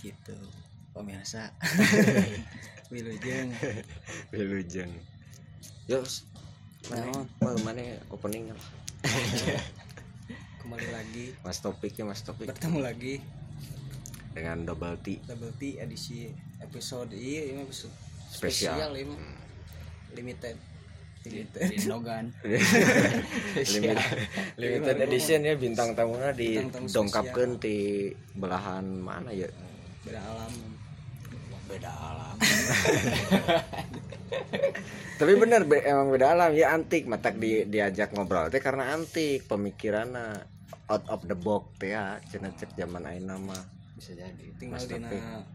gitu. Pemirsa. Wilujeng Wilujeng. Yo, mana mana mana opening kembali lagi. Mas topiknya Mas topik. Bertemu lagi. Dengan double T. Double T edisi episode iya ini episode. Spesial. spesial ini Hmm. limited limited di Nogan limited, limited edition ya bintang tamunya di Bintang tamu dongkapkan di belahan mana ya? Beda alam. Beda alam. Tapi bener be- emang beda alam. Ya antik. Matak di diajak ngobrol teh karena antik pemikirannya. Out of the box teh ya cenah cek zaman ayeuna mah. Bisa jadi. Tinggal Mas dina.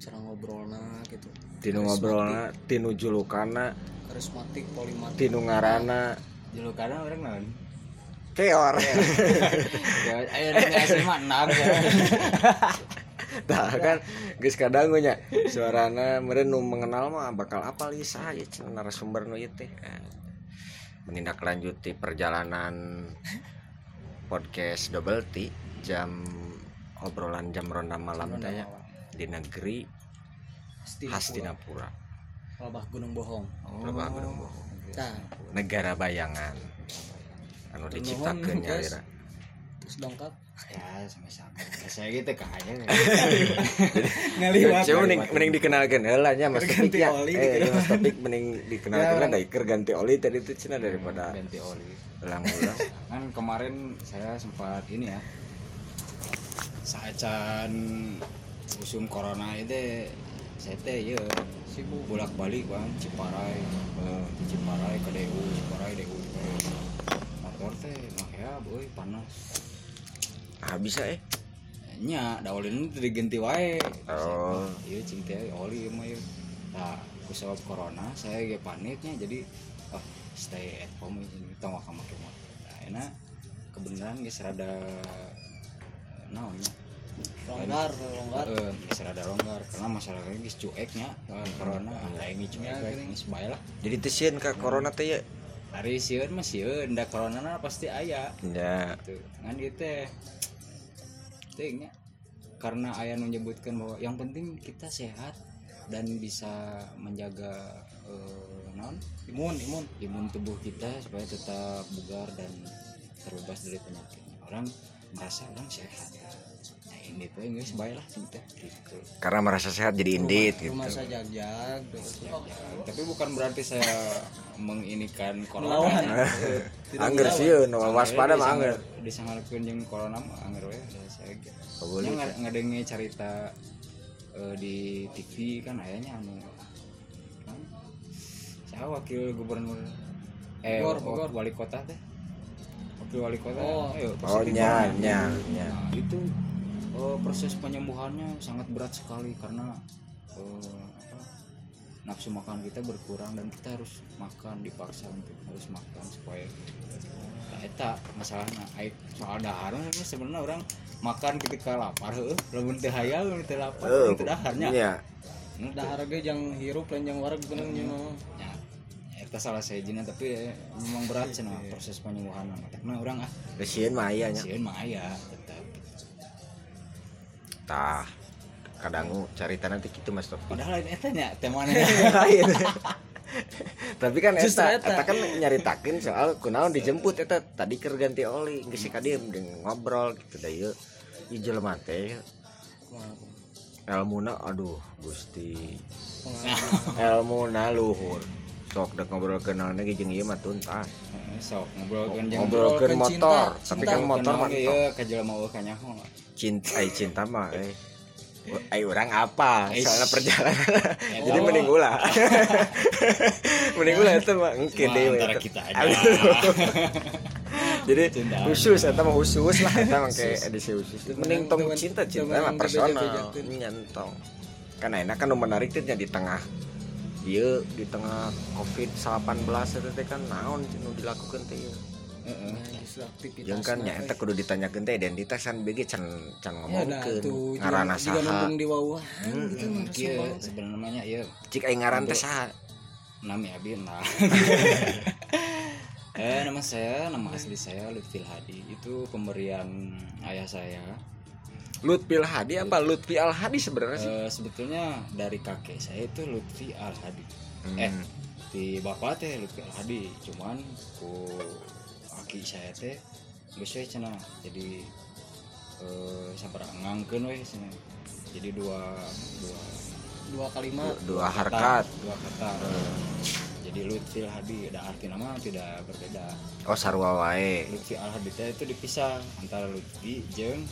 Cara ngobrolna gitu. Tinu ngobrolna tinu julukana. Karismatik polimatik. Tinu ngarana. Dulu kadang orang naon? Keor ya ayo SMA enam ya. Tah kan geus kadang nya. Suarana meureun nu mengenal mah bakal apa lisa ya narasumber nu ieu teh. Eh, Menindaklanjuti perjalanan podcast Double T jam obrolan jam ronda malam teh. Ya di negeri Hastinapura. Lebah Gunung Bohong. Lebah Gunung Bohong. nah. Negara bayangan. Anu diciptakeun nya terus? Dongkap? Ya sama-sama. Saya gitu kayaknya ngaliwat Coba mending, mending dikenalkan heula nya Mas Topik Ganti ya. oli Eh, gitu. Mas Topik mending dikenalkan Ya, ada iker ganti oli tadi itu cina daripada ganti oli. Ulang-ulang. kan kemarin saya sempat ini ya saat musim corona itu saya teh ya sibuk bolak balik bang. Ciparai eh, di Ciparai ke DU Ciparai DU motor teh mah ya boy panas. Ah bisa eh. nya da oli nu teu diganti wae. Oh. iya cing teh oli ieu mah ieu nah ku sebab corona saya ge paniknya jadi oh stay at home ini tong ka make motor nah enak kebenaran geus rada naonnya longgar longgar. geus rada longgar karena masyarakatnya geus cueknya lawan corona. Aing cuek Ya, geus bae lah. Jadi tesieun ka corona teh ya. hari sieun mah sieun da corona na pasti aya. Ya. gitu. Kan gitu teh Tingnya karena ayah menyebutkan bahwa yang penting kita sehat dan bisa menjaga eh, non imun imun. Imun tubuh kita supaya tetap bugar dan terbebas dari penyakit orang merasa orang sehat ini tuh Inggris baik lah kita gitu Karena merasa sehat jadi indit gitu. rumah saja jag Ya, tapi bukan berarti saya menginikan Melawan. corona Angger sieun waspada mah angger. disangarkeun jeung corona mah angger we saya. Nya nga- ngadenge cerita eh, di TV kan ayahnya anu kan, saya wakil gubernur eh Bogor, wa- Bogor. wali kota teh wakil wali kota Oh. ayo Oh nya nya. Nah, itu eh, proses penyembuhannya sangat berat sekali karena eh, apa, nafsu makan kita berkurang dan kita harus makan dipaksa untuk harus makan supaya nah, eta masalahnya Aik soal dahar sebenarnya orang makan ketika lapar heuh lamun teu hayal lamun teu lapar lamun teu daharnya nya. dahar ge jang hirup lain jang wareg bener nya mah. ya eta salah saya jina tapi eh, memang berat cenah proses penyembuhan nah orang ah Tesieun mah aya nya. mah aya tetap Tah. Kadangu carita nanti kitu Mas Topik. padahal lain eta nya temana Tapi kan eta, eta. kan nyaritakeun soal kunaon dijemput eta tadi keur ganti oli geus ka dieu jeung ngobrol gitu da ieu. Ieu Kumaha, elmuna aduh Gusti. Elmuna luhur. Sok dek ngobrol kenal lagi jeung ieu mah tuntas. Sok ngobrolkeun jeung Ngobrolkeun ngobrolkeun motor, cinta, tapi kan motor mah ya ka jelema eueuh ka nyaho cinta ai cinta mah eh. Ai orang apa? Soalnya perjalanan. Ya, Jadi oh. mending ulah. mending ulah itu mah Cuma dewe. antara kita aja. Jadi khusus eta mah khusus lah mah kayak edisi khusus. Mending tong cinta cinta mah personal nyantong. Kan enak kan menarik nya di tengah Iya di tengah covid 19 itu kan naon nu dilakukan teh justru aktivitas Jeung kan nya eta kudu ditanyakeun teh identitas kan bege can can ya ngomongkeun tuh. Ngaranna saha. di bawah gitu mah Kieu. resep banget. Iya, sebenarnya ieu Cik aing ngaran teh saha? nami abi nah. eh nama saya nama asli saya Lutfil Hadi. Itu pemberian ayah saya Lutfi Hadi apa Lutfi Al Hadi sebenarnya sih? Eh, sebetulnya dari kakek saya itu Lutfi Al Hadi Hmm. eh di bapak teh Lutfi Al Hadi cuman ku aki saya teh geus we cenah. Jadi eh sabar ngangkeun we cenah. Jadi dua dua dua kalimat dua kata, harkat. dua kata jadi Lutfi Al Hadi ada arti nama tidak berbeda. Oh sarua wae. Lutfi Al Hadi teh itu dipisah antara Lutfi jeung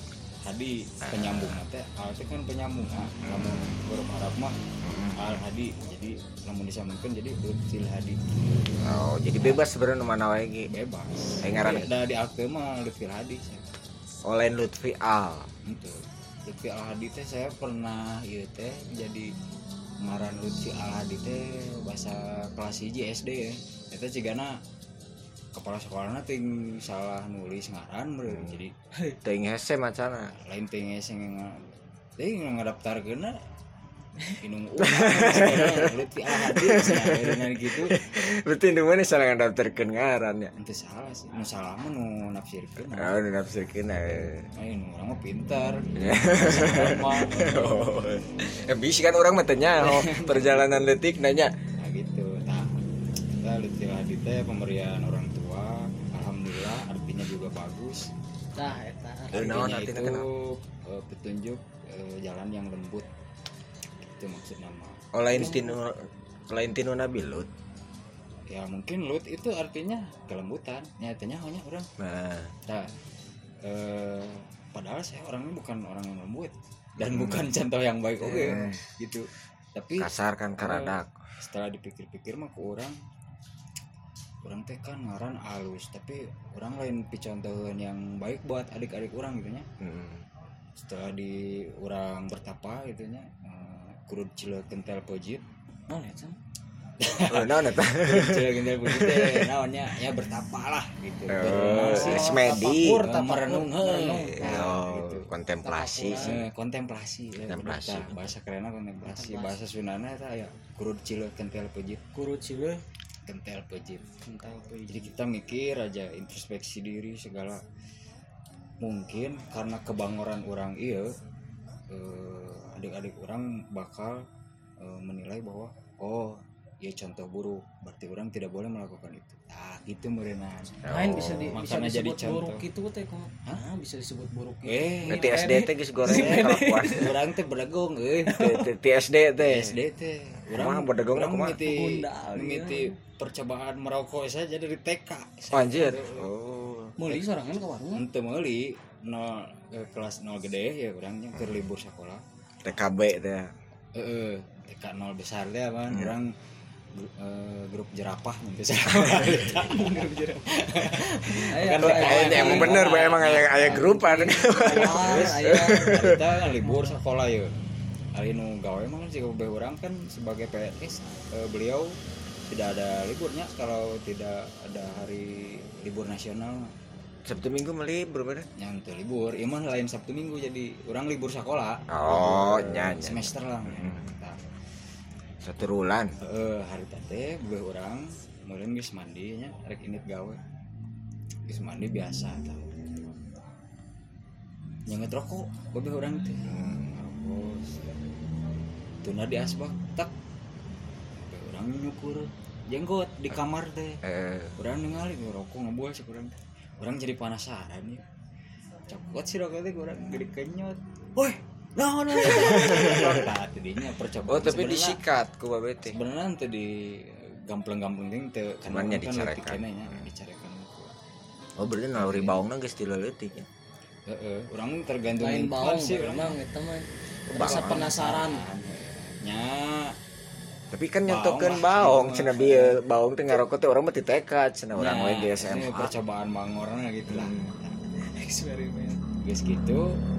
Hadi penyambung. Teh Al teh kan penyambung. Ah lamun huruf Arab mah Al Hadi jadi lamun disambungkan jadi Lutfi Al Hadi. Oh jadi bebas sebenarnya mana ge bebas. Eh, ngaran- da di akte mah Lutfi Al Hadi olain Lutfi Al. Itu Lutfi Al Hadi teh saya pernah ieu teh jadi ngaran Lutfi Al Hadi teh bahasa kelas 1 SD ya. Eta cigana kepala sekolahnya ting salah nulis ngaran beureun. jadi teuing hese macana lain ting ngadaptar kena inung urang Lutfi Al Hadi cenah, dengan gitu berarti nu mana salah ngandaftarkeun ngaran ya itu salah sih nu salah mah nu nafsirkeun oh nu nafsirkeun eh. Ayo, orang mah pintar. Ya. Ya bisa kan orang matanya oh, perjalanan letik nanya Nah gitu. Nah, kita Hadi teh pemberian orang bagus. nah eta naon Artinya itu eh, petunjuk eh, jalan yang lembut. Itu maksud nama. oh lain tinu lain tinu Nabi Lut Ya mungkin Lut itu artinya kelembutan. Nyatanya hanya orang. nah Nah, eh, padahal saya orangnya bukan orang yang lembut dan bukan contoh yang baik oke Hmm. gitu. Tapi kasar kan karadak setelah dipikir-pikir mah ke orang orang teh kan ngaran halus tapi orang lain picontohan yang baik buat adik-adik orang gitu nya Hmm. setelah di orang bertapa gitu nya eh, kurut cile kentel pojit nah eta oh naon eta kurut cile kentel pojit teh naonnya ya bertapa lah gitu Oh, semedi. Merenung. Nah, oh gitu. kontemplasi sih Eh, kontemplasi ya, Kontemplasi. tah. bahasa kerennya kontemplasi Kontemplasi. bahasa Sundana eta ya kurut cile kentel pojit kurut ciwe kentel pojit kental jadi kita mikir aja introspeksi diri segala. Mungkin karena kebangoran orang iya eh, adik-adik orang bakal eh, menilai bahwa oh ya contoh buruk. Berarti orang tidak boleh melakukan itu nah gitu merenang lain bisa di, bisa makanya jadi disebut buruk contoh. itu teh kok. Ah bisa disebut buruk itu eh Berarti SD teh geus goreng kelakuan orang teh berdagang eh. Ti- SD teh. SD teh. Berdagang orang kumaha? mimiti Gundal, mimiti percobaan merokok saja dari TK Oh, anjir. Oh. Meuli sorangan ke warung Ente meuli nol eh, kelas nol gede ya orangnya ke libur sekolah. TKB teh. Eh TK nol besar deh kan Hmm. orang eh, grup jerapah nanti Kan aya, TKN aya, emang bener Pak, emang aya aya grupan kita kan libur sekolah ya. Hari nu gawe emang sih orang kan sebagai PNS eh, beliau tidak ada liburnya kalau tidak ada hari libur nasional Sabtu Minggu melibur bener yang tuh libur. Emang lain Sabtu Minggu jadi orang libur sekolah. Oh nyanyi semester lah Hmm. Satu rulan eh hari tante boleh orang mulai geus mandi nya rek init gawe. Geus mandi biasa tah. Nyenget rokok boleh orang teh. Bos tuna di asbak tak. Orang nyukur jenggot di kamar teh. Eh. Orang ningali "Wah, rokok ngebuah sih orang orang jadi penasaran ya. Cokot sih rokok teh orang gede kenyot. Woi nah nah tadinya percobaan oh tapi disikat ku babe teh sebenarnya nanti di gamplang-gamplang ting teu Cuman nya orang kan dicarekan. nya, dicarekan ku. oh berarti naluri baungna geus dileutik ya? Heeh, orang tergantung lain baung sih memang orang. eta mah rasa penasaran. Nya. Tapi kan lah, baung gitu cenah mah. bieu baung teh ngarokok teh urang mah ti tekad cenah urang we di ini SMA percobaan bangorna gitu lah. Eksperimen. Guys gitu kan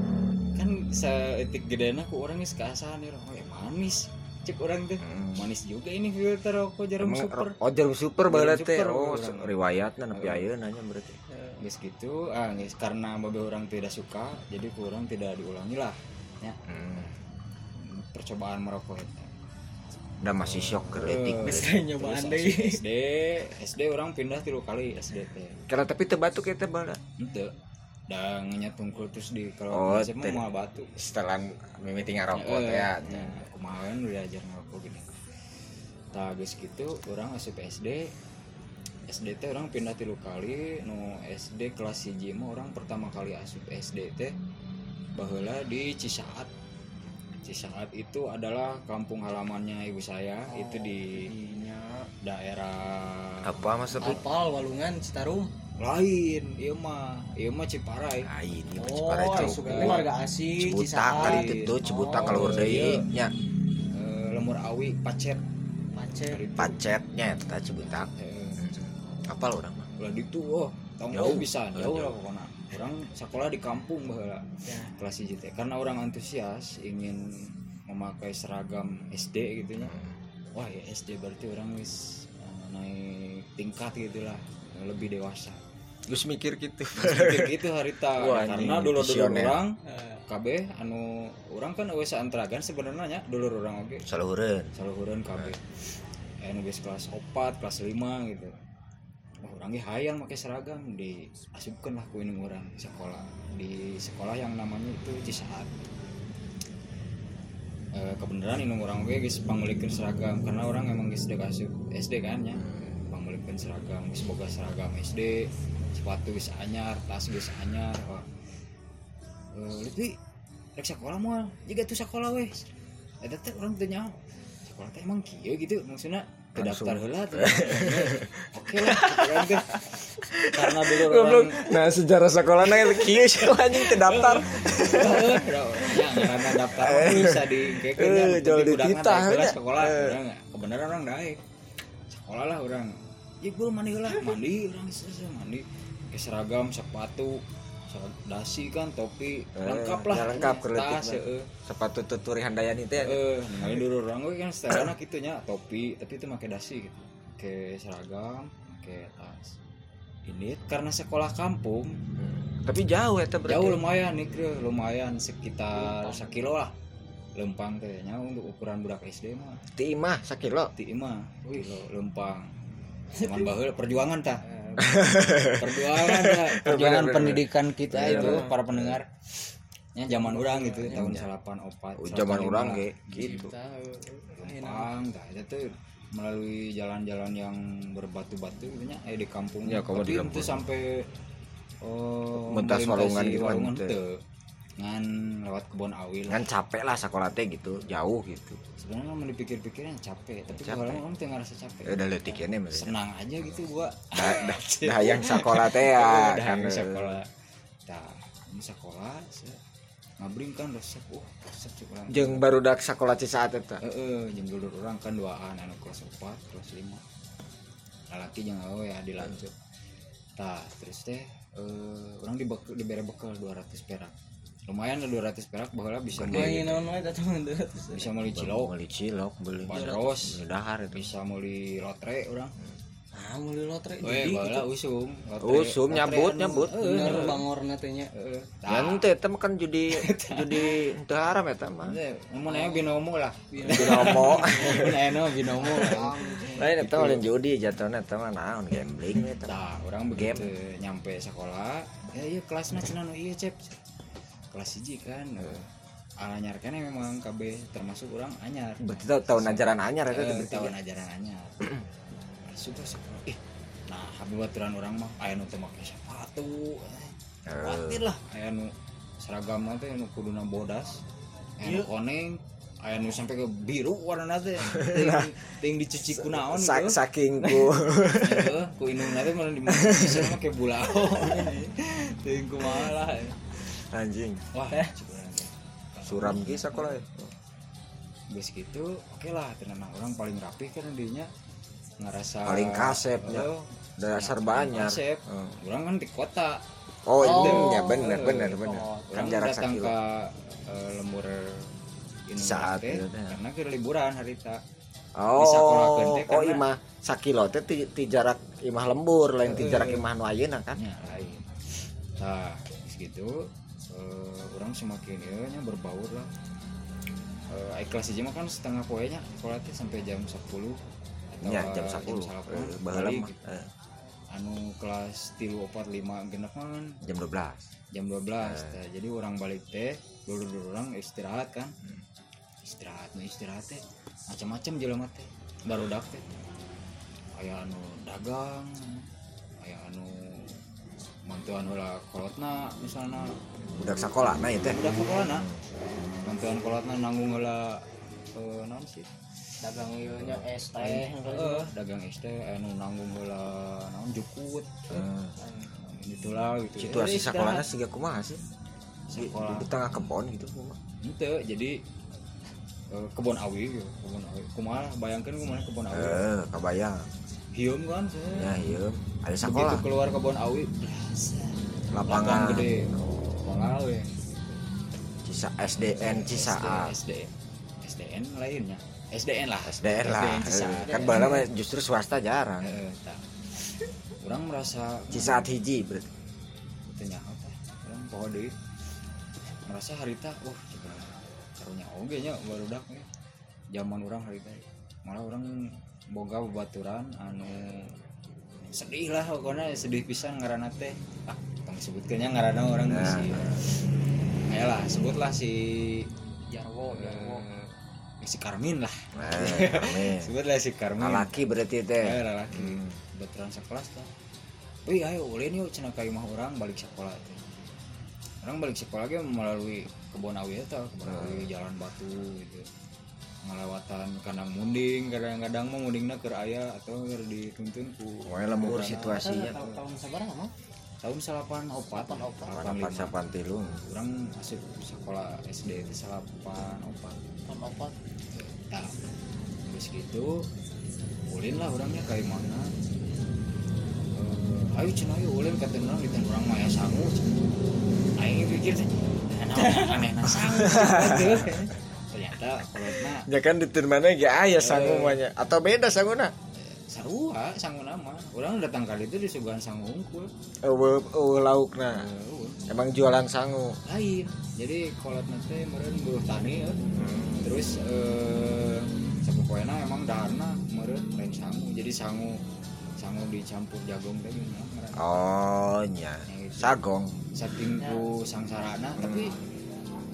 seetik gedena ku orang geus kaasahan nih rokok eh, manis. Cek orang teh Hmm. manis juga ini filter rokok jarum Emang super. oh jarum super bae teh oh urang. riwayatna nepi ayeuna nya berarti. Guys gitu. Ah guys karena babe orang tidak suka jadi kurang tidak diulangi lah ya. Hmm. percobaan merokok itu. Udah masih shock ke etik teh nyobaan. SD SD orang pindah tilu kali SD teh. Kalau tapi teu batuk ya teh bala ente dan nyetungkul terus di Oh, kalau ter- mau batu. setelah mimiti ngarokok Eh, ya. ya, kemarin udah ngerokok gini. Tak guys gitu orang asup SD SD teh orang pindah tilu kali. Nu SD kelas 1 mah orang pertama kali asup SD teh baheula di Cisaat. Cisaat itu adalah kampung halamannya ibu saya. Itu di daerah apa maksudnya apal walungan Citarum lain iya mah iya mah Ciparai ah ini mah oh Ciparai Cau. suka warga asing Cibuta kali itu Cibuta Oh, kalau udah iya. nya Eh, lemur awi pacet. Itu. pacetnya eta Cibuta. Eh, apa lo orang mah ulah itu oh. Jauh. nggak bisa? Oh, jauh lah pokoknya. Orang sekolah di kampung bahwa ya. Kelas hiji teh karena orang antusias ingin memakai seragam SD gitu ya. Wah ya SD berarti orang wis eh, naik tingkat gitulah lebih dewasa Gus mikir gitu. Mikir gitu harita. Wah, karena anjing, dulu dulu visioner. orang Eh, KB anu orang kan wes anteragan sebenarnya dulu orang oke? Saluhureun. Saluhureun KB anu geus kelas 4 kelas 5 gitu. Wah, orangnya hayang pakai seragam diasupkan lah ku ini orang sekolah. Di sekolah yang namanya itu Cisaat. Eh, kebenaran ini orang gue guys pangulikeun seragam. Karena orang emang guys udah asup SD kan ya. Pangulikeun seragam geus boga seragam SD sepatu geus anyar tas geus anyar wah eh lebih rek sekolah moal juga tuh sekolah wes eta teh orang teu nyaho sekolah teh emang kieu gitu maksudnya ke daftar tuh oke lah karena dulu orang nah sejarah sekolahnya kieu sih anjing terdaftar ya karena daftar bisa di kayak Eh, jual di kelas ya. sekolah Eh. orang kebenaran orang naik. Sekolah lah orang. Ya gue mandi lah mandi orang mandi ke seragam sepatu dasi kan topi lengkap lah. ya lengkap tas lah. heeh sepatu tuturi handayani teh eh ningali dulu orang gue kan setelahnya gitu nya topi tapi itu pakai dasi gitu. Ke seragam ke tas. Ini karena sekolah kampung. Tapi jauh eta berarti? Jauh lumayan nih Kre. lumayan sekitar sekilo lah. Lempang kayaknya untuk ukuran budak SD mah. Ti imah sakilo ti mah kilo lempang. Cuman bahwa perjuangan ta perjuangan ta perjuangan bener. pendidikan kita Bener. itu para pendengar. Ya zaman orang gitu tahun salapan opat Oh, zaman orang ge. Gitu. tah itu melalui jalan-jalan yang berbatu-batu gitu nya eh di kampung. Ya, di tapi kampung. itu sampai oh Mentas walungan gitu ngan lewat kebun awi lah. Kan capek lah sekolah teh gitu jauh gitu. Sebenarnya mau dipikir-pikirnya capek. Tapi Capek. kalau orang tuh ngerasa capek ya udah letik ini maksudnya. senang aja gitu gua. Dah dah dah yang sekolah teh ya Udah, kan. ini sekolah. Nah ini sekolah se- ngabring kan resep uh resep sih orang. Jeung barudak sekolah Cisaat eta Heeh, jeung dulu orang kan duaan anu kelas 4, kelas 5. Lalaki jeung awe ya dilanjut. Tah, terus teh eh orang dibekal dibere bekal 200 perak. Lumayan lah 200 perak baheula bisa beli teman bisa meuli cilok, beli cilok beli bandros, beli dahar itu bisa meuli lotre orang. ah mulai lotre Weh, baheula usum. lotre- Usum, lotre nyabut, anu- nyabut. Heeh, bener bangor natenya heeh. ya eta mah kan judi judi teu haram mah teh, namun aya binomo lah. binomo binomo. lain eta mah lain judi jatuhna eta mah naon gambling Nah, orang begitu nyampe sekolah, ya iya kelasnya nu iya cep. Kelas hiji kan. eh, anyar kan memang KB termasuk orang anyar. berarti tau tahun ajaran anyar Eh, berarti tahun ajaran anyar. Suka sekolah. Ih, nah habis baturan orang mah aya nu make sepatu. Eh. Khawatir lah aya nu seragam teh nu kuduna bodas. Aya nu koneng, aya nu sampai ke biru warna teh. Ting, ting dicuci kunaon Sa- gitu. saking ku ku indung nanti malah di bisa mah kayak bulau. Teuing kumaha lah. Anjing Wah, teh. suram ge sekolah ya Geus gitu, oke lah tenang orang paling rapi kan dinya ngerasa Paling kasep, nya. Oh, dasar banyak kasep. Heeh. Orang kan di kota. oh Oh, ya bener eh, bener bener kan Orang jarak datang sakilo ke eh, lembur Saat teh, teh. karena ke liburan harita. oh disakolakeun teh oh karena- imah sakilo teh ti, ti jarak imah lembur lain ti Eh, jarak eh. imah nu ayeuna kan Ya, lain. Nah, segitu eh, orang semakin ya nya berbaur lah. Eh, kelas hiji mah kan setengah poenya sekolah teh sampai jam 10 atau ya jam 10 salapan, eh, baheula balik mah gitu. eh. anu kelas tilu opat lima genep kan jam 12 jam 12 teh. jadi orang balik teh dulu dulu orang istirahat kan. Istirahat nih istirahat teh. Macam-macam jelema teh. Baru teh. Aya anu dagang aya anu mantuan ulah kolotna misalnya udah sekolah nah itu. Udah kolotna mantuan kolotna nanggung heula eh naon sih dagang ieu nya es teh eh dagang es teh anu nanggung heula naon? Jukut. Gitulah gitu situasi sekolahnya sih kumaha sih. Di, Sekolah. di tengah kebon gitu kumaha. Ente, jadi eh, kebun awi gitu kebun awi. Kumaha bayangkan kumaha kebun awi. Eh kebayang. Hium kan saya. ya iya ada begitu sekolah. keluar kebun awi lapangan. Lapangan gede. lapangan awi Cisa SDN Cisaat SDN SDN lainnya. SDN lah. SDN lah. Cisaat. Eh, kan bala justru swasta jarang. Tah. orang merasa Cisaat hiji berarti tanya apa? Orang bawa deui merasa harita wah coba karunya oge nya baru dak zaman orang harita. Malah orang boga babaturan anu sedih lah pokoknya sedih pisan ngaranna teh. Ah tong sebutkeunnya ngaranna orang Nah. si ayolah sebutlah si Jarwo Jarwo. Eh, si Karmin lah. Eh amin sebutlah si Karmin. Laki berarti teh. Eh, laki baturan sekelas tuh Wih ayo ulin yuk cina ka imah orang balik sekolah tuh orang balik sekolah ge melalui kebun awi itu kebun awi jalan batu gitu ngelewatan kandang munding kadang-kadang mau mundingna ke aya atau dituntun ku pokoknya lembur situasinya tahun tahun sabarang mah tahun salapan opat. Papan sapan tilung. Orang asup sekolah SD itu salapan opat. Tahun opat. Nah, terus gitu ulin lah orangnya kayak mana. Eh, ayo cina ayo ulin kata orang di orang maya sangu aing pikir "Nah, aneh na sangu gitu. ya kan di mana ya aya sangu nya atau beda sanguna sarua sangu nama orang datang kali itu di suguhan sangu unggul eueuh eueuh laukna Eh, eueuh. emang jualan sangu lain. Jadi kolot nanti meren buruh tani ya. terus eh sapopoena emang dana meren lain sangu jadi sangu sangu dicampur jagung tadi nah, oh nya sagong. Saking ku sangsarana tapi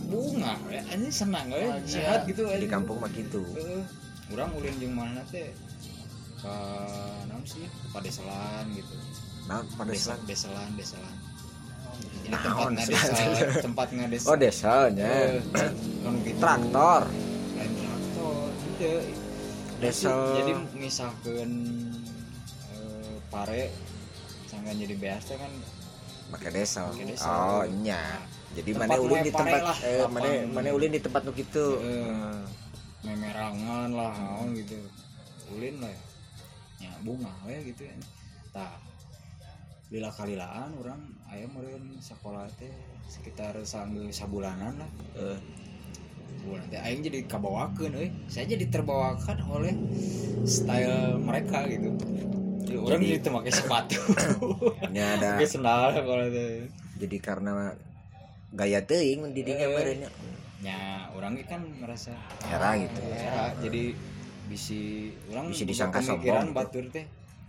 bunga. Ya ini senang ya Oh, sehat iya. gitu di kampung mah gitu. Heeh. urang ulin jeung mana teh? Ke naon sih? Pada selan gitu. Nah pada desa selang deselan deselan. Jadi Naon, tempat ngadesa tempat ngadesa oh desalnya Eh, kan gitu. traktor. Lain traktor gitu. Desel. jadi mengisahkan eh, pare sangga jadi beas teh kan pakai desal. Desal. oh nya jadi mana ulin di mepare tempat lah, eh, mana mana ulin di tempat nu gitu. Heeh. memerangan lah naon gitu. Ulin lah ya. Bunga we gitu ya. Tah. Lila kalilaan orang ayam meureun sekolah teh sekitar sanggeus sabulanan lah. Eh, bulan teh aing jadi kabawakeun euy. Saya jadi terbawakan oleh style mereka gitu. Jadi orang Jadi- jadi pakai sepatu. Nya ada pakai sendal kalau teh. Jadi karena gaya teuing mendidinya Eh. meureun nya orang kan merasa Hera gitu. Hera, jadi bisi orang Bisi boga disangka sombong batur teh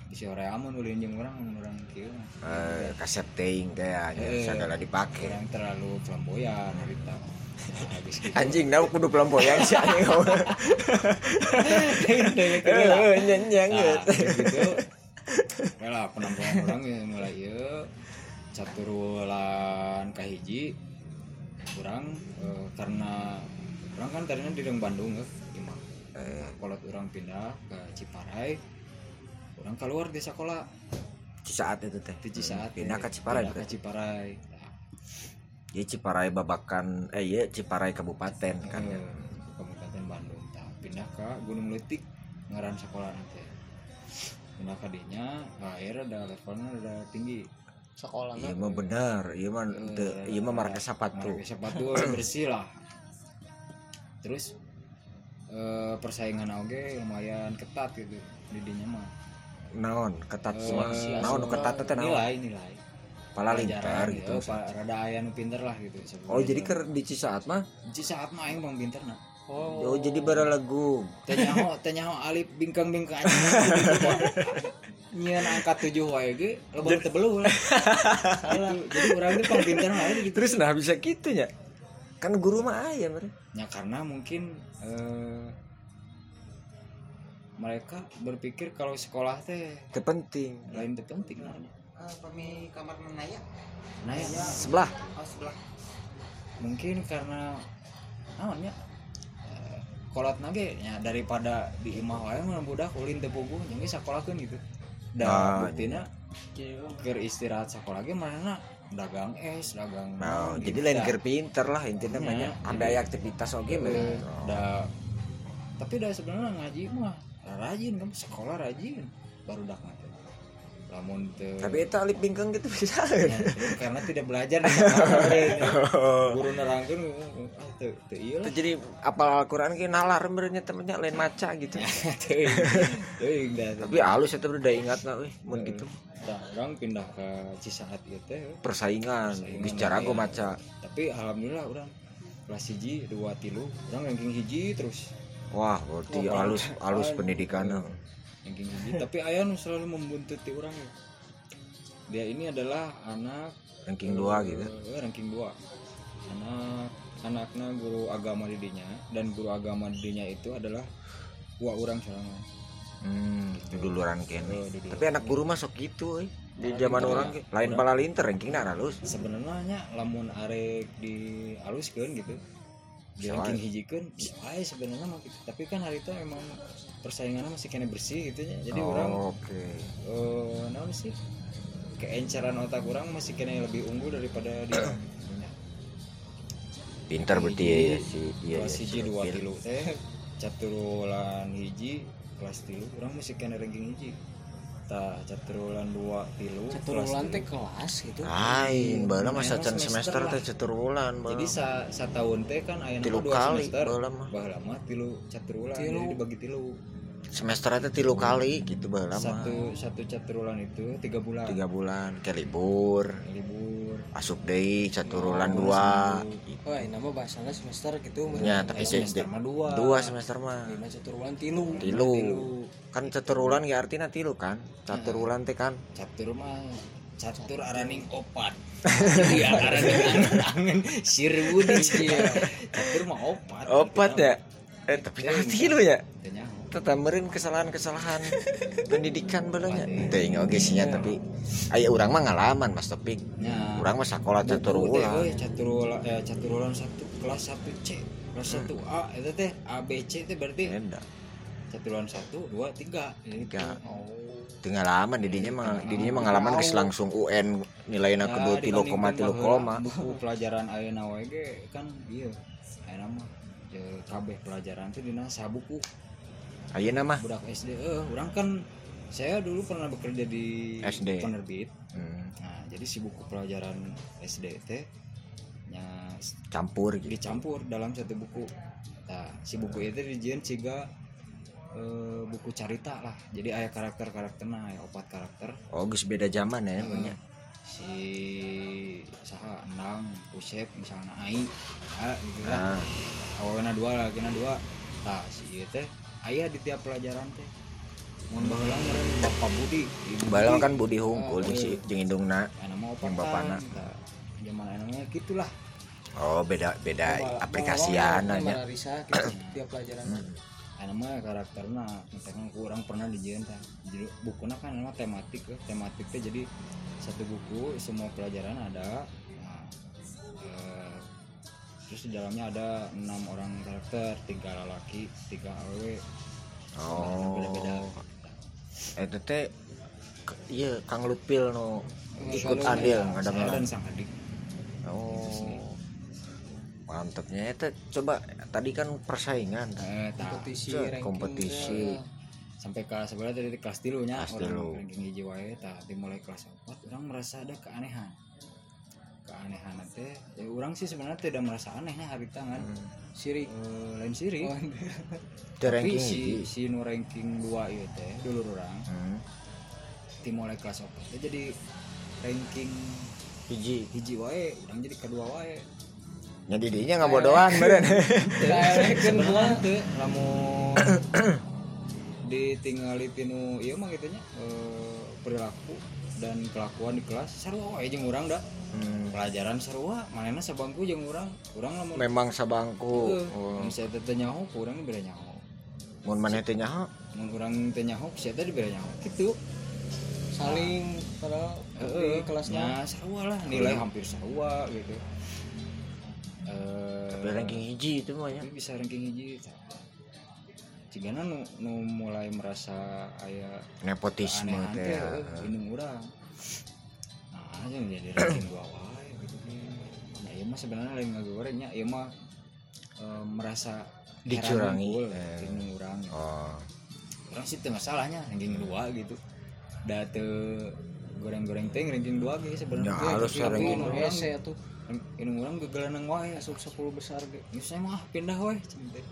bisi horeamun ulin jeung urang mun urang kieu eh kasep teuing teh nya Eh. segala dipake Urang terlalu flamboyan harita gitu anjing nah kudu pelampoyan sih anjing lah. eh nyenyang Nah, gitu ya lah penampilan orang ya mulai ya catur wulan kahiji orang eh, karena orang kan tadinya di Bandung ya imah Eh, kalau orang pindah ke Ciparai. Orang keluar di sekolah. Di saat itu teh. Di Cisaat pindah ke Ciparai pindah ke. Ciparai. Nah, Ieu Ciparai babakan eh iya Ciparai kabupaten kan ya. eh, Kabupaten Bandung. Nah, pindah ke Gunung Letik ngaran sekolah nanti. Pindah ke dinya air ada levelnya ada tinggi sekolah Iya mah bener, iya mah teu iya mah marka sepatu. Sepatu bersih lah terus eh, persaingan oge lumayan ketat gitu di dinya mah Naon ketat Eh, semua. Naon nu ketat teh naon? nilai nilai Pala lintar gitu. oh, pa- rada aya nu pinter lah gitu Oh jadi ker di Cisaat mah Ci saat mah aing bang pinter nah oh, oh jadi bara lagu. tanya ho tanya ho alif bingkang bingkang nyian angka tujuh wae ge loba tebelul Gitu. jadi orang itu pang pintar wae gitu. Terus nah bisa gitu ya kan guru mah aya mere ya karena mungkin eh, mereka berpikir kalau sekolah teh terpenting. lain teh penting. Namanya kami kamar menaya nah ya sebelah. Oh sebelah. Mungkin karena namanya eh, kolot nage ya daripada di imah wae mah budak ulin teu puguh jeung geus sakolahkeun gitu Ah, da buktina Iya, keur istirahat sekolah ge mana? Dagang es dagang nah jadi lain keur pinter lah intinya banyak ada aktivitas oke mere da tapi dah sebenarnya ngaji mah rajin kan sekolah rajin baru dak. Lamun teu tapi itu alip bingkeng gitu bisa. Ya, karena tidak belajar sekolah, Oh. guru nerangkeun ah teu teu ieu lah. Jadi apal Al-Quran ki nalar merenya temennya lain maca gitu. Teuing teuing dah. Tapi halus itu udah ingat nggak weh mun gitu orang pindah ke Cisaat gitu teh. Persaingan Persaingan geus cara lah, gue ya. maca. Tapi alhamdulillah orang kelas hiji dua tilu orang ranking hiji terus. Wah berarti halus halus kan. Ranking hiji tapi ayah nu selalu membuntuti orang ya. Dia ini adalah anak ranking dua gitu. eh, ranking dua. Anak anaknya guru agama didinya. Dan guru agama didinya itu adalah wa orang soalnya hmm duluran kene Oh, dulu. tapi anak guru masuk gitu euy. di zaman orang ge. lain pala linter rankingnya halus sebenarnya lamun arek di aluskeun gitu. Di Soalnya- ranking hiji kan ya sebenarnya gitu. Tapi kan hari itu emang persaingannya masih kena bersih gitu ya. Jadi orang Oh, oke. eh naon sih? Keenceran otak orang masih kena lebih unggul daripada dia. Pinter berarti ya, ya si iya kelas ya, hiji dua tilu teh caturulan hiji kelas tilu orang masih kena ranking hiji. Ta caturulan dua tilu Caturulan kelas teh kelas gitu. lain bala mah Mainan sacan semester teh ceturulan jadi sa satahun teh kan aya Tilu dua kali, semester. baheula mah. baheula mah tilu caturulan Tilu. jadi dibagi tilu semester itu tilu kali gitu mah. Satu satu caturulan itu tiga bulan. Tiga bulan ke libur. Libur. Asup deui caturulan Oh, dua. Wah, ini nama bahasanya semester gitu. ya Eh, tapi semester semester mah dua. dua semester mah. Lima caturulan tilu. tilu. Tilu. kan caturulan ya artinya tilu kan? Caturulan teh kan? Catur mah catur araning opat. Iya araning angen sirwu di catur mah opat. Opat ya? Eh tapi tilu ya? Teu tetamerin kesalahan-kesalahan pendidikan belanya teh oge sih ya tapi aya urang mah ngalaman Mas Topik. Nya. urang mah sakola Buku teh, caturulan euy, caturulan eh caturulan satu kelas 1 C. Kelas 1 A itu teh A B C teh berarti beda. caturulan 1 2 3 Tiga. oh. Tengah lama didinya mah didinya mengalaman geus langsung UN nilainya Nah, kedua tilu koma tilu koma. buku pelajaran ayeuna we ge kan ieu ayeuna mah je kabeh pelajaran teh dina sabuku ayeuna mah. budak SD eh orang kan saya dulu pernah bekerja di SD. penerbit. Hmm, nah jadi si buku pelajaran SD teh nya campur gitu. dicampur dalam satu buku. Nah si buku itu dijieun ciga eh, buku carita lah. Jadi ayah karakter karakternya ayah opat karakter. Oh geus beda zaman ya punya si saha endang usep misalnya ai ah, gitu lah. Nah awalnya dua lagi dua. Nah si ieu teh ayah di tiap pelajaran teh mun baheula meureun Bapak Budi Budi. kan budi hungkul Ah, si jeung indungna Ya, Yang bapana. kan. zaman namanya gitulah oh beda beda Bawa- aplikasian nya Marisa gitu tiap pelajaran. Ya, nama karakterna misalkan kurang pernah dijieun tah jadi bukunya kan nama tematik ya tematiknya jadi satu buku semua pelajaran ada terus di dalamnya ada enam orang karakter tiga lelaki tiga awewe oh. beda-beda. Itu teh ke- iya Kang Lupil no ikut andil ada dan sang adik oh. Mantapnya itu coba tadi kan persaingan. Eh, Kompetisi, kompetisi. eh, sampai kelas sebelah dari kelas tilu nya Kelas orang tilu. ranking hiji wae tah dimulai kelas 4 orang merasa ada keanehan keanehan teh. Ya orang sih sebenarnya tidak merasa anehnya hari tangan Sirik. Eh, lain siri Oh, Itu tapi ranking si si nu ranking 2 ieu teh dulu orang Hmm. dimulai kelas 4 teh jadi ranking hiji. hiji wae orang jadi kedua wae. Nya didinya nggak bodohan beren Kayak kan sebenarnya teh. lamun ditinggali tinu ieu mah gitu nya eh, perilaku dan kelakuan di kelas sarua wae jeung urang dah. Hmm, pelajaran sarua manehna sabangku jeung urang. Urang lamun memang sabangku oh. saya teh nyaho ku urang beda nyaho. Mun maneh teh nyaho? Mun urang teh nyaho saya teh beda nyaho. Kitu saling padahal di kelasnya. Kelasnya sarua lah nilai hampir sarua gitu. Eh tapi ranking hiji itu mah ya. Bisa ranking hiji Cigana nu, nu mulai merasa aya nepotisme teh ya. eh, indung urang. Nah aja jadi ranking dua wae gitu nah ieu mah sebenarnya lain ngagorengnya ieu mah eh, merasa Dicurangi. unggul Eh. indung urang. Oh. Orang sih teu masalahnya ranking dua gitu. Da teu goreng-goreng teh ranking dua ge sebenarnya. Ya, ya ranking indung Ini hese tuh indung urang gegelanang wae asup 10 besar ge. Geus saya mah pindah wae.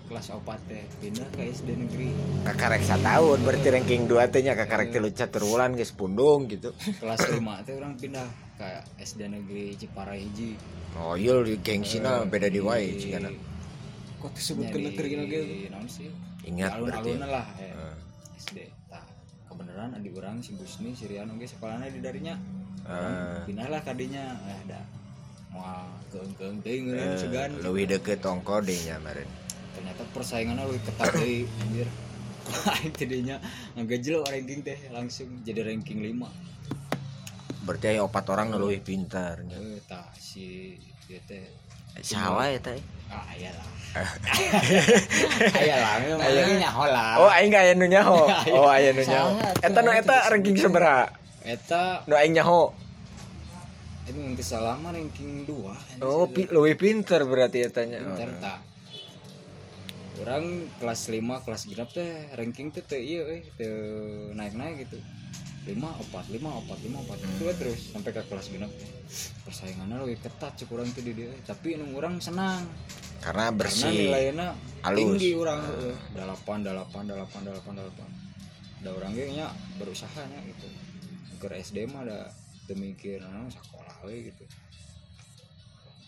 Kelas 4 teh pindah ke SD negeri. Kakarek tahun berarti ranking 2 teh nya kakarek tilu catur wulan geus pundung gitu. Kelas 5 teh orang pindah ke SD negeri Ciparai hiji. Oh iya di gengsina beda di wae cigana kok disebut ke negeri lagi? naon sih? Ingat berarti alun-alun lah eh, Heeh. SD tah kebenaran adik orang si Gusni si Rian oge sekolahnya di darinya. Eh, pindah lah kadinya eh ada eh, leuwih deket ongko deh nya meren ternyata persaingannya lebih ketat deui anjir. Aing tadinya ngagejel ranking teh langsung jadi ranking 5 berarti aya opat orang nu leuwih pintar nya. Eh tah si dia teh. Sawa ya teh? Ah iyalah iyalah memang nyaho lah. Oh aing gak aya nu nyaho. Oh aya nu nyaho. Eta nu eta ranking sabaraha eta nu aing nyaho itu nanti salah mah ranking 2 oh pi, leuwih pinter berarti eta nya pinter tak. Orang kelas 5 kelas genap teh? Ranking teh teu ieu euy teu naik-naik gitu. 5 opat 5 opat 5 opat. Itu we terus sampai ke kelas genap teh. Persaingannya lebih ketat cek urang teh di dieu tapi nu urang senang. Karena karena bersih nilainya halus. tinggi orang. Heeh. delapan delapan delapan delapan delapan ada orang nya berusaha nya gitu. Ke SD mah ada demikir nah, sekolah we gitu.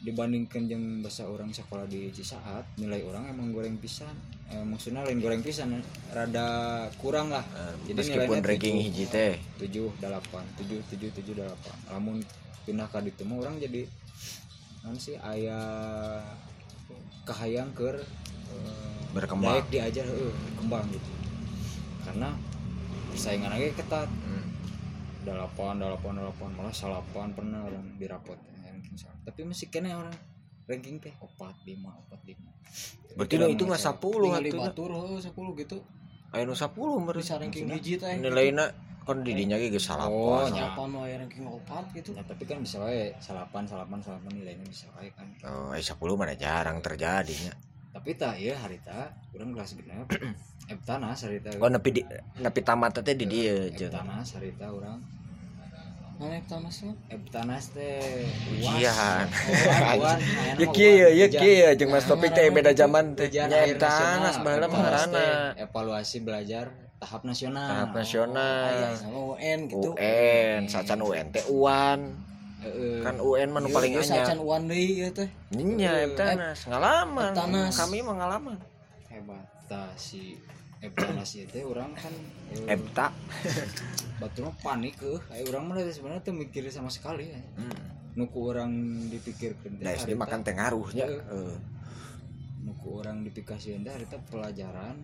Dibandingkan yang bahasa orang sekolah di Cisaat nilai orang emang goreng pisan. Eh, maksudnya lain goreng pisan eh, rada kurang lah. Eh, meskipun ranking hiji teh. Tujuh delapan. Tujuh tujuh tujuh delapan. Lamun pindah ke ditu mah orang jadi non sih ayah kahayang ke Berkembang. daek diajar heeh, berkembang gitu. Karena persaingan aja ketat. Delapan delapan delapan malah salapan pernah orang di rapot ranking salah. tapi masih kena orang ranking teh opat lima opat lima. Berarti itu mah 10 tinggal di atuh batur heuh 10 gitu. Aya nu 10 berarti bisa ranking hiji teh nilainya kan di dinya ge geus Oh, salapan. aya ranking 4 gitu. Ya, tapi kan bisa wae salapan salapan salapan nilainya bisa wae kan. Oh aya 10 mana jarang terjadinya. Tapi tak ya harita orang kelas genep. Eptanas harita. Oh nepi di nepi tamat teh di dieu jeung. Eptanas harita orang mana Eptanas teh Ujian. uan ya kieu ya kieu jeung Mas Topik teh beda zaman teh. nya tanas baheula mah ngaranna evaluasi belajar tahap nasional. Tahap nasional. Sama UN gitu. UN sacan UN teh UAN kan UN mah nu paling Ieu anyar sacan UN deui ieu teh. Nya Eptanas ngalaman. Eptanas. kami mah ngalaman. Hebat tah si Eptanas orang kan eh, Epta batu mah panik ke kayak orang mah sebenarnya tuh mikir sama sekali ya. hmm. nuku orang dipikirkan da SD makan teh ngaruhnya Heeh. Heeh. nuku orang dipikasiin dah kita pelajaran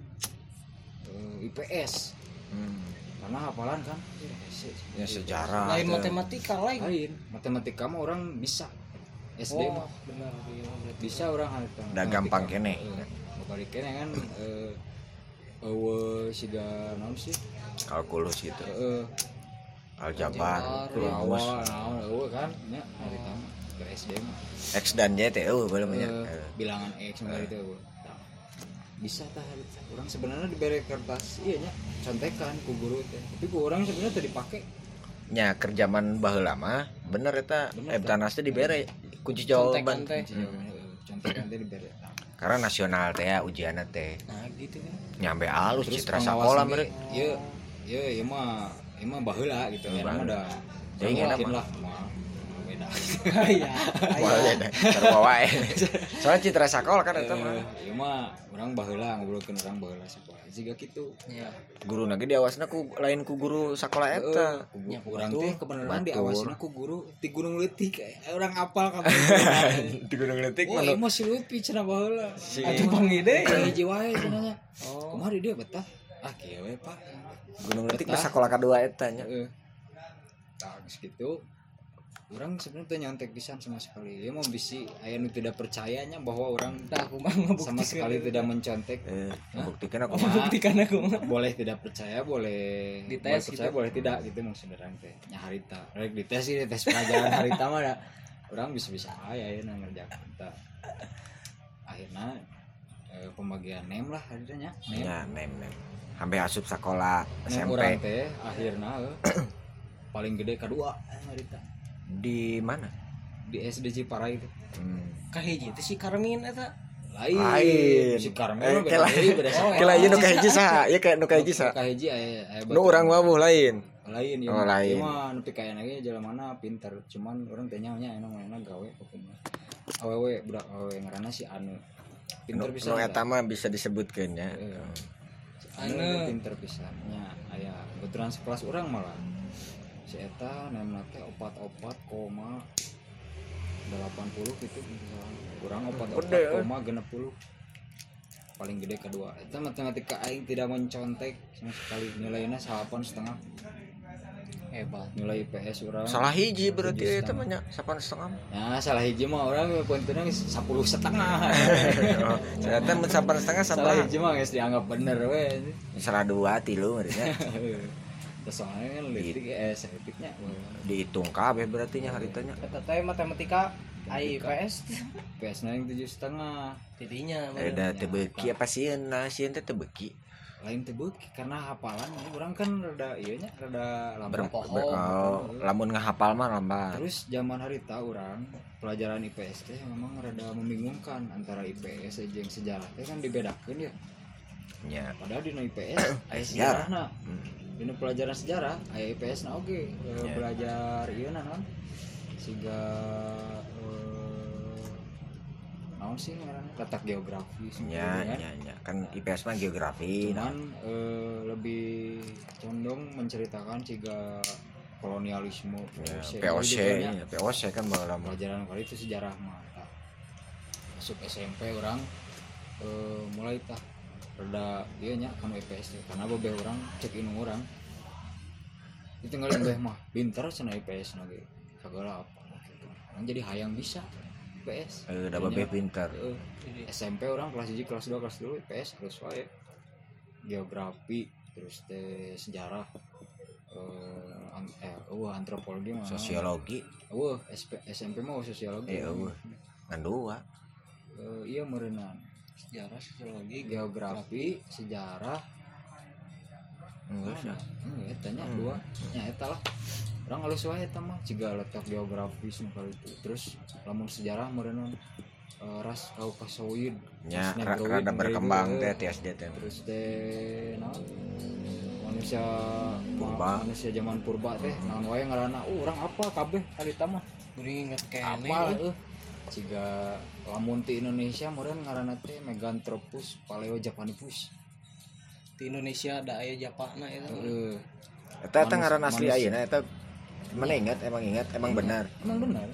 eh, IPS Hmm. karena hafalan kan Ih, hese. ya sejarah lain matematika lain lain matematika mah orang bisa SD mah oh benar iya bisa orang Da gampang kene. Bukari kene kan eh siga naon sih? Kalkulus gitu. Heeh. Aljabar rumus naon eueuh kan? Nya harita mah ke SD mah. X dan Y teh eueuh belum nya Eh, bilangan X mah itu eueuh. Bisa tah orang sebenarnya diberi kertas iya nya contekan ku guru teh. Tapi ku orang sebenarnya tadi dipakai nya kerjaman baheula mah bener eta Eptanas teh dibere kunci contekan jawaban teh contekan teh diberi. Tah. Karena nasional teh ya ujianna teh. Nah gitu kan. Nyampe alus citra pengawas sekolah lagi, mere. iya iya iya mah iya mah baheula gitu ya mah udah yakin mah. lah Iya. boleh deh sarua wae soalnya citra sekolah kan eta mah Eh, ieu mah urang baheula ngobrolkeun urang baheula sekolah jiga kitu Iya. guru lagi diawasna ku lain ku guru sekolah eta Heeh, Ya, urang teh kebenaran Batur. diawasina ku guru di Gunung Leutik Eh, urang apal kabeh di gunung letik Oh, ieu mah si Lutfi cenah baheula. Atuh pangide. Hiji wae cenanya. Oh. Kumaha di dia betah? Ah, kieu we, Pak. gunung letik mah sekolah kedua eta nya Heeh. Tah, Urang sebenarnya teu nyontek pisan sama sekali. Ieu mah bisi aya nu tidak percayanya bahwa orang Tah aku mah sama sekali tidak mencontek. eh buktikan aku Kumaha? Membuktikan aku mah. boleh tidak percaya boleh Dites boleh percaya gitu. boleh tidak gitu maksud orang teh. Nya harita. Rek dites sih tes pelajaran harita mah da orang bisa bisa aya ya ngerjakan tah akhirnya eh, pembagian name lah akhirnya name ya nem nem. Sampai asup sekolah name orang SMP teh akhirnya eh, paling gede kedua eh, harita di mana di SD Ciparai itu hmm. Kahiji teh si Karmin eta. lain, Lain. si Eh, mah beda kela- deui, beda Oh, Kela ieu nu kahiji saha? Ieu kayak nu kahiji saha? kahiji aya aya Nu urang wabuh lain. lain ya Oh, lain. cuma nepi kayak lagi jalan mana pinter cuman orang tanya nya enak mana gawe pokoknya awewe budak awewe ngarana si anu Nu pinter bisa nu eta mah bisa disebutkeun ya. si anu Anu. ge pinter pisannya aya kebetulan sekelas orang malah si eta nemna teh opat-opat koma 80 gitu kurang opat-opat Gede, eh. koma genep puluh. Paling gede kedua. Itu matematika aing tidak mencontek sama sekali. Nilainya salapan setengah. Hebat. nilai IPS orang Salah hiji berarti mah nya sapan setengah. ya salah hiji mah orang poinnya sepuluh setengah. Saya teh sapan setengah salah hiji mah guys dianggap bener we Salah dua tilu ngerinya. soalnya kan litik eh setiknya Dihitung kabeh berarti nya haritanya. Eta teh matematika IPS IPS nya yang tujuh setengah tidinya. Eh da teu beuki apa sieun nah sieun teh teu beuki. lain tebuk karena hafalan orang kan rada iya nya rada lambat. Ber- oh, lamun ngahapal mah lambat. terus zaman harita orang pelajaran IPS teh memang rada membingungkan antara IPS aja yang sejarah teh kan dibedakan ya Nya. padahal di IPS aya Sejarah. sejarah nah Hmm. Di pelajaran sejarah aya IPS nah oke Ya. belajar iya nah non sehingga eh, naon sih ngaranna letak geografis Nya, gitu kan. nya, nya. Kan IPS mah geografi. nah. cuman eh, lebih condong menceritakan jika kolonialisme Ya, POC, POC, gitu kan ya. ya, POC kan lama. pelajaran kali itu sejarah mah masuk SMP orang eh, mulai tah rada iya nya kanu IPS teh. karena beberapa orang cek inu orang itu ngalih beh mah pinter cenah IPS nage segala apa gitu. Orang jadi hayang bisa IPS Eh, udah babe pinter. Eh, SMP orang kelas 1 kelas 2 kelas 2 IPS harus wae geografi terus teh sejarah eh, an- eh wah antropologi mah Sosiologi, wah SP, SMP mah sosiologi eh, eueuh. ngan dua. Eh, iya merenang Sejarah sosiologi geografi sejarah Enggak sih. hmm, eta nya Hmm. dua nya eta lah orang halus wae eta mah ciga letak geografis nu kali itu terus lamun sejarah merenang eh, ras Kaukasoid Negroid, rada berkembang teh TSD teh. terus teh naon manusia Purba. manusia zaman purba teh naon wae ngaranna uh urang apa kabeh kali tama Geuning inget kene. apa euh ciga lamun ti Indonesia meureun ngaranna teh Meganthropus paleojapanipus Di Indonesia ada aya Japana eta. heeh. Eta eta ngaran asli ayeuna eta mana ingat emang ingat emang benar. emang benar.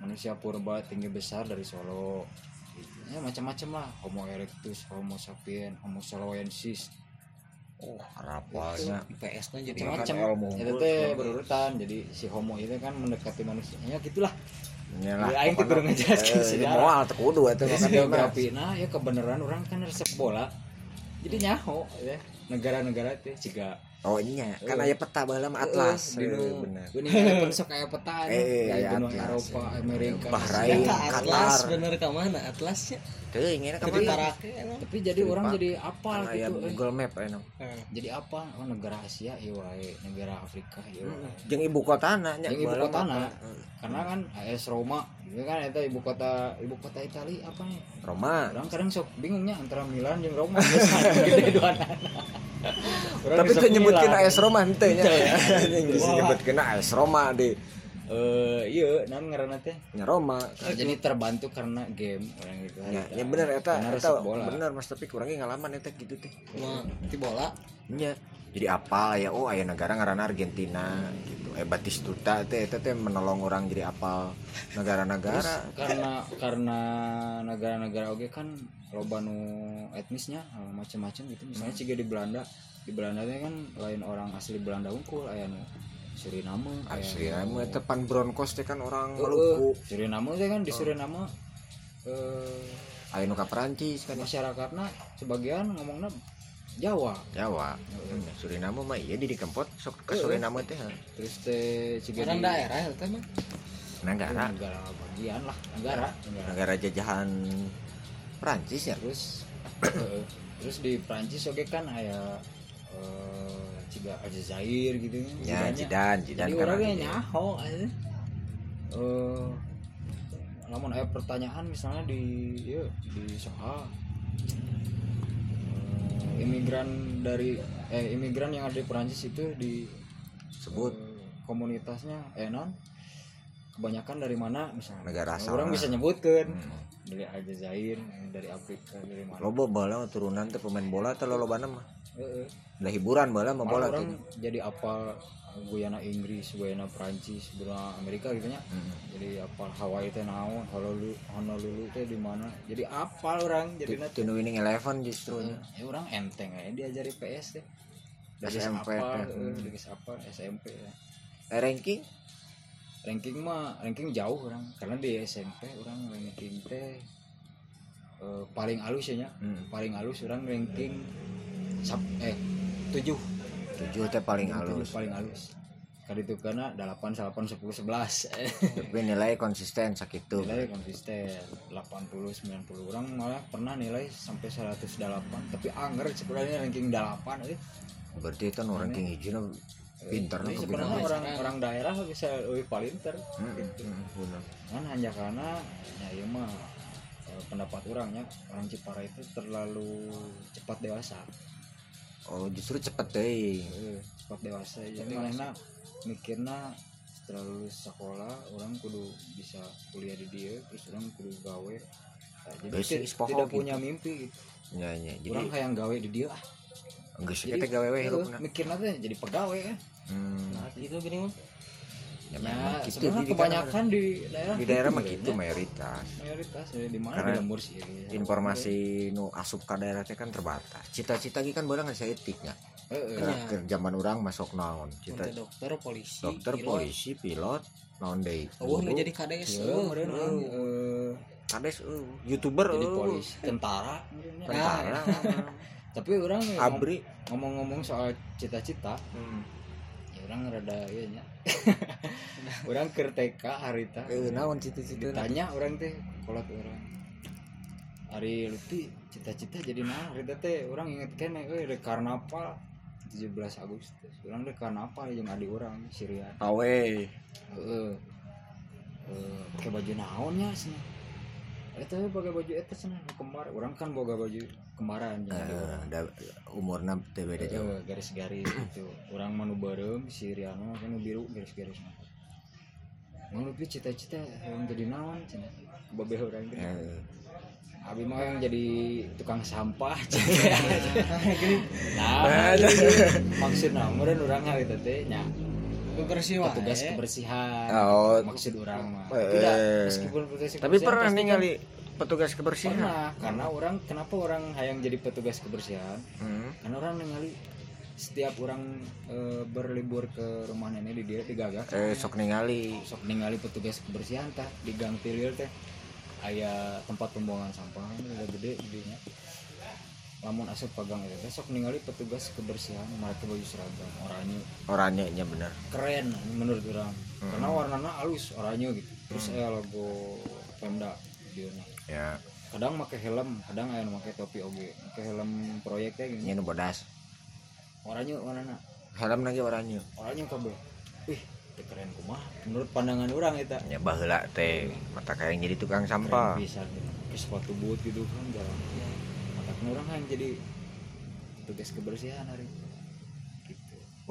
Manusia purba tinggi besar dari Solo. Ya macam-macam lah. Homo erectus Homo sapien Homo soloensis Oh, harapalnya. IPS nya jadi macam-macam. Itu teh berurutan. Jadi si homo itu kan mendekati manusia. Ya gitulah Nya Ya, aing teh kudu ngejelasin sejarah. Moal teu kudu eta mah kan geografi nah ya kebenaran orang kan resep bola jadi nyaho ya negara-negara teh ciga Oh iya, kan Eh. aya peta baheula mah atlas. di Eh, nu bener. dunia pun sok aya peta Eh, ya aya benua atlas, Eropa ya. Amerika Bahrain. Eta Atlas Qatar. bener ka mana Atlasnya? Ini kamana? tarake emang. tapi jadi orang jadi apal aya gitu eh. Google Map aya nu. Heeh. jadi apa oh negara Asia ya wae negara Afrika ya wae Jeung ibu kotana nya. Jeung ibu kotana. karena kan AS Roma itu kan itu ibu kota ibu kota Italia apa nih Roma. orang kadang sok bingungnya antara Milan dan Roma gede dua Tapi teu nyebutkeun AS Roma henteu nya. Ya. Nyebutkeun AS Roma di eh iya nan ngaranna teh? Nya Roma. Oh, jadi terbantu karena game orang gitu ya, ya bener eta eta bener mas tapi kurangnya ngalaman eta gitu teh. Cuma ti bola? Nya jadi apa ya oh aya negara ngaranna Argentina gitu. Eh Batistuta teh eta teh menolong orang jadi apal negara-negara. Karena karena negara-negara oke kan loba nu etnisnya eh, macam-macam gitu. Misalnya juga di Belanda di Belanda teh kan lain orang asli Belanda unggul aya nu Suriname nu- anu eta pan Broncos teh kan orang Heeh, Maluku. Suriname teh kan di Suriname eh aya nu ka Perancis kan masyarakatnya sebagian ngomongnya Jawa. Jawa. Suriname mah iya di kempot sok ke Suriname teh ha. terus teh juga orang di daerah eta mah. Negara. Negara bagian lah negara. Negara. Negara jajahan Perancis ya? Terus eh, terus di Prancis oke kan aya eh juga Aljazair gitu kan. Ya. Jidan Jidan jadi orangnya nyaho aja eh namun ada pertanyaan misalnya di ya, di Soha eh, imigran dari eh imigran yang ada di Prancis itu di sebut. eh, komunitasnya eh non kebanyakan dari mana misalnya Negara asal. orang bisa nyebutkan Hmm. dari Aljazair dari Afrika dari mana loba bala turunan teh pemain bola teh lolobana mah Heeh. da hiburan mah Malah bola orang tuh jadi apa Guyana Inggris, Guyana Prancis, Guyana Amerika gitu nya. Hmm. Jadi apa Hawaii teh naon, Honolulu, Honolulu teh di mana. Jadi apa orang jadi nanti Tinu winning eleven justru nya. ya orang enteng ya diajari PS teh. Dari SMP apa SMP ya. Eh, ranking Ranking mah ranking jauh orang. Karena di SMP orang ranking teh eh, paling halus ya. Hmm. Paling halus orang ranking sab, eh 7 tujuh teh paling Tujuh halus. paling halus. Kali itu karena 8 8 10 11 tapi nilai konsisten sakitu nilai konsisten. 80 90 orang malah pernah nilai sampai 108 tapi anger sebenarnya ranking 8 eh. berarti itu ranking hijau pinter Jadi nu sebenarnya orang orang daerah bisa lebih palinter Hmm, hmm, kan hanya karena ya iya mah pendapat orangnya orang Cipara itu terlalu cepat dewasa. Oh justru cepet deh Eh, cepat dewasa. Jadi mana mikirna setelah lulus sekolah orang kudu bisa kuliah di dia terus orang kudu gawe. Nah, jadi Basic tidak gitu. punya mimpi gitu. ya ya orang jadi hayang gawe di dia ah. Enggak sih kita gawe we eh, hirupna mikirna teh jadi pegawai kan hmm. Nah itu gini mah ya ya, memang gitu. kebanyakan di daerah di daerah. mah gitu gitu mayoritas. Mayoritas ya, di mana Karena di lembur sih ya. informasi nu asup ka daerah teh kan terbatas. Cita-cita ge kan boleh nggak etiknya Eh, eh, ke, ke zaman orang masuk naon cita Untuk dokter polisi dokter pilot. polisi pilot naon deui. Oh nu jadi kades ya, eh, kades eueuh. youtuber jadi polisi tentara. Tentara. Tapi orang abri. ngomong-ngomong soal cita-cita Hmm. Orang rada iya nya. Orang ke TK harita. Eh, naon cita-cita ditanya orang teh kolot orang. Hari luti cita-cita jadi nah harita teh orang inget kene euy rek karnaval 17 Agustus. Orang rek karnaval jeung adik orang Sirian awe. Heeh. Eh, pakai baju naonnya sih we pakai baju eta cenah nu kembar. Orang kan boga baju kembaran jeung adik orang da umurna teh beda jauh. Eh, garis-garis gitu orang manu bareng si Riano kan biru garis-garis. Mau lebih cita-cita yang jadi naon cina? Babe orang gitu Eh, abi mah yang jadi tukang sampah cina. Nah maksud namun orang hal itu teh nya? Bebersih wae petugas kebersihan. Oh. maksud orang mah. Eh. tidak meskipun tapi kebersihan pernah pasti kan- ningali petugas kebersihan. Pernah karena orang kenapa orang hayang jadi petugas kebersihan? Hmm. karena orang ningali setiap orang eh, berlibur ke rumah nenek di dia digagak eh sok ningali. Sok ningali petugas kebersihan tah di gang tilir teh. Aya tempat pembuangan sampah udah gede gedenya. Lamun asup pagang itu teh sok ningali petugas kebersihan. Mereka baju seragam oranye. Oranye nya bener. Keren menurut orang. Karena warnanya halus oranye gitu. Terus aya logo Pemda di ya. Kadang pakai helm kadang aya nu make topi oge. Pakai helm proyek teh nya gini nu bodas. Oranye warnana? Helm lagi oranye oranye kabeh wih keren kumaha. Menurut pandangan orang eta. Nya baheula teh mata kayak jadi tukang keren sampah pisan gitu. Pakai sepatu boot gitu kan jalan mata orang kan jadi tugas kebersihan hari. gitu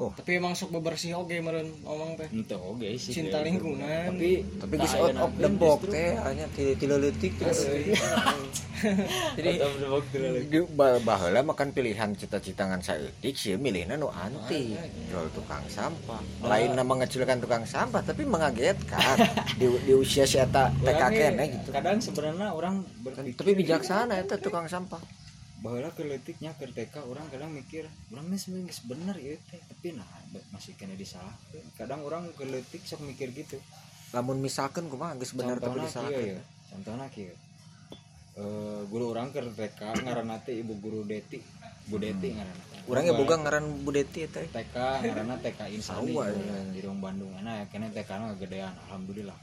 Oh. tapi emang sok bebersih oke meren ngomong teh. Ente oke sih Cinta gitu. lingkungan. tapi tapi geus out of the box teh hanya ti ti leutik terus jadi out of the box tuh lagi. di ba- baheula makan pilihan cita-cita ngan saeutik sih milihna nu anti jual tukang sampah. Lain nama ngecilkan tukang sampah tapi mengagetkan. Di, di usia si eta TK Orangnya kene gitu. Kadang sebenarnya orang berpikir tapi bijaksana eta tukang sampah bahwa keletiknya ke TK orang kadang mikir orang ini sebenarnya bener ya teh. Tapi nah masih kena disalah kadang orang keletik sok mikir gitu. Lamun misalkan kumaha geus bener tapi disalahkan kieu ya contohnya kieu Eh, guru orang ke TK ngaranna teh ibu guru Deti Bu Deti ngaranna urang ya boga ngaran Bu Deti eta TK ngaranna TK Insani ya. di Rung Bandung. Nah kena TK na gedean alhamdulillah.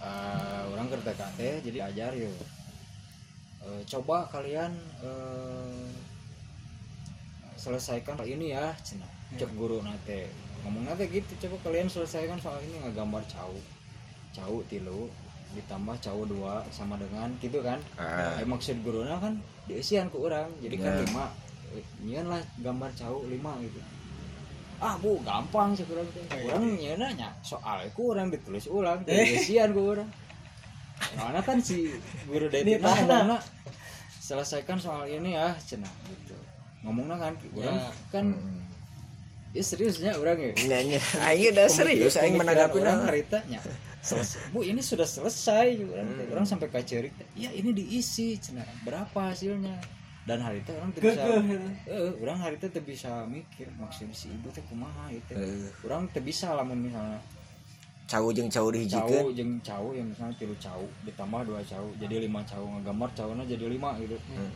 Eh, orang ke TK teh jadi ajar yuk Eh, coba kalian eh, selesaikan soal ini ya cina. Cek guru nate. Ngomong nate gitu coba kalian selesaikan soal ini ngegambar cau. Cau tilu. Ditambah cau dua sama dengan gitu kan. Ah. Eh, maksud gurunya kan diisian ke orang. Jadi kan Ya. lima. Eh, nyian lah gambar cau lima gitu. Ah bu gampang sih kurang teh orang nyian nanya soal itu orang ditulis ulang. Diisian ke orang mana kan si guru Detina tanah. ngomongna selesaikan soal ini ya cina gitu. Ngomongnya kan orang Ya. kan ya seriusnya orang ya. Nyanyi aing udah serius aing Pemikiran menanggapi orang haritanya selesai. Bu ini sudah selesai orang, Hmm. orang sampai kacerik ya ini diisi cina berapa hasilnya? Dan hari itu orang tidak bisa eh orang hari itu tidak bisa mikir maksud si ibu teh kumaha? itu Eh. orang tidak bisa lah misalnya cau jeung cau cau dihijikeun jeng cau yang misalnya tilu cau ditambah dua cau jadi lima cau ngegambar caunya jadi lima gitu. Hmm.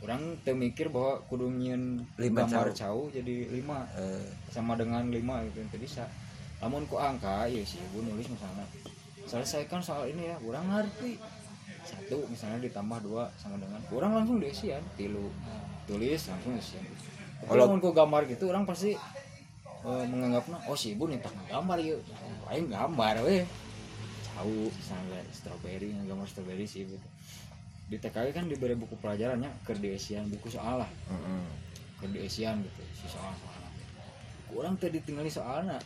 orang teu mikir bahwa kudu nyieun Lima gambar cau. cau jadi lima Eh, sama dengan lima gitu itu bisa. Namun ku angka ya sih ibu nulis misalnya selesaikan soal ini ya kurang ngerti satu misalnya ditambah dua sama dengan kurang langsung diisian tilu tulis langsung isian Kalau- ku gambar gitu orang pasti eh, menganggapnya oh si ibu nih tak gambar yuk. Lain gambar weh. Tahu misalnya strawberry gambar strawberry sih ibu di TKI kan diberi buku pelajarannya ke diisian buku soal lah. Heeh. ke diisian gitu si soal soalnya kurang tadi tinggali soalnya.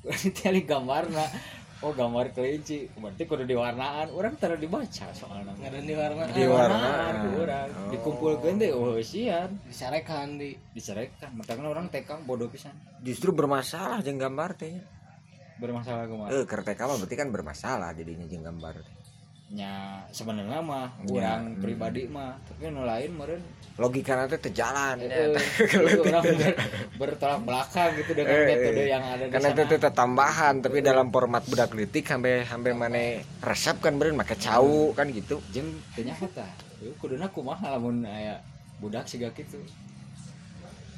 Kurang ditinggali gambarna oh gambar kelinci. Berarti kudu diwarnaan. Orang tara dibaca soalnya. Nggak ada di warna. Diwarnaan. orang. Oh. dikumpulkan deh. Oh sian. Disarekan di. Diceraikan makanya orang TK bodoh pisan. Justru bermasalah jeung gambar teh. Bermasalah ke mana? Eh TK mah berarti kan bermasalah jadinya jeung gambar teh nya sebenarnya mah Ya, orang hmm. pribadi mah. Tapi nu lain meureun logika nanti terjalan. ya, eh, orang ber, bertolak belakang gitu dengan eh. metode yang ada di karena sana. itu tambahan tapi dalam format budak litik sampai sampai mana resep kan beren make cau kan gitu. Jeung nyaho tah Ieu kuduna kumaha lamun aya budak siga kitu.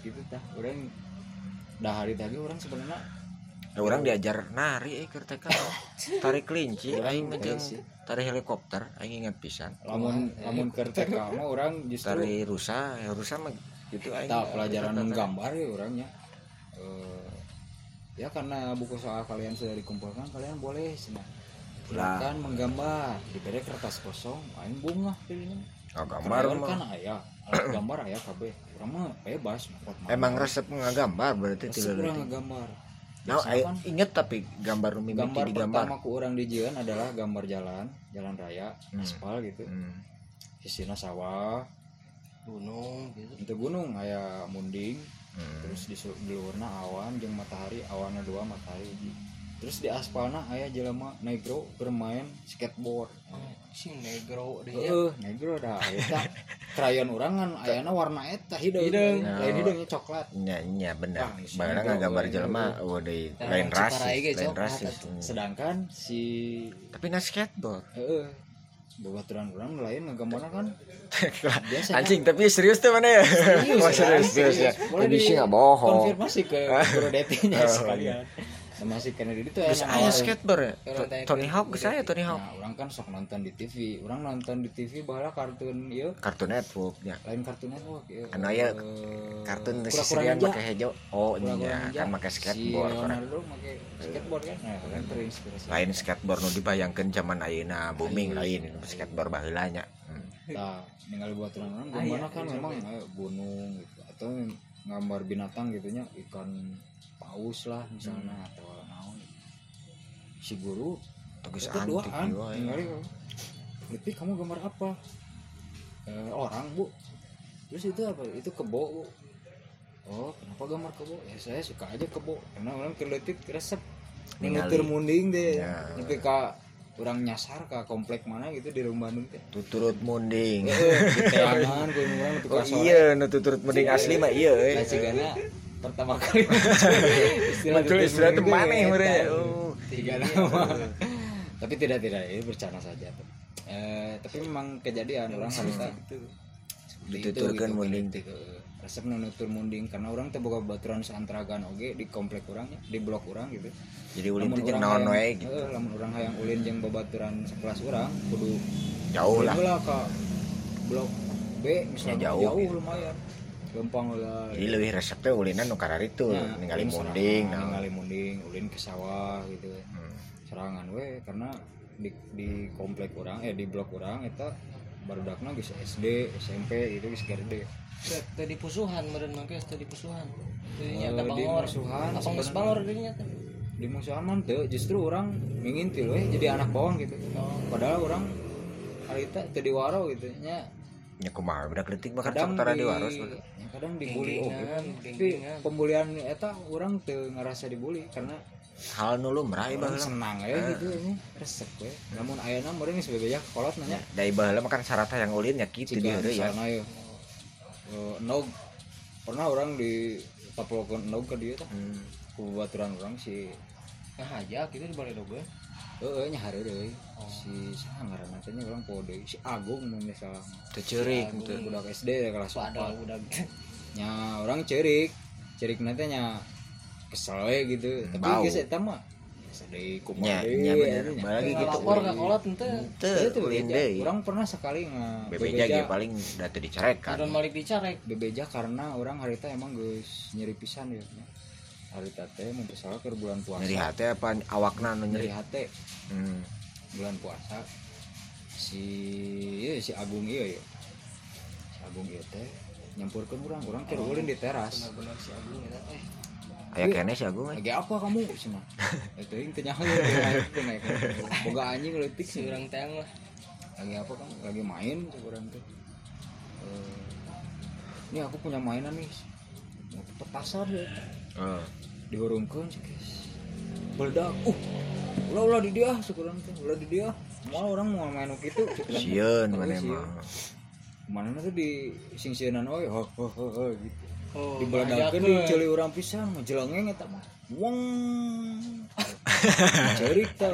Gitu tah urang dah hari tadi orang sebenarnya Ya, orang diajar nari eh keur TK tarik kelinci Orang aing jeung sih. tarik helikopter aing ingat pisan. Lamun lamun mah orang justru tari rusa ya rusa mah gitu aing. Tak pelajaran menggambar ya orangnya Eh, ya karena buku soal kalian sudah dikumpulkan kalian boleh senang silakan menggambar. Diberi kertas kosong aing bunga pilihnya. Oh, gambar Krayon mah. kan aya alat gambar aya kabeh. Urang mah bebas emang resep ngagambar berarti Resep tidak urang ngagambar Nah, Misalkan, inget tapi gambar nu mimiti gambar di gambar. pertama ku orang di Jian adalah gambar jalan jalan raya Hmm. aspal gitu Hmm. sisina sawah gunung gitu itu gunung aya munding Hmm. terus di di luarna awan jeung matahari awana dua matahari hiji. Terus di aspalna aya jelema negro bermain skateboard si negro deh heeh negro dah eta krayon urang kan ayana warna eta hideung Hideung. lain hideungnya coklat Nya nya bener. Ah, si Barang ngagambar lain jelema Negro. oh deui Nah, lain ge, lain rasis. sedangkan si Tapi na skateboard. heeh babaturan urang lain ngagambarna kan biasa Anjing tapi serius tuh mana ya? Serius, Oh, ya, serius, serius ya. Tapi sih nggak bohong. konfirmasi ke guru detinya Oh, sekalian sama si Kennedy itu Terus yang aya nawarin. skateboard ya? Tony Hawk ke saya Tony Hawk. Nah, orang kan sok nonton di TV. Orang nonton di TV bahala kartun ieu, Cartoon Network ya. lain kartun network ieu. Anu aya Eh, Kartun sisirian Ninja. pakai hijau. Oh iya, kan pakai Si skateboard. orang. Leonardo pakai skateboard kan. Nah, kan terinspirasi. Lain skateboard nu dibayangkeun zaman ayeuna booming lain skateboard baheula nya. Hmm. Nah, ningali buat orang gambarnya kan memang eh, gunung gitu atau gambar binatang gitunya ikan paus lah misalnya atau naon si guru Tegas itu antik ya. Liti kamu gambar apa? Eh, orang bu. Terus itu apa? Itu kebo bu. Oh kenapa gambar kebo? Ya saya suka aja kebo. Karena orang keletik resep. Nutur munding deh. Ya. sampai ke orang nyasar ke komplek mana gitu di rumah Bandung teh. Tuturut munding. Eh, di teangan gue orang di oh iya nu tuturut munding asli mah iya. Nah, cigana pertama kali. Istilah Muncul tutur istilah itu munding, mana ya. Oh. Tiga nama. tapi tidak tidak. Ini bercanda saja eh, tapi memang kejadian orang harusnya Dituturkeun munding. teh. resep nutur munding. Karena orang teh boga baturan seantaragan oge di komplek orangnya di blok orang gitu. Jadi ulin teh jeung naon wae gitu. eh, lamun orang hayang ulin jeung babaturan sekelas orang kudu Jauh lah. lah ke blok B misalnya Ya, jauh, jauh, gitu. lumayan gampang lah Jadi lebih resepnya ulinan nu kararitu, Nah, ningali munding. nah. ningali munding ulin ke sawah gitu Hmm. serangan we karena di, di komplek orang eh di blok orang eta barudakna geus SD SMP itu geus gede tadi pusuhan meureun mah geus tadi pusuhan Eh, Tadi di bangor musuhan apa geus sebenarnya. bangor teh di musuhan mah teu justru orang ngintil we jadi anak bawang gitu Oh. padahal orang harita teu diwaro gitu nya Nya kumaha budak leutik bakal kadang sok tara di, ya, kadang dibully oh Geng-gengan, tapi geng-gengan. pembulian eta orang teu ngerasa dibully karena Hal nu lumrah ieu senang ya gitu ini resep we. Namun ayeuna meureun geus bebeja kolot nanya. Dari baheula mah kan syaratna yang ulin ya kitu dia heureuy ya. ya eh, nog. Pernah orang di taplokan nog ke dia tuh Hmm. ku baturan orang si nah aja kita di balai dobe eh nya hari si saha ngaranna teh nya orang deui si Agung mun salah. Teu ceurik Agung, teu. budak SD kelas padahal 4 udah nya orang cerik. Cerik nanti nya kesel we gitu. Tapi geus eta mah sedih Nya kumaha nya bener. Balik gitu. lapor ka kolot ente. Teu itu deui. orang pernah sekali nge Bebeja ge paling da teu dicarekan. kadon malik dicarek bebeja karena orang harita emang geus nyeri pisan ya. Harita teh mun teu salah keur bulan puasa. Nyeri hati apa awakna nyeri? Hate Hmm. Bulan puasa si ieu si Agung ieu ya si Agung ieu teh nyampurkeun urang urang keur ulin di teras. Benar si Agung ya eh. Aya kene si Agung. eh. lagi apa kamu? Cenah eta yang teh nyaho naik boga anjing leutik si urang teh mah. Lagi apa kamu? Lagi main cek urang teh. Eh, ini aku punya mainan nih. Mau petasan ya. Heeh. dihurungkan cek guys meledak uh ulah ulah di dia sekurang teh ulah di dia. Mau orang mau main gitu teh. Sieun Oh, mana emang. mana tuh di sing sienan oy ho ho ho ho gitu. Oh di beladakeun di ceuli urang pisan mah jelengeng eta mah. Wong. Cerik ta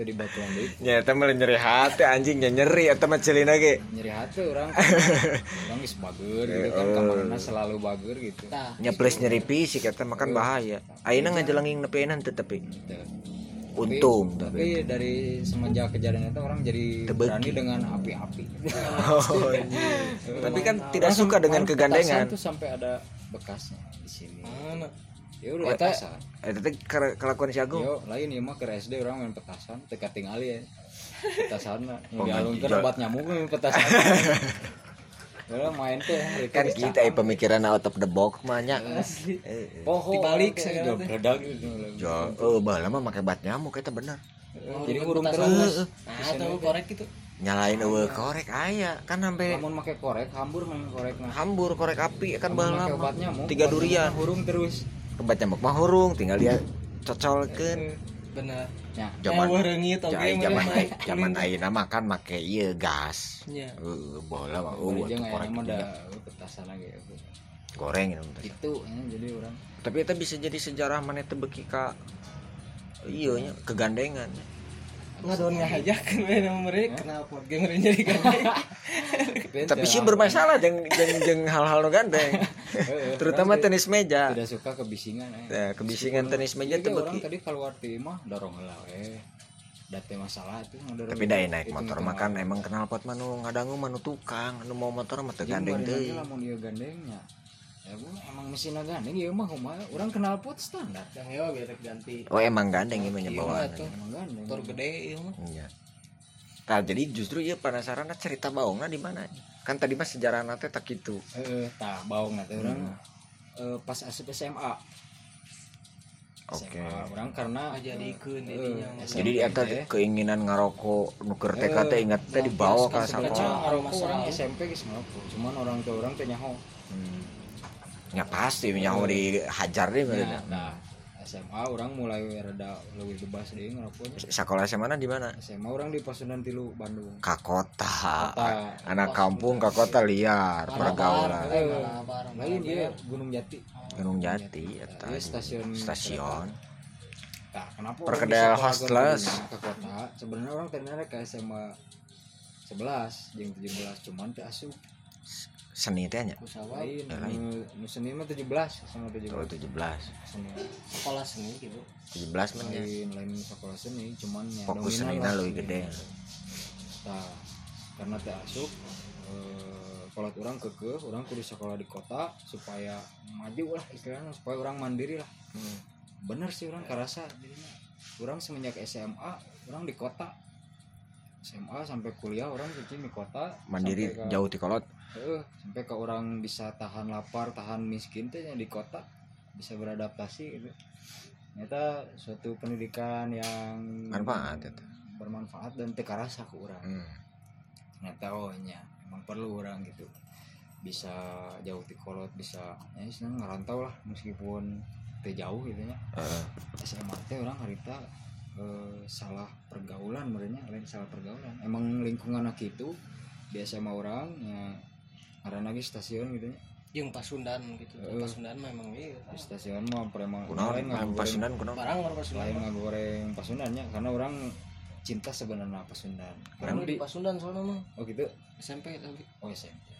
teh di batuan deui Nya eta mah nyeri hati anjing nya nyeri. Eta mah ceulina ge. nyeri hati orang. Orang geus bager gitu kan kamarna selalu bager gitu. Tah. Nya plus nyeri fisik eta mah kan bahaya. Ayeuna ngajelenging nepeunan teu tapi. Gitu. untung. tapi dari semenjak kejadian itu orang jadi Tebeki. berani dengan api-api. Oh, Tapi kan tidak suka dengan kegandengan. tuh sampai ada bekasnya di sini. Mana ya Oh, udah eta- petasan. Eta teh kela- kelakuan si Agung. yo lain ya mah ke SD orang main petasan teka tingali ya. Petasan Oh, dialungkeun ngajak. obat nyamuk main petasan. Ya main teh Kan kita eh pemikiran out of the box mah nya. asli. Eh, poho Dibalik segala jauh bedak gitu. Jo, oh baheula mah make bat nyamuk eta bener. jadi urung terus nah tahu korek gitu. Nyalain eueuh korek aya kan sampai lamun make korek hambur main korek nah hambur korek api kan nyamuk Tiga durian. hurung terus Kebat nyamuk mah hurung tinggal dia cocolkeun. benar ya Zaman eh reungit oge Jai zaman ai- zaman ayeuna mah kan make ieu gas. nya Heeh, bola mah eueuh atuh korek petasan lagi ya. goreng itu. itu ya, jadi orang Tapi itu bisa jadi sejarah mana teu beki ka iya nya kegandengan. Ngadon we nama mereka. Kenapa meureun jadi gandeng Tapi sih bermasalah jeung jeung jeung hal-hal nu gandeng. Heeh, Terutama tenis meja. tidak suka kebisingan eh. Ya, kebisingan tenis meja Iya, teu orang tadi keluar di mah dorong heula we date masalah tuh dorong Tapi dai naik Itu motor mah mah kan emang kenal pot manu ngadangu manu tukang, anu mau motor mah teu Jeung gandeng lamun ieu gandengnya. ya emang mesinnya gandeng ya mah kumaha orang kenal pot standar yang hewa biar ganti Oh emang gandeng ieu mah nya Iya, bawaan. emang gandeng motor gede ieu mah Iya. Nah, jadi justru ieu penasaran cerita baungna di mana? Kan tadi mah sejarah teh tak kitu. eh tah baung nanti orang eh, pas asup SMA Oke. SMA orang karena Ngajadikeun eh, jadinya. eh, jadi eta teh. keinginan ngarokok nuker TK teh ingat teh dibawa ka ngarokok Masalah. orang SMP geus ngarokok cuman orang tua orang teh nyaho Hmm. Ya pasti nyaho dihajar deh bener. nah, SMA orang mulai rada lebih bebas deh ngerokoknya sekolah SMA di mana? SMA orang di Pasundan Tilu Bandung. Ka kota. Kota. anak kampung ka kota liar pergaulan Eh, lain dia Gunung Jati. Gunung Jati eta Iya, stasiun stasiun. Nah, kenapa Perkedel hostless. ke kota? Sebenarnya orang ternyata ke SMA 11, yang 17 cuman teh asup seni teh nya lain. Lain. Nu- seni mah 17 sama 17. oh 17 Seni. sekolah seni gitu. 17 men ya Lain lain sekolah seni cuman ya Fokus senina lah seni. gede. Nah, karena teh asup eh, kalau orang kekeh, orang kudu sekolah di kota supaya maju lah istilahnya supaya orang mandiri lah Hmm. bener sih orang kerasa orang semenjak SMA orang di kota SMA sampai kuliah orang cuci di kota mandiri ke, jauh ti kolot eh, sampai ke orang bisa tahan lapar tahan miskin teh di kota bisa beradaptasi gitu. Ternyata suatu pendidikan yang manfaat eta bermanfaat dan teka rasa ke orang. Hmm. ternyata oh nya emang perlu orang gitu. Bisa jauh di kolot bisa ya senang ngerantau lah meskipun teh jauh gitu ya. Heeh. SMA teh orang harita eh, salah pergaulan merenya lain salah pergaulan. Emang lingkungan itu di SMA orang ya karena lagi stasiun gitu ya Jeung Pasundan gitu. Eh. Pasundan memang iya. di stasiun mah preman lain main ngagoreng pasunan kunaon? Barang Pasundan. lain ngagoreng pasundannya karena orang cinta sebenarnya pasundan Orang karena di Pasundan soalnya mah. Oh gitu? SMP tapi oh SMP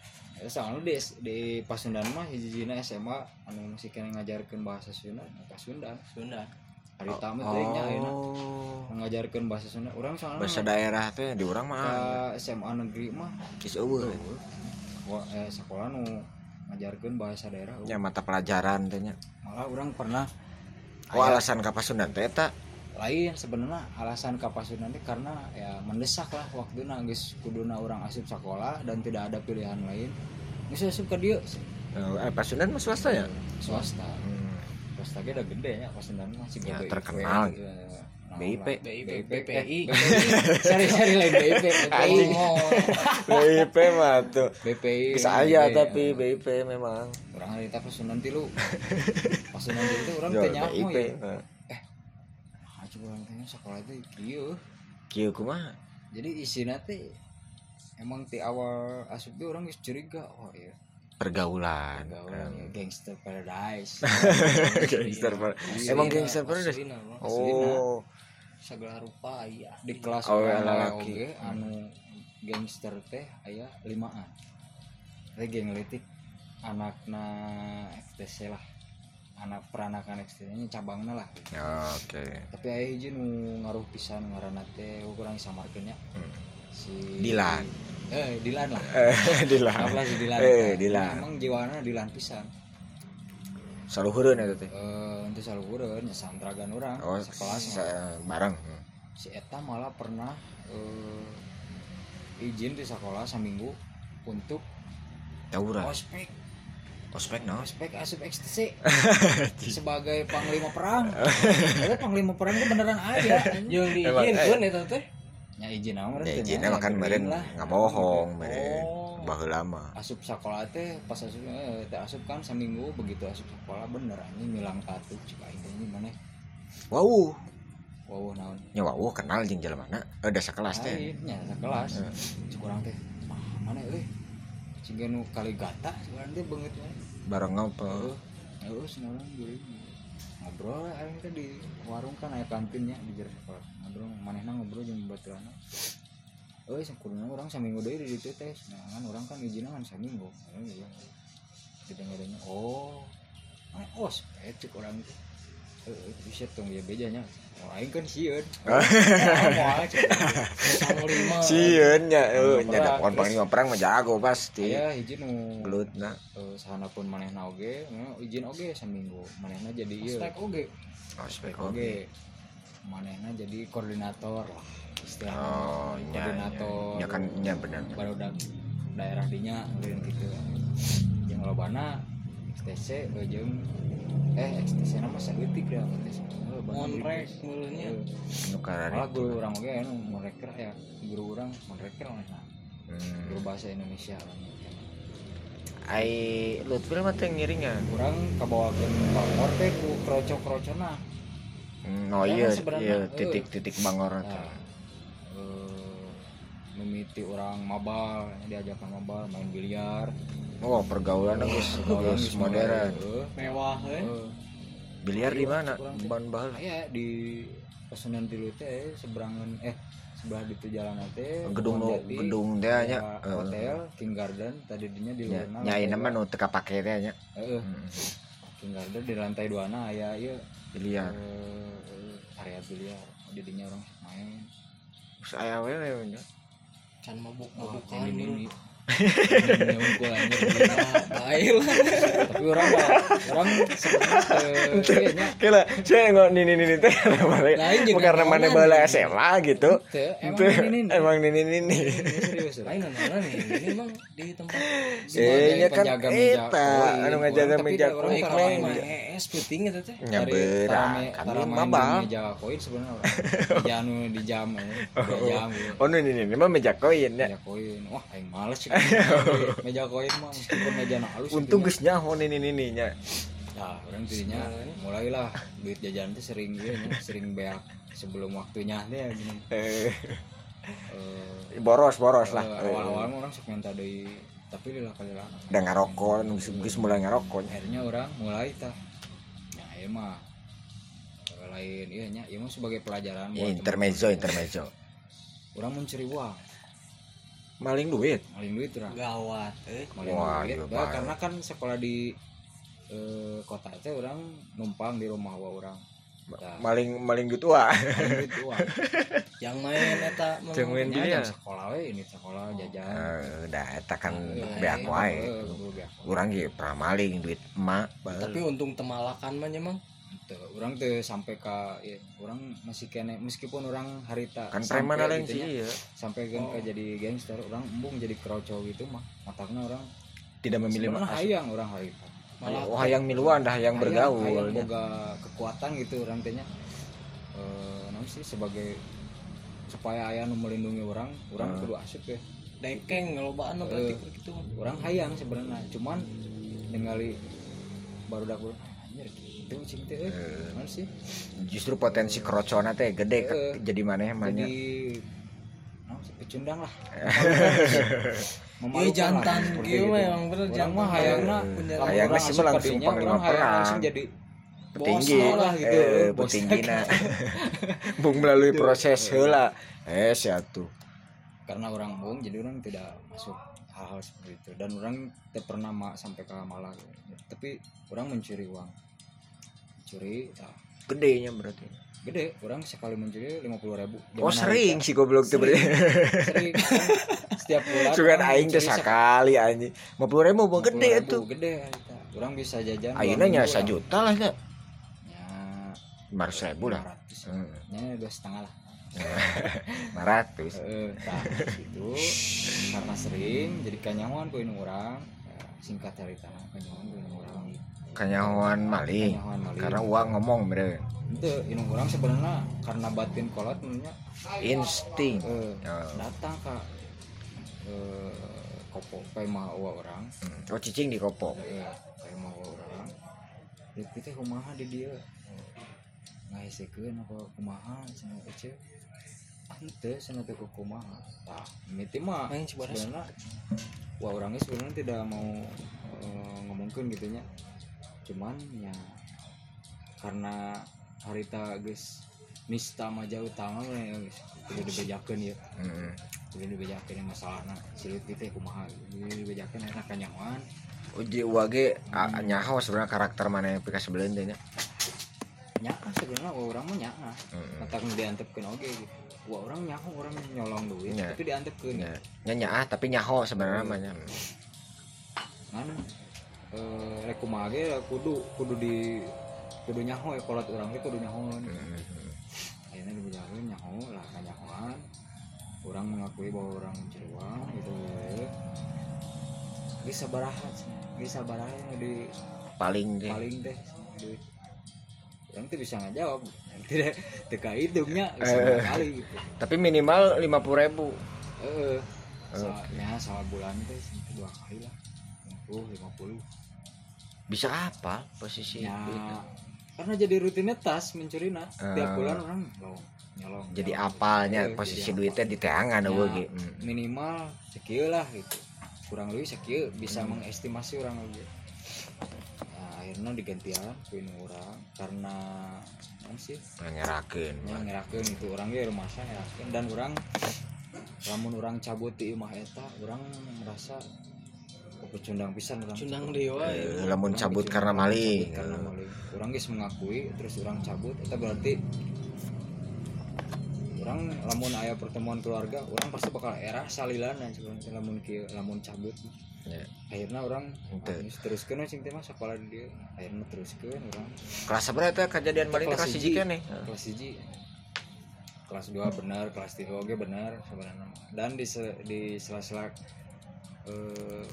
ya soalnya di, di pasundan mah hiji-hijina SMA anu masih kena ngajarkeun bahasa Sunda nah, pasundan Sunda. hari tamu teh nya ayeuna oh. Ngajarkeun bahasa Sunda. Orang soalnya bahasa daerah teh di urang ke mah SMA negeri mah. Kis eueuh Wah, eh, sekolah nu ngajarkeun bahasa daerah nya mata pelajaran teh nya. Malah orang pernah oh aya alasan ka Pasundan teh lain sebenarnya alasan kapasunan ini karena ya mendesak lah waktu geus kuduna orang asup sekolah dan tidak ada pilihan lain. Geus asup ke dia Eh, Pasundan mah swasta ya? Swasta. Hmm. swasta gede ya pasundan mah sih Ya, terkenal. gitu. BIP. BIP, BIP, BPI. Sorry, sorry lain BIP, BPI. BIP mah tuh BPI. bisa aja BPI, tapi ya. BIP memang orang hari itu pasundan tilu. Pasundan tilu itu orang tanya BIP ya. Ah, coba orang tanya sekolah itu kieu. kieu kumaha Jadi isinya teh emang di awal asup tuh orang geus curiga, oh iya, pergaulan gaul ya, gangster paradise. gangster per- emang gangster paradise oh Segala rupa iya. di kelas Oh, lelaki. oge anu gangster teh aya limaan. Teh geng letik anakna FTC lah. Anak peranakan FTC nya cabangna lah. oke Tapi aya hiji nu ngaruh pisan ngaranna teh kurang samarkeun nya. Hmm. Si Dilan. Eh, Dilan lah. Dilan Anggaplah si Dilan. Eh. Dilan. Emang jiwana Dilan pisan. Saluhureun eta teh. Eh, untuk saluhureun nya santragan urang oh sekelas mah. sa- bareng. Si eta malah pernah eh, izin di sekolah seminggu untuk tawuran. ospek. Ospek no? Ospek asup ekstasi. Sebagai panglima perang. Padahal panglima perang itu beneran ada Jeung diizinkeun eta teh. ya izin nama ya izinnya makan meren nggak bohong meren baheula mah asup sekolah teh pas asup eh, teh asup kan seminggu begitu asup sekolah bener ini milang aing teh ini mana? Wow wow naon? Nya wow kenal jeung jelemana eh da sakelas teh. Lain, nya sekelas. Kurang teh "Ah, mana euy Siga nu kali gata sekarang teh banget ya bareng ngobrol Heeh, sekarang jadi ngobrol teh di warung kan aya kantinnya di jero sekolah. Ngobrol manehna ngobrol jeung baturana. Euy sakuruna urang saminggu deui di teh. Nah, kan urang kan izinna kan saminggu. Aing bilang, Didengarnya, oh. Mana ospek cek urang teh. Heeh, bisa tong ya bedanya. Oh, aing kan sieun. Cek. Sieun nya euy nya da pohon panglima perang mah jago pasti Aya hiji nu gelutna eh, sahanapun manehna oge, eh, izin oge saminggu. Manehna jadi ieu. Ospek oge. ospek oke oge manehna jadi koordinator lah istilahnya oh nya koordinator nya kan nya bener baru da daerah dinya lain gitu. Yang lobana XTC eh, jeung eh XTC nama saeutik XTC Eh, Bandung Monrek Eh, nukaran malah itu. guru orang oge anu monreker ya guru orang monreker nah hmm. guru bahasa Indonesia orang ai Lutfil mah teh ngiringan orang kabawakeun bangor teh ku kroco-krocona. Hmm, oh Ya, iya iya titik-titik bangor Nah, teh. Mimiti orang mabal diajakan mabal main biliar. Oh pergaulan geus Pergaulan modern. eh, mewah eh. Eh. biliar di mana? Ban bahal. Aya di pesunan tilu teh seberangan eh sebelah di jalan teh gedung Jati, gedung teh nya. Aya hotel King Garden tadi dinya di nya luar nyai nama nu teu kapake teh nya. Heeh Hmm, King Garden di lantai dua na aya ieu biliar. Eh, eh, area biliar. Jadinya orang main. Terus aya we we nya can mabuk ini dulu. ini gila. baiklah tapi orang orang sebenarnya eh, iya nya Kira, saya nggak nini nini teh karena mana, karena bala SMA gitu. emang nini nini. Ini serius orang. lain mana nih ini emang di tempat Eh, kan penjaga meja anu ngajaga meja kalau ES penting gitu teh kan mabal. meja koin sebenarnya meja anu di jam ya jam gitu Oh nini nini mah meja koin ya. meja koin wah aing males sih meja koin mah meskipun meja na halus Untung geus nyaho nini nini nya. Nah, orang tadinya mulailah duit jajan tuh sering gitu ya, sering beak sebelum waktunya deh gini. Eh, Eh, boros boros lah. eh, awal-awal mah orang sok minta deui tapi lila kali lah. Udah ngarokok, geus geus mulai ngarokok. Akhirnya orang mulai tah. Nah, ieu mah lain iya nya ieu mah sebagai pelajaran Ya, buat intermezzo intermezzo. Orang mencuri uang, Maling duit. maling duit orang. gawat eh Maling Wah, duit. iya, Bah, karena kan sekolah di eh, kota teh orang numpang di rumah wa orang. Nah, Maling maling duit wah. maling duit uang. yang main eta mah Jeung main biliar. jam sekolah we ini sekolah jajan. Eh, Udah eta kan Eh, beak wae. eh. Urang ge pernah maling duit emak. tapi untung temalakan mah nya, mang Teu, orang tuh sampai ke ya, orang masih kene meskipun orang harita Kan sampai preman lain gitu sih nya, iya. sampai kan ke jadi gangster orang embung jadi kroco gitu mah matakna orang Tidak memilih mas. hayang orang harita malah Oh, yang miluan dah yang Hayang- bergaul. hayang boga kekuatan gitu orang tehnya eh naon sih sebagai supaya ayah nu melindungi orang orang Hmm. kudu asup ya dekeng ngelobaan Eh. berarti gitu orang hayang sebenarnya cuman ningali baru dak anjir gitu cing teh eh. Eh. Sih Justru potensi kerocona teh gede ke, Eh. jadi mana naon sih pecundang lah Iya Memalukan lah, jantan seperti gitu gitu. mah emang bener jantan mah hayangna Hayangna orang sih langsung panglima perang. langsung jadi Petinggi, lah gitu, eh, bos. petinggina. Bung melalui proses heula. Eh, satu. karena orang bung jadi orang tidak masuk hal-hal seperti itu dan orang tidak pernah ma- sampai ke malah gitu. tapi orang mencuri uang mencuri nah, Gedenya berarti. gede orang sekali mencuri lima puluh ribu Oh, sering sih goblok tuh berarti. sering setiap bulan orang aing teh mencuri sakali anjing. 50 ribu mau 50.000, gede tuh. gede orang bisa jajan Ayeuna nya minggu lah. ya 500 ribu lah. 500 Hmm. ya dua setengah lah 500. Eh, tah, itu karena sering jadi kanyawan ku ini orang Ya, singkat cerita kanyawan ku ini orang Kanyawan maling. kanyawan maling Karena uang ngomong bener. itu ini orang sebenarnya karena batin kolot menurutnya Insting. eh, Oh. datang ke eh, kopo kayak mah orang Hmm. Oh, cicing di kopo. eh, kayak mah orang lihat kita kumaha di dia ngahesekeun apa kumaha cenah ece ante cenah teh kumaha tah miti mah sebenarnya wah orangnya sebenarnya tidak mau eh, ngomongkeun gitu nya cuman ya karena harita guys nista maja utama we, geus kudu dibejakeun ya Heeh. kudu dibejakeun ya masalahna silit kita kumaha kudu dibejakeun enak kanyawan Uji wage nyaho sebenarnya karakter mana yang pika sebelum nya. nyaha sebenarnya wah orang mah nyaha Heeh. matak nu diantepkeun oge gitu wah orang nyaho orang nyolong duit Nya. tapi diantepkeun Nya nya nyaah tapi nyaho sebenarnya nya. kan eh rek kumaha ge kudu kudu di kudu nyaho ya urang teh kudu nyaho. Heeh. akhirnya dibejakeun nyaho lah kanyahoan orang mengakui bahwa orang mencuri uang gitu we. Geus sabaraha geus sabaraha yang di paling deh paling deh duit. Orang tuh bisa ngajawab tidak teka hitungnya Eh. sama kali gitu. Tapi minimal lima puluh ribu. Eh ya sama bulan teh dua kali lah. 50 50 bisa apa posisi ya. itu? karena jadi rutinitas mencuri nah tiap Eh. bulan orang nyolong nyolong jadi nyolong. apalnya Eh, posisi jadi duitnya di teangan Ya, Hmm. minimal sekieu lah gitu. Kurang lebih sekieu bisa mengestimasi orang lebih nah, akhirnya digantian kuin orang karena apa sih? Ngerakeun ya ngerakeun itu. Orang ge rumah saya ngerakeun dan orang lamun orang cabut di imah eta orang merasa pecundang pisan orang Cundang dewa ya. Lamun cabut karena maling karena maling orang guys mengakui terus orang cabut itu berarti orang lamun ayah pertemuan keluarga orang pasti bakal era salilana sebenarnya lamun kieu lamun cabut. Ya. akhirnya orang we cing teh mah sekolah di dia. Akhirnya teruskeun orang. Kelas berapa itu kejadian maling teh Kelas hiji kan nih kelas hiji kelas 2 benar kelas 3 oke benar sebenarnya. Dan di se- di sela-sela eh,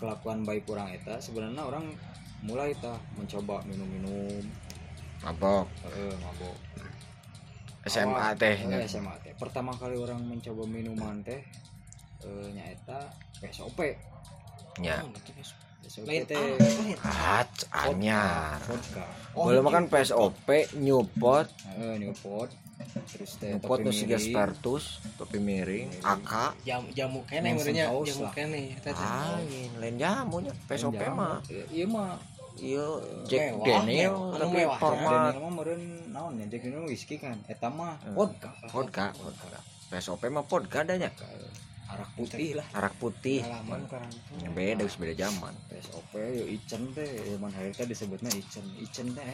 kelakuan baik orang eta sebenarnya orang mulai tah mencoba minum-minum. Mabok. Eh, mabok. SMA teh eh, SMA teh. Pertama kali orang mencoba minuman teh eh, nyaeta PSOP nya. PSOP Lain teh. ah anyar. Oh, boleh makan PSOP Newport eh, Newport terus teh nu siga miring. Spartus topi miring. AK Jam jamu kene haus jamu kene eta teh. lain lain jamunya PSOP Jangan, mah iya iya mah. Iya Jack Mewah, Daniel mewah. Tapi Daniel. mah meureun naon ya? Jack Daniel whisky kan? Eta mah Hmm. vodka. Vodka vodka. PSOP mah vodka adanya arak putih lah. Arak putih. Itu. beda geus beda zaman PSOP yo icen teh. Zaman hari teh disebutnya icen. Icen teh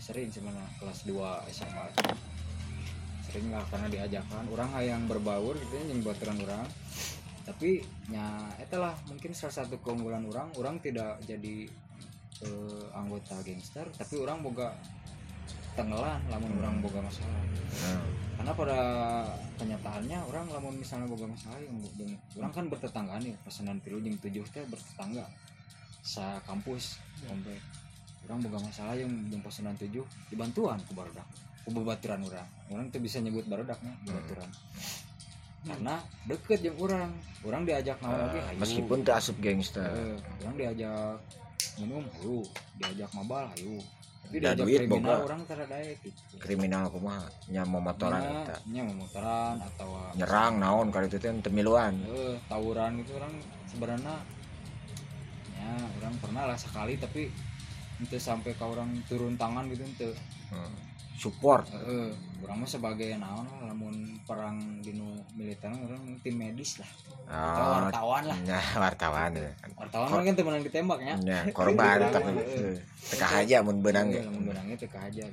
sering sebenarnya kelas 2 SMA sering lah karena diajakan orang yang berbaur gitu ya yang baturan orang. Tapi nya eta lah mungkin salah satu keunggulan orang. Orang tidak jadi eh, anggota gangster tapi orang boga tenggelan lamun orang boga masalah. Nah, karena pada kenyataannya orang lamun misalnya boga masalah yang, yang orang kan bertetangga nih pesanan tilu jam tujuh teh bertetangga. Sa kampus komplek orang boga masalah yang yang pesanan tujuh dibantuan ke barudak bebaturan orang orang tuh bisa nyebut barudaknya bebaturan karena deket yang orang orang diajak naon lagi hayu. meskipun teu asup gangster. Eh, orang diajak minum hayu diajak mabal hayu tapi Da diajak duit kriminal boga. orang tara daek gitu. Kriminal kumaha? Nya motoran Nya- eta. nya memotoran atau nyerang naon kali itu teh temiluan tawuran itu orang sebenarnya. Ya orang pernah lah sekali tapi itu sampai ke orang turun tangan gitu ente. Hmm. Support. Eh, orang mah sebagai naon lah lamun perang di militer orang tim medis lah. Atau oh, wartawan lah. nya wartawan ya. Wartawan kan temenan ditembaknya nya. Korban tapi teka aja mun beunang Iya, ge lamun benangnya teh aja.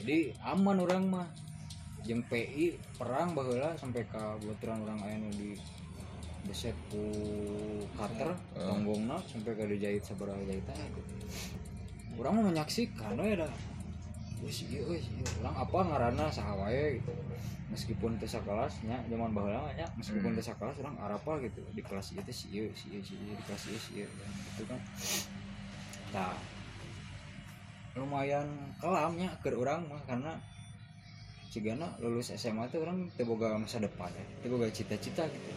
Jadi aman orang mah. Jeung PI perang baheula sampai ke baturan orang aya nu di beset ku cutter tonggongna sampai ke dijahit sabaraha jahitan. Orang mah menyaksikan we da wis ieu wis urang apa ngaranna saha wae gitu. Meskipun teu sakelas nya zaman baheula nya meskipun Hmm. teu sakelas urang arapa gitu. Di kelas ieu teh si ieu si ieu si ieu di kelas ieu si ieu gitu kan. Nah lumayan kelamnya ke orang mah karena cigana lulus SMA tuh orang teu boga masa depan ya. Teu boga cita-cita gitu.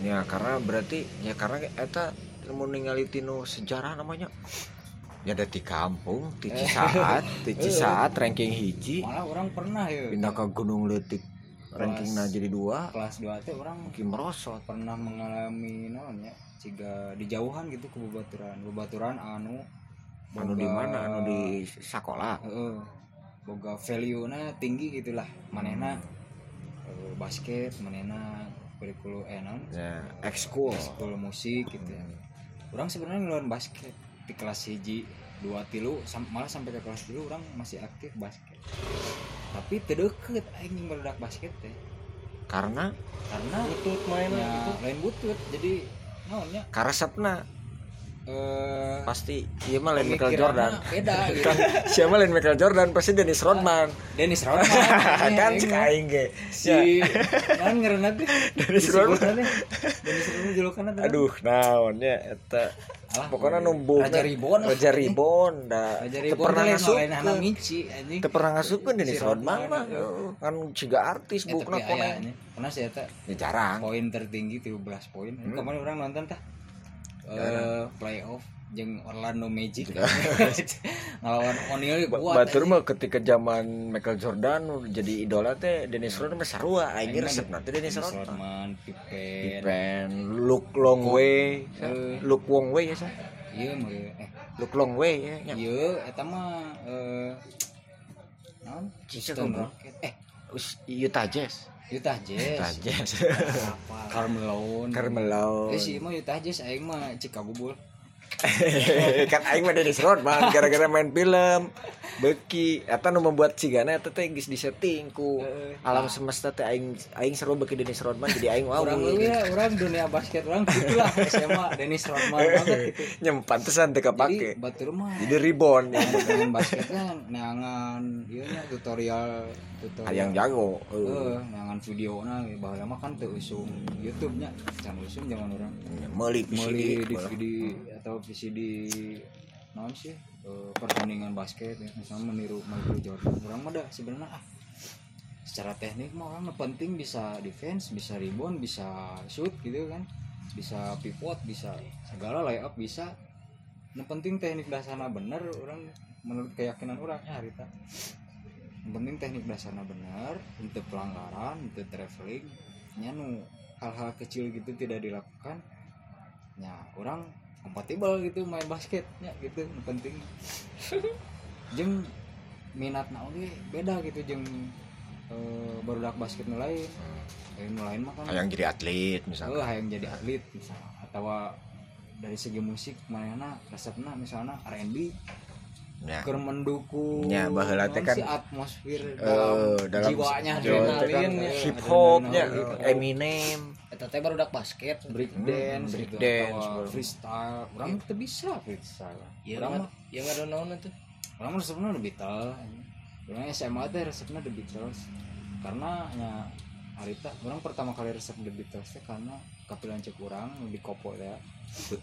Ya karena berarti ya karena eta mau ningali tinu sejarah namanya ya ada di kampung di Cisaat di Cisaat ranking hiji. Malah orang pernah ya. Pindah ke Gunung Letik rankingnya jadi dua. kelas 2 teh orang mungkin merosot. pernah mengalami namanya ciga di jauhan gitu ke bebaturan bebaturan anu anu di mana? Anu di sekolah heeh boga value na tinggi gitulah manehna eh, basket manehna kurikulum eh ya ekskul. Sekolah musik gitu ya. Orang sebenarnya ngeluarin basket di kelas hiji dua tilu sam- malah sampai ke kelas tilu orang masih aktif basket. Tapi terdekat aing yang meledak basket teh. Karena? Karena Butut main ya gitu. lain butut jadi naonnya? Karesepna. Eh pasti iya mah lain Michael Jordan. beda gitu. Siapa lain Michael Jordan pasti Dennis Rodman. Dennis Rodman. Kan aing cek mah. aing ge. Si kan ngerenat deh. Dennis Rodman. Dennis Rodman julukanna teh aduh naonnya eta Alah, pokoknya numbuh. Raja Ribon. Raja Ribon da Raja Ribon pernah lain anak Mici anjing. teu pernah Rodman, mah. heeh. kan ciga artis bukna tapi koneng ayahnya. Karena saya tak ya jarang. Poin tertinggi 13 poin. Hmm. kemarin orang nonton tah eh playoff jeung Orlando Magic. Ngelawan O'Neal kuat Batur mah ketika zaman Michael Jordan jadi idola teh Dennis Rodman mah sarua aing resep nanti Dennis Rodman. Rodman Pippen. Pippen Luke Longway Eh. Luke Wongway ya sah iya mah eh. Luke Longway ya iya eta mah eh Cicak Houston goblok. Rocket. Eh. Utah Jazz. Utah Utah Jazz. Jazz apa? Carmelo Carmelo eh sih mah Utah Jazz aing mah Chicago Bulls kan aing mah Dennis Rodman gara-gara main film. Beki eta nu membuat cigana eta teh geus disetting ku Heeh. alam semesta teh aing aing seru beki Dennis Rodman jadi aing wow orang lu ya orang dunia basket orang gitu lah SMA Dennis Rodman banget gitu. Nyem pantesan teh jadi kapake batur mah jadi rebound ya. Main basketnya neangan ieu nya tutorial tutorial. Hayang jago. Heeh, neangan video na baheula mah kan teu usum YouTube nya can usum jangan orang meuli meuli PCD Atau VCD naon sih eh, pertandingan basket ya misalnya meniru Michael Jordan. Orang mah sebenarnya ah secara teknik mah orang penting bisa defense bisa rebound bisa shoot gitu kan. Bisa pivot bisa segala layup bisa. Yang penting teknik dasarnya bener orang menurut keyakinan orang ya harita. Yang penting teknik dasarnya bener untuk pelanggaran untuk traveling. Nya nu hal-hal kecil gitu tidak dilakukan ya orang kompatibel gitu main basketnya gitu yang penting. Jeng minat oge beda gitu jeng eh, barudak basket nu lain Kayak nu lain mah kan hayang jadi atlet misalnya oh hayang jadi atlet misalnya atau dari segi musik mana resepna misalnya R&B ya. Keur mendukung Ya, baheula teh naon kan, si atmosfer Eh, dalam, dalam jiwanya kan adrenalin ya. hip hopnya Adrenalin, Eminem eta teh baru dak basket break dance break gitu. dance, freestyle orang tuh bisa freestyle ya orang yang ada naon tuh orang mah resepnya The Beatles. Orang SMA teh resepnya The Beatles. Karena ya harita orang pertama kali resep The Beatles teh karena kapilan cek orang di kopo ya.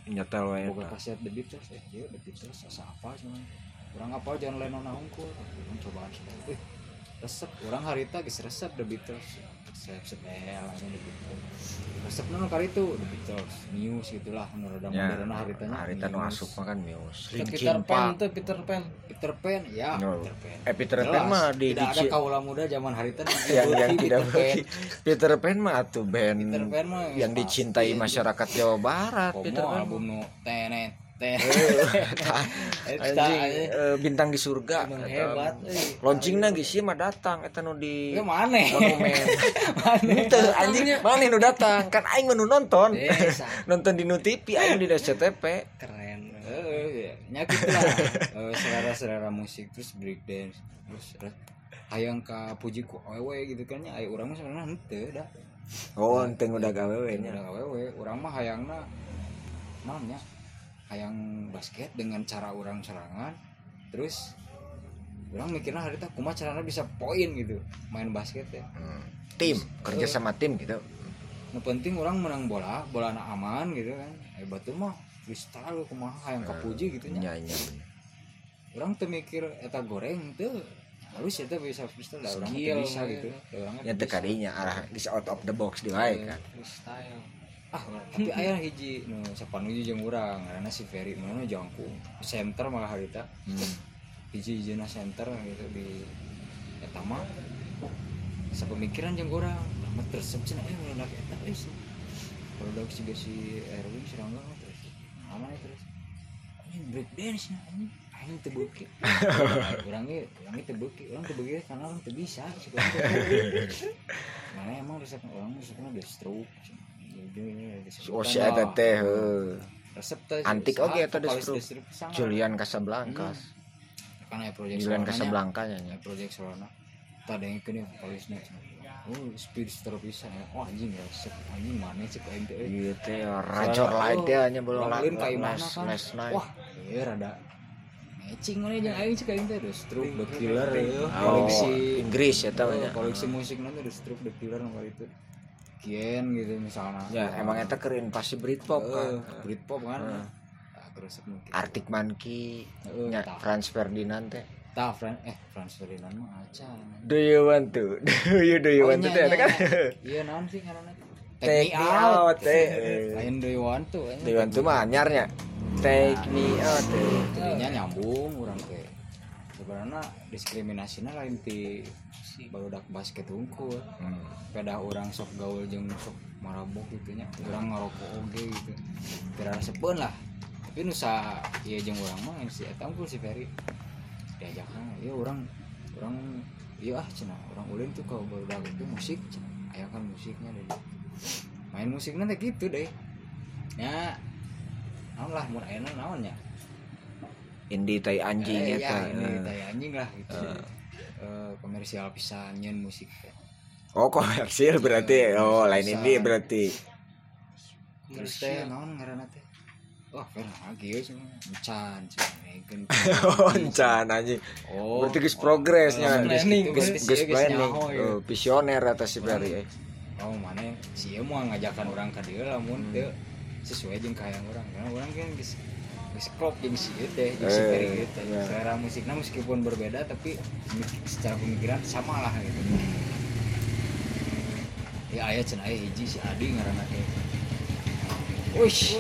Nyetel wae boga eta. kaset The Beatles eh iya The Beatles asa apa cuman orang apa John Lennon nahungkul orang cobaan eh resep orang harita geus resep The Beatles resep sepel aja The Beatles resep nu kali itu The Beatles Muse gitulah nu rada Ya, modern haritanya harita nu asup mah kan Muse. Peter Pan tuh Peter Pan. Peter Pan ya No. Peter Pan. Eh Peter Pan Jelas, mah di tidak ada kaula muda zaman harita yang yang tidak Peter Pan Peter Pan mah atuh band Peter Pan mah yang dicintai masyarakat Jawa Barat Peter Pan. album nu tenet anjing eh, bintang di surga. Hebat euy launchingna geus ieu mah datang eta nu di mana monumen. Henteu anjing mana nu datang. Kan aing mah nu nonton. Nonton di nu TV aing di SCTV keren. Eh, nyakit lah. Eh, selera-selera musik terus break dance terus hayang ka puji ku awewe gitu kan nya. Aya urang mah sebenarnya henteu dah. Oh ente udah gawe Udah nya awewe urang mah hayangna naonnya hayang basket dengan cara orang serangan terus orang mikirnya hari itu kumaha caranya bisa poin gitu main basket ya? Hmm. tim kerja sama tim gitu. nu penting orang menang bola bola na aman gitu kan. Eh batu mah freestyle kumaha hayang kapuji gitu nya. nyanyi orang tuh mikir eta goreng tuh harus eta bisa freestyle lah orang tuh bisa ya. gitu. Teu bisa. tekadinya arah di out of the box di wae kan. freestyle ah tapi aya hiji. Nu sapanuju jeung urang? Karena si Ferry nu jangkung. Center malah harita. Hmm. hiji hijina center gitu di eta mah. Sapemikiran jeung urang. Lama eh meledak eta eh sih kalau udah si si Erwin si Rangga terus. Aman ya terus. Ini break dance nya ini. Aing teu beuki. Urang ge urang teu beuki. Urang teu beuki karena urang teu bisa mana emang resep orang resepnya udah stroke oh. si eta teh resep teh Antik oge eta sangat. Julian Casablanca kan aya project Julian. Casablanca nya ya project Solana tadi yang kini vokalisnya oh speed bisa. Ya oh anjing ya resep. Anjing mana cek aing teh eh. Iya teh Rajor Light ya nya belum lain kayak mana kan? wah iya rada matching mana jeung aing cek aing teh The Stroke The Killer ya. Oh, koleksi Inggris ya teh oh, nya. koleksi musik nanti The Stroke The Killer nomor itu Kien gitu misalnya. Ya emang eta keur invasi Britpop kan. Eh, Britpop kan? Nah, keur resep mungkin Arctic Monkey nya tah. Franz Ferdinand teh. Tah Fran eh Franz Ferdinand mah acan do you want to do you do you Oh, want to teh nya, kan? nya. iya naon sih karena Take me out, teh. lain do you want to do you want to mah anyarnya? Take me out jadinya nyambung orang teh sebenarnya diskriminasinya lain ti. Barudak basket unggul Hmm. pada orang sok gaul jeung sok marabok gitu nya. Orang ngerokok oge gitu. Tidak sepen lah. Tapi nusa iya jeung orang mah si eta unggul si Ferry. Diajak ya orang orang iya ah cina. Orang ulin tuh kalau baru itu musik cenah aya kan musiknya deh. Main musik nanti gitu deh. Ya naon lah mun aya naonnya indie tai anjing Eh, eta ya, ini Eh. tai anjing lah gitu. Eh, komersial pisan nyeun musik. Oh komersil berarti. oh lain indie berarti. Terus teh naon ngaranna teh? Wah kan lagi ya cuma encan megan. Oh encan anjing. Oh berarti geus progresnya. Oh, geus planning, geus geus- geus geus planning. Nyaho, ya. Oh, visioner atas si eh. oh mana si ieu mau ngajakan orang ka dieu lamun Hmm. teu sesuai jeung kayang orang karena orang kan geus geus klop jeung si ieu teh jeung si Ferry gitu iya. selera musiknya meskipun berbeda tapi secara pemikiran sama lah gitu ya aya cenah aya hiji si Adi ngaranna teh Wush.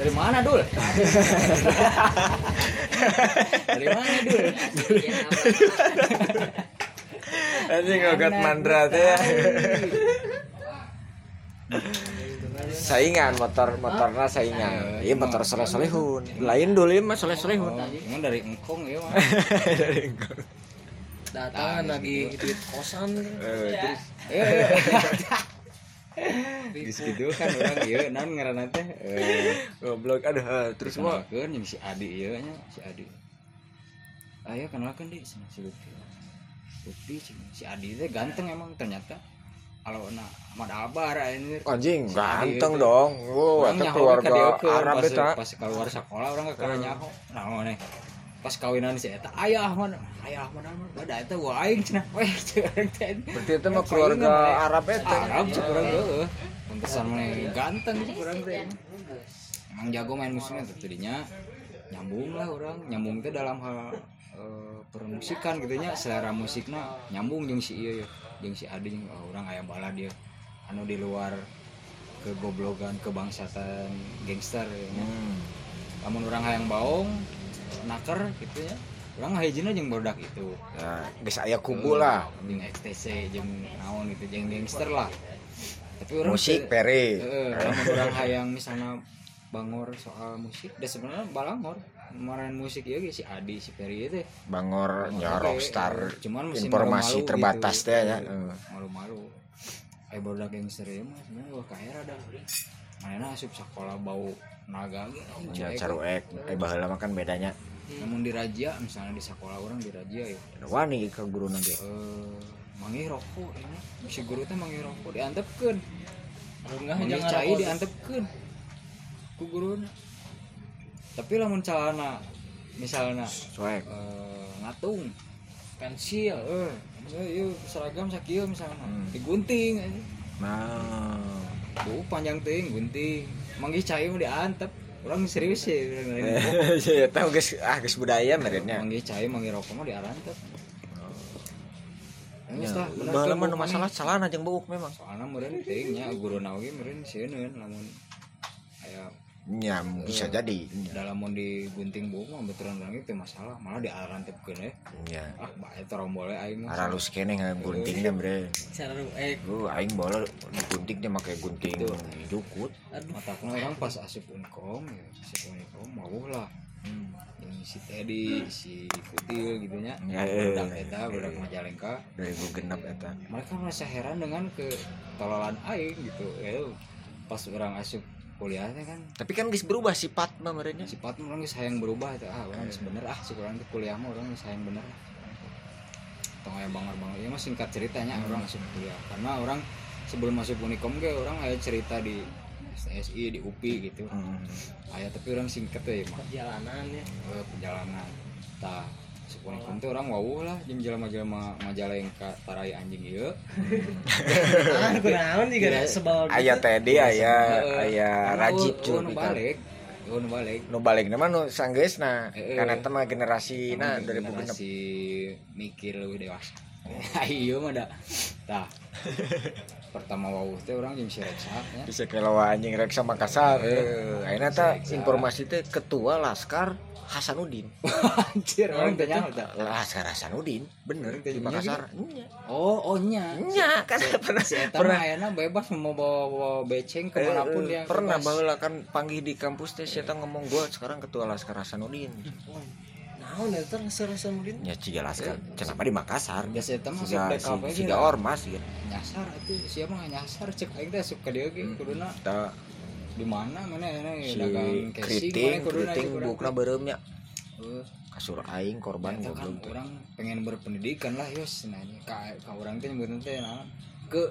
Dari mana dul? Dari mana dul? anjing ngogat mandra teh saingan motor motorna saingan iya motor soleh solehun lain dulu mah soleh solehun Oh, emang dari engkong ya mah. datang lagi gitu kosan Eh, terus Eh, Geus gitu kan orang ieu naon ngaranna teh? Eh, goblok aduh eh, terus mah jeung si Adi ieu nya, si Adi. Ayo kenalkeun di sana si Lutfi. Si Adi teh ganteng emang ternyata. Kalau na Ahmad Albar anjir. anjing ganteng itu. dong oh Orang eta keluarga Arab pas, eta pas keluar sekolah orang ke kana nyaho. Nah, nih. Pas kawinan si eta aya Ahmad, aya Ahmad Ahmad. Bada eta gua aing cenah. Weh, berarti itu mah keluarga Arab eta Arab cek urang heeh. Pantesan mah ganteng cek urang teh. Emang jago main musiknya tadinya nyambung lah orang nyambung teh dalam hal eh, permusikan gitu nya selera musiknya nyambung jeung si ieu jeung si Adi jeung oh, orang aya bala dia anu di luar kegoblogan kebangsaan gangster ya. Hmm. lamun orang hayang baong naker gitu ya. Orang hijina jeung bodak itu. Ya geus aya kubu lah. jeung XTC jeung naon gitu jeung gangster lah. Tapi orang musik pere. Heeh, lamun orang hayang misalnya bangor soal musik dan sebenarnya balangor kemarin musik ya si Adi si Ferry itu. Bangor ya Oke, rockstar. eh, cuman informasi malu-malu terbatas gitu. teh ya Eh, malu-malu. Ayo baru gangster ya mah sebenarnya wah kaya rada mana asup sekolah bau naga anjing, ya caruek eh mah kan bedanya. Namun di raja misalnya di sekolah orang di raja ya. Wani ke guru nanti. Eh manggih rokok ini. Si guru teh manggih rokok diantepkeun. Enggak jangan cai rokok. diantepkeun. Ku guruna tapi lamun calana misalnya soek eh, ngatung pensil eh eh, ieu seragam sakieu misalnya. Hmm. digunting nah. Bu panjang teuing gunting. Manggih cai mah diantep. Orang serius ya lain. ya tahu guys ah guys budaya merennya. Manggih cai manggih rokok mah diarantep. Ya mah Bu, nu masalah salahna jeung buuk memang. Soalnya meureun teuing nya guru oge meureun sieun lamun aya ya bisa jadi. dalam mau digunting mah betulan orang itu masalah. Malah diarantepkeun ya ya. Ah bae terombolnya aing. Mah aralus kene ngaguntingnya bre. Cara eh. Lu aing bola diguntingnya make gunting jukut aduh. Matakna orang pas asup unkom ya asup unkom mau lah yang si Teddy si Kutil gitu nya. Ya, eh. budak eta budak Majalengka. Dari gua genap eta. Mereka merasa heran dengan ketololan aing gitu ya. Pas orang asup kuliahnya kan. Tapi kan guys berubah sifat mah merenya sifat orang geus hayang berubah itu. Ah orang geus bener. Ah si orang ke kuliah mah orang geus hayang bener. Tong aya bangar banget ya mah singkat ceritanya orang masuk kuliah. Karena orang sebelum masuk Unikom ge orang aya cerita di STSI di UPI gitu. Hmm. aya tapi orang singkat ya mah. Perjalanan ya. Eh, perjalanan. Tah teh orang wawuh lah. Jeung jelema-jelema Majalengka tarai anjing ieu. Ah kunaon juga Iya. sebal gitu. aya Teddy aya Heeh. aya Rajib juga balik. Oh nu balik. Nu balik nama nu sanggeusna Eh, eh. karena eta mah generasi nah dari generasi mikir lebih dewasa. Ayo mah dah. Tah. Pertama wau teh orang jeung si Reksa nya bisa kelawa anjing reksa Makassar. Eh ayeuna teh informasi teh ketua Laskar Hasanuddin. Anjir orang teh nyaho tah Laskar Hasanuddin. Bener di Makassar oh oh nya. Nya kan pernah si eta mah ayeuna bebas mau bawa, bawa beceng ke mana pun Eh, dia pernah bebas. baheula kan panggil di kampus teh saya ngomong gua sekarang ketua Laskar Hasanuddin. Naon eta rasa-rasa mungkin. ya ciga Laskar. Kenapa di Makassar? Biasa eta mah sok si- ge siga lah. ormas gitu nyasar itu siapa nggak nyasar cek aing teh asup ka dieu ge kuduna. Kita di mana? Mana ya si kuduna keriting cek urang bukna Heuh. kasur aing korban Ternyata kan orang pengen berpendidikan lah yos nah ini ka, ka orang teh nyebutin teh nah, ke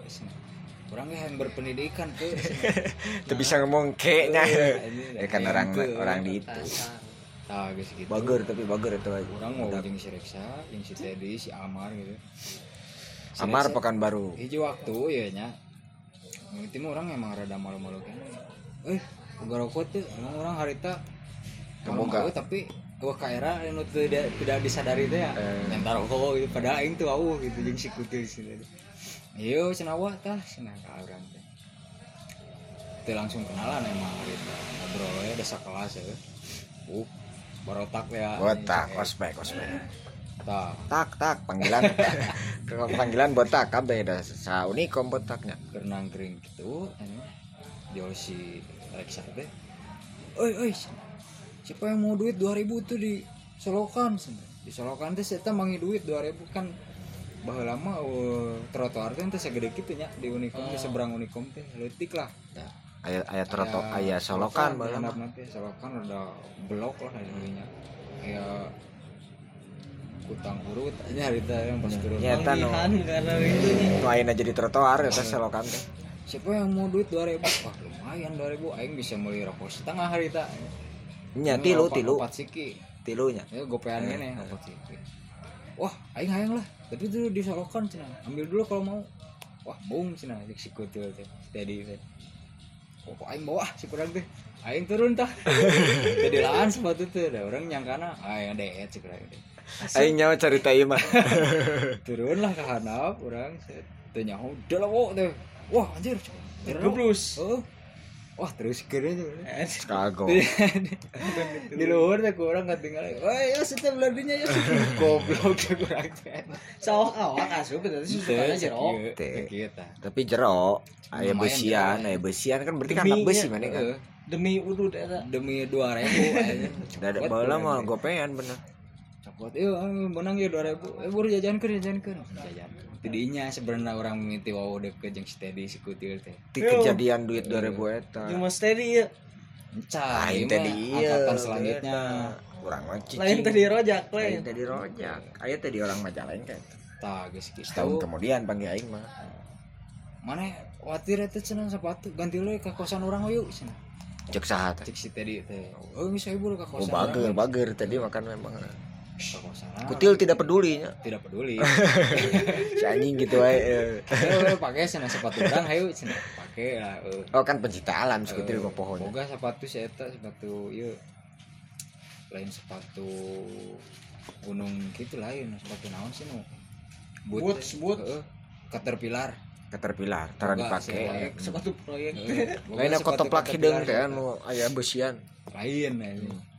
orang yang berpendidikan ke cenah. Teu bisa ngomong ke nya. Ini ya kan yang orang orang di itu. Geus gitu. Bager tapi bager itu orang mau jeung si Reksa jeung si Teddy si Amar gitu. Si Amar Pekanbaru. Hiji waktu ya nya. Mah orang emang rada malu-malu kan eh boga rokok tuh emang orang harita. Malu tapi wah kaera anu tidak tidak disadari teh ya. Eh. rokok gitu pada aing tuh auh gitu jeung si kutil sini Iya, cenah wah tah cenah ka urang teh. Teu langsung kenalan emang harita ngobrol ya desa kelas ya. Uh, barotak ya. botak ospek ospek. Tah, tak tak panggilan. Panggilan botak kabeh dah. Sa unikom botaknya. Keur nangkring gitu anu jauh teh oi oi siapa? Yang mau duit 2000 tuh di solokan di solokan teh saya mangi duit 2000 kan baheula lama uh, trotoar teh teh segede kitu nya di Unikom di seberang Unikom teh leutik lah. Aya aya troto aya solokan bae mah baheula teh solokan ada blok lah dulunya aya utang urut aja harita yang pas turun Ya, Panggilan karena itu nih. ayeuna jadi trotoar eta solokan teh siapa yang mau duit 2000 wah lumayan 2000 aing bisa beli rokok setengah harita nya tilu tilu. opat siki. Tilunya. Ya gopean gini opat siki. Wah aing hayang lah. Tapi dulu disolokan cina. Ambil dulu kalau mau. Wah bung cina. Si kutil teh. Steady teh. Oh kok aing bawa si kurang teh. Aing turun tah. Jadi lahan sepatu teh. Ada orang nyangkana aing deet cek kurang teh aing nyawa cerita ieu mah turun lah ke handap orang nyaho udah lah wo teh wah anjir Geblus. oh wah terus keren tuh kagok di luar teh kurang ketinggalan wah ya setiap beladinya ya goblok teh kurang teh Sawak awak asup itu sih suka jero. Teh. kita tapi jero aya Lumayan besian jero. aya besian kan berarti kan besi mana kan Heeh. Demi udud eta. demi dua ribu da ada baheula mah gopean bener cokot yuk menang ya dua ribu. Eh baru jajan ke jajan ke jajan tidinya sebenarnya orang mimiti wow deket jeung steady si kutil teh. Ti kejadian duit 2000 eta. Cuma steady ya. encah lain ieu teh mah di ieu angkatan selanjutnya. urang mah cicing. Lain tadi rojak lain. Lain. teh di rojak. Aya teh di orang Majalengka eta. tah geus kitu setahun kemudian panggil aing mah. Mana khawatir eta cenah sepatu. Ganti lu ke kosan orang yuk cenah. Cek saha cek si tadi teh. Oh bisa ibu ke oh kosan bager orang, bager. Tadi makan memang kutil tidak pedulinya tidak peduli. Si anjing gitu wae eh. Pakai cenah sepatu orang hayu cenah pakai lah eh. oh kan pencinta alam si kutil mah pohonnya boga sepatu si eta sepatu ieu lain sepatu gunung gitu lain sepatu naon sih nu? Boots, boots. Heeh. caterpillar. Caterpillar tara si- Sepatu proyek. Sepatu kotoplak hidung teh anu aya besian. Lain aja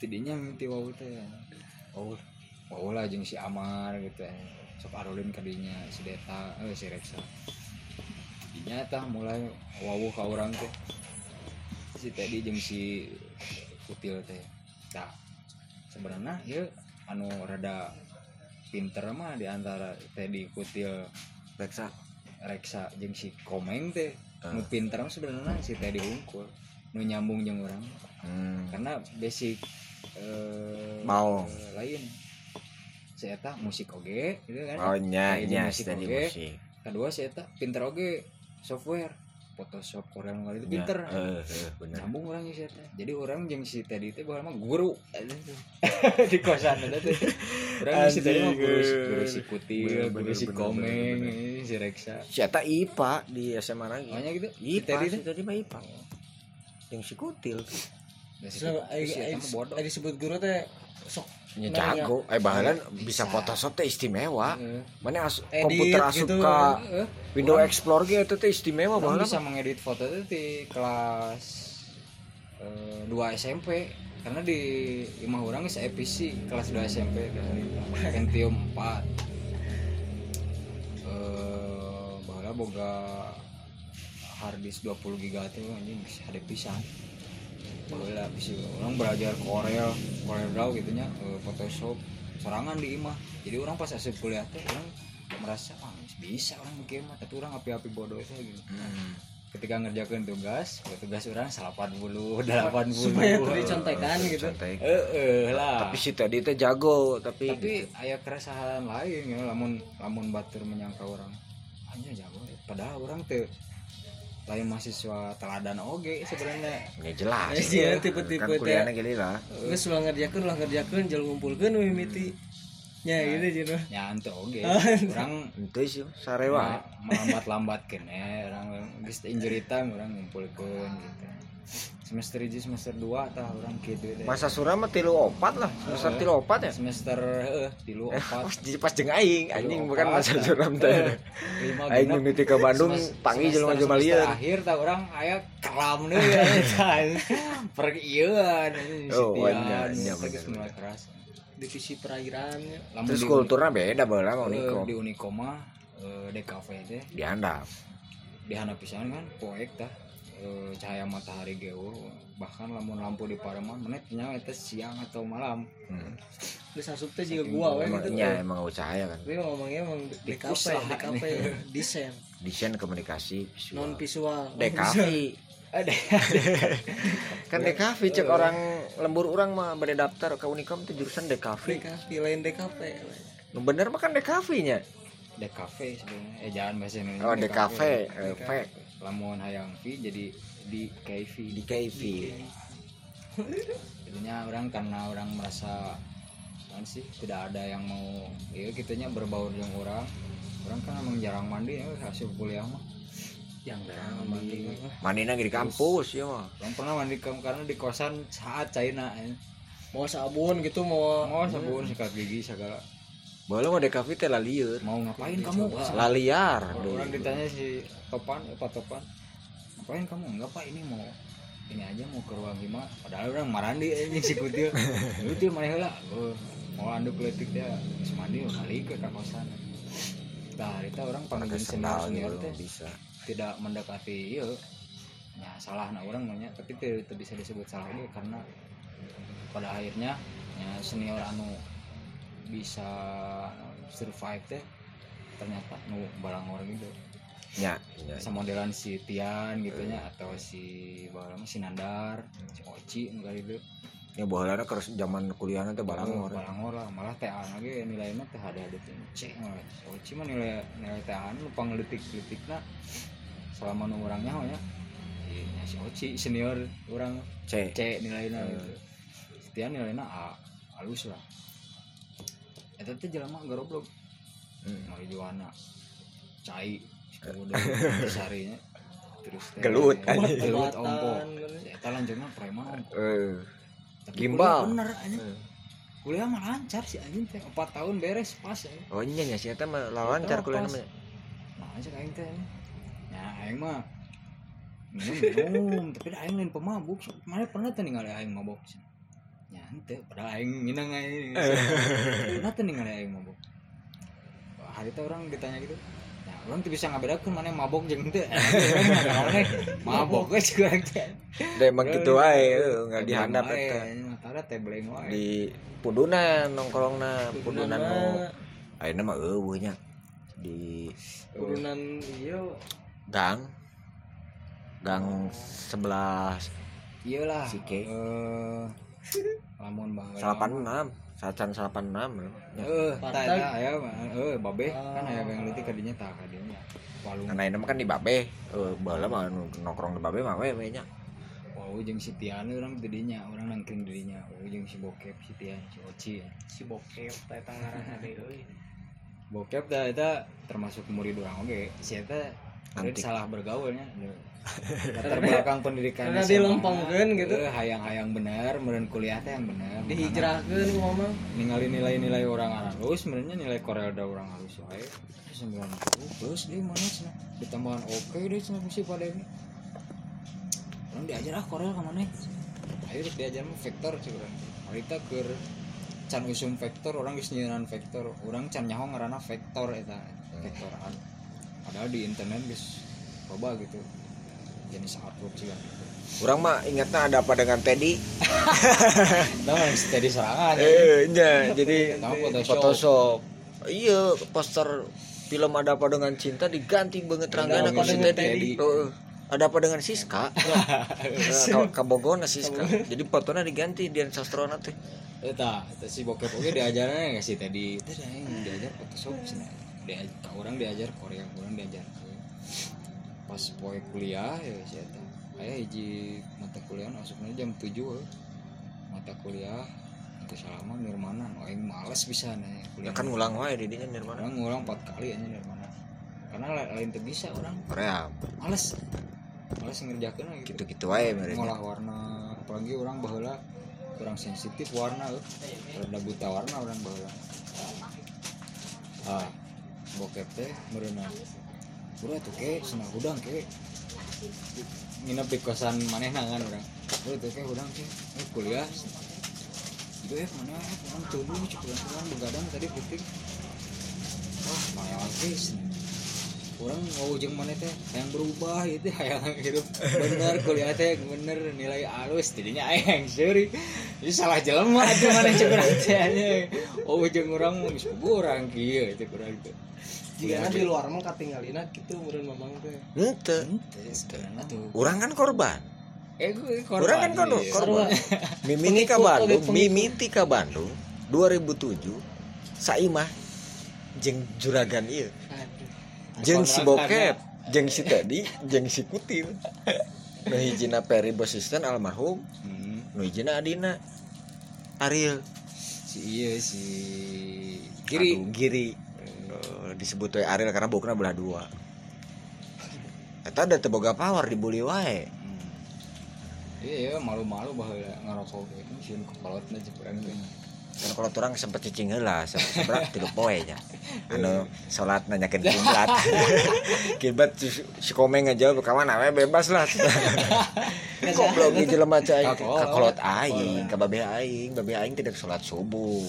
tidinya mimpi wow teh. Oh wow lah jeung si Amar gitu ya. Sok arulin kadinya si Deta eh si Reksa dinya tah mulai wow ka urang teh. Si tadi jeung si Kutil teh. Tah sebenarnya ya anu rada pinter mah di antara Teddy Kutil reksa Reksa jeung si Komeng teh. Ah. nu pinter sebenarnya si Teddy Hungkul nu nyambung jeung orang hmm. karena basic eh Mau. eh, lain. Si eta musik oge gitu kan? Oh nya nya musik tadi oge. musik kedua si eta pinter oge software. Photoshop Corel kali itu Nya, pinter. eh, eh, bener. Nyambung orang si eta. Jadi orang jeung si Teddy teh baheula mah guru. Di kosan ada tuh orang si Teddy mah guru guru si Kutil guru si Komeng bener, si Reksa. Eta IPA di SMA lagi. Makanya gitu? IPA si teh? Tadi mah IPA yang si kutil. Dan ai disebut guru teh sok nya Nanya. jago eh bahelan bisa Bisa. Photoshop teh istimewa Heeh. mana as Edit komputer asup gitu. ka Heeh. Windows Explorer ge eta teh istimewa baheula bisa mengedit foto itu di kelas eh, 2 SMP karena di imah orang geus EPC kelas 2 SMP Pentium 4 eh boga harddisk 20 giga teh anjing bisa ada pisan baheula bisa. Orang belajar Corel Corel Draw gitu nya eh, Photoshop serangan di imah. Jadi orang pas asup kuliah teh orang merasa ah bisa orang mikir mah tapi orang api-api bodoh itu gitu Hmm. ketika ngerjakan tugas tugas orang 80 80 supaya tadi contekan gitu. Eh eh lah. Tapi si tadi teh jago tapi, tapi aya keresahan lain ya lamun lamun batur menyangka orang hanya jago ya. padahal orang tuh lain mahasiswa teladan oge sebenarnya. Ya jelas. Iya, tipe-tipe kan kuliahnya gini lah. Geus ulah ngerjakeun ulah ngerjakeun jal ngumpulkeun we miti. Nya gitu cenah ya ente oge Ah, orang itu sih sarewa. Melambat lambat kene orang geus injury time orang ngumpulkeun gitu semester 1 semester 2 tah orang gitu teh. masa suram mah tilu opat lah semester tilu opat ya? Semester heeh tilu opat. pas di- pas jeung aing anjing bukan opat, masa suram teh Eh, aing mimiti ke Bandung panggil jelema semester- jelema semester lieur. akhir tah orang aya kelam deui ya tah. pergi ieuan Oh, sitian. iya, iya, mulai keras. Divisi perairannya Lamun terus di- kulturnya beda baheula mah eh, Uniko di Unikoma eh, DKV teh. Dihandap di hana pisan kan poek tah eh, cahaya matahari geuh bahkan lamun lampu di Pareman menit nya eta siang atau malam hmm. geus asup teh juga gua we emang gitu nya emang cahaya kan tapi ngomongnya emang DKP Tikus lah. DKP desain desain komunikasi visual non visual DKV ada kan DKV cek orang lembur orang mah bade daftar ke Unicom itu jurusan DKV DKP lain DKP nu bener mah kan DKV nya DKV sebenarnya eh jangan bahasa Indonesia oh eh, V lamun hayang V jadi di KV di KV jadinya orang karena orang merasa kan sih? Tidak ada yang mau ya kitanya berbaur dengan orang. Orang kan emang jarang mandi ya hasil kuliah mah. Yang jarang mandi manina di kampus ya mah. Orang pernah mandi ke- karena di kosan saat China ya. mau sabun gitu mau mau sabun sikat gigi segala boleh mah DKV teh lah lieur mau ngapain kamu? laliar orang ditanya si Topan eh Pak Topan ngapain kamu? Enggak pak ini mau ini aja mau ke ruang hima padahal orang marandi anjing si kutil. Kutil mana heula oh, mau anduk letik dia geus mandi kali ke ka kosan. Nah itu orang panggil senior senior gitu teh. bisa. Tidak mendekati iya ya salah nah orang banyak tapi tidak tidak bisa disebut salah dia karena pada akhirnya ya senior anu bisa survive teh ternyata nu balang orang gitu nya nya bisa modelan si Tian gitu nya atau si balang si Nandar si Oci enggak itu. Ya baheula terus zaman kuliahna teh balangor balangor lah malah teh lagi nilainya teh ada ada teh malah. Si Oci mah nilai nilai teh anu pangletik letikna selama nu orangnya ya. Iya, si Oci senior orang. C C nilainya Hmm. gitu. Tian nilainya A halus lah itu tuh jelema garoblok Hmm. marijuana. Cai. Sarinya terus Gelut, gelut anjing. ompo eta lanjutnya preman eh. Tapi Gimbal. kuliah bener anjing. Kuliah mah lancar sih anjing teh. 4 tahun beres pas ya oh nya nya si eta mah lancar pas. mah? Nah aing teh ya aing mah minum minum. Tapi aing lain pemabuk. Mana pernah teh ningali aing mabok ya ente padahal aing minang aing pernah teh ningali aing mabok hari itu orang ditanya gitu ya orang tuh bisa ngabedakeun mana yang mabok jeung teu mabok geus kurang teh. Da emang gitu wae eh, nggak dihandap eta. tara teh beleng wae. Di pudunan nongkrongna pudunan ayeuna mah eueuh nya di turunan iya gang. Gang sebelah iyalah Sike. eh lamun bang salapan enam sacan salapan enam ya. Eh, Pantai. tak ada aya mah. Eh, babe kan aya yang leutik kadinya tah kadinya. Walung. karena ini mah kan di babe eh bala mah nongkrong di babe mah we we nya Wow, jeung si Tian urang didinya, urang nangkring didinya. Oh, jeung si Bokep, si Tian, si Oci. ya. si bokep teh tangaran ade euy Bokep dah eta termasuk murid urang oge. Si eta Antik. salah bergaulnya latar belakang pendidikan Karena dilempengkeun gitu. hayang-hayang bener meren kuliah teh yang bener. Dihijrahkan ngomong ningali nilai-nilai orang halus sebenarnya nilai Korea ada orang halus wae. 90 plus dia mana cenah ditambahan oke deh cenah mesti pada ini. Orang diajar ah Korea ke mana? Ayo diajar mah vektor sih orang. Kita ke can usum vektor orang geus vektor. Orang can nyaho ngaranna vektor eta vektoran padahal di internet geus coba gitu jenis upload juga Orang mah ingatnya ada apa dengan Teddy? Yang jadi serangan ya. Eh, iya, jadi Photoshop. Photoshop. Iya, poster film ada apa dengan cinta diganti banget ranggana ku si Teddy. Teddy. Heeh. Ada apa dengan Siska? Nah, ka- Kabogona Siska. Jadi fotonya diganti Dian Sastrona teh. Eta, si bokep oge diajarnya nggak sih tadi? Yang diajar Photoshop cenah. Dia ka orang diajar Korea, orang diajar pas poe kuliah ya si eta. Aya hiji mata kuliah masuknya jam 7 we. Mata kuliah itu selama nirmana no aing males bisa nih Ya kuliah. kan ngulang wae di dinya Nirmana. orang ngulang 4 kali aja nirmana. Karena la- lain teu bisa orang Korea males. Males ngerjakeun gitu. gitu-gitu wae mereka. ngolah warna apalagi orang baheula kurang sensitif warna euy. rada buta warna orang baheula ah bokep teh meureunan buru atuh ke cenah udang ke nginep di kosan manehna kan urang. Buru atuh ke udang ke eh, kuliah. Itu eh mana? Eh orang tubuh cek urang urang begadang tadi penting wah mana lagi orang mau jeung mana teh? Yang berubah itu yang hidup. Bener kuliah teh bener nilai alus. Jadinya yang seri itu salah jelema aja mana cek urang teh anya. oh jeung urang geus orang kieu itu kurang itu jika di luar mah katinggalina gitu meureun mamang teh Henteu. tuh Urang kan korban. eh gue korban Urang kan korban. iya. korban. Mimiti ka Bandung, mimiti ka Bandung 2007 saimah jeung juragan ieu. aduh Jeung si bokep, jeung si Teddy, jeung si Kutil. Nu hijina Peri Bosisten almarhum, Hmm, nu hijina Adina. Ariel si iya si kiri Aduh, Giri. Disebut we Ariel karena bokna belah dua. Eta ada teboga power dibully wae. Hmm. iya malu-malu bahwa ngerokok gitu sieun kepalotna jeung urang teh kan kalau orang sempet cicing heula seberat tilu poe nya. Anu salat nanyakeun kiblat. Kiblat si, komeng aja ka mana we bebas lah. Goblok ieu jelema cai Ka kolot. ka kolot aing ka babe aing. Babe aing tidak salat subuh.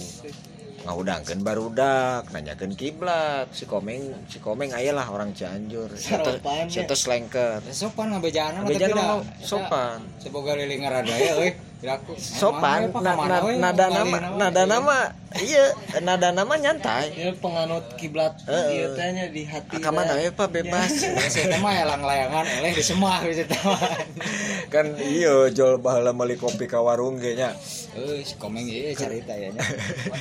Ngaudangkeun barudak nanyakeun kiblat. Si komeng si komeng aya lah orang Cianjur. Sarapan, si eta slengker. Ya, sopan ngabejana mah sopan. semoga lili ngaradaya euy. Diraku. Sopan. Mana, na, na, nada nama nada nama iya nada nama nyantai. Ya penganut kiblat dia tanya di hati ka mana we pak? Bebas. Ya, saya mah elang layangan eleh di semah bisa kan iya jual bahala meuli kopi ka warung ge nya Eh, komeng ieu cerita ya.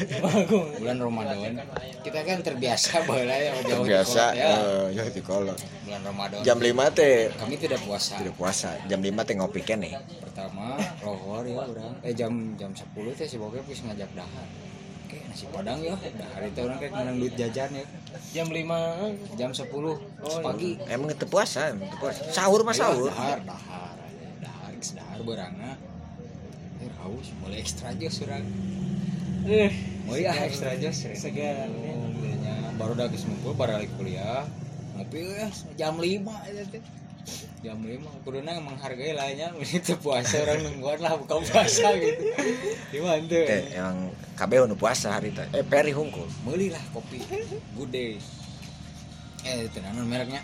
Bulan Ramadan. Kita kan terbiasa baheula ya jauh di biasa kolot ya. eh, di kolot Bulan Ramadan. jam 5 teh kami tidak puasa. tidak puasa. Jam 5 teh ngopi keneh Pertama lohor ya urang. Eh jam jam 10 teh si bokep geus ngajak dahar. Oke, nasi padang ya. Dahar itu orang kayak menang duit jajan ya. jam lima Jam 10 pagi. emang itu puasa itu puasa sahur mah sahur Dahar, dahar. Dahar, geus dahar barangna. Eh, haus, mulai ekstra jos urang. eh Oh iya, ekstra jos. segan Kuliahnya baru udah geus ngumpul balik kuliah. Ngopi ya jam 5 itu teh. Jam 5 kuduna menghargai lainnya itu puasa orang nungguan lah buka puasa gitu. Gimana tuh? teh emang kabeh nu puasa hari teh eh peri hungkul Beli lah kopi Good Day. Eh, itu nanon mereknya.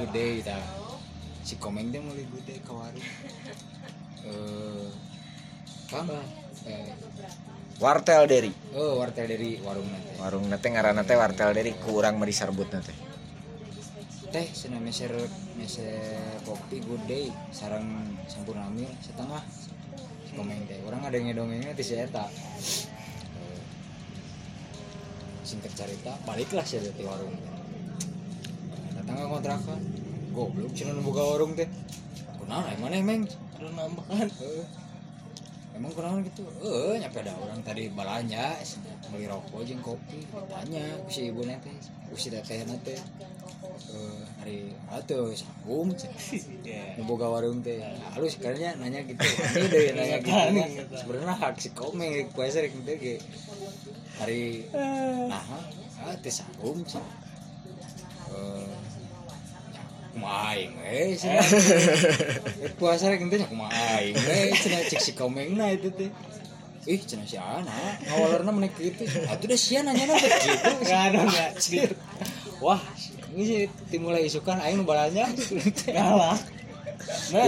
Good Day kita. Si Komeng dia meuli Good Day ke warung. Eh, Kang, eh, wartel deri oh wartel dari warung nanti. warung nate ngaranna teh wartel deri kurang mah disarbutna teh sana meser meser kopi Good Day, sarang sampurna mil setengah. Komeng teh, orang ada yang ngedongengnya di si eta. Singkat cerita, baliklah sih dari warung. Datang ke kontrakan, goblok cina buka warung teh. Kenal emang emang. lu nambah kan Eh, Emang kurang gitu, eh nyampe ada orang tadi balanja, beli rokok jeung kopi, ditanya si ibu teh, ku si teteh teh, eh, hari atuh sanggup ya boga warung teh. Halus karena nanya gitu. Ini deh nanya gitu. nya. sebenarnya hak si komeng rek puasa rek gitu ge. Hari nah ah teh sanggup sih eh kumaing eh rek puasa rek teh kumaing eh cenah cek si komeng na itu teh. Ih cenah si anak ngawalerna menek gitu atuh deh sia nanya na gitu. Nggak ada nggak. Gitu wah ini sih dimulai isukan aing nu balanya galak nah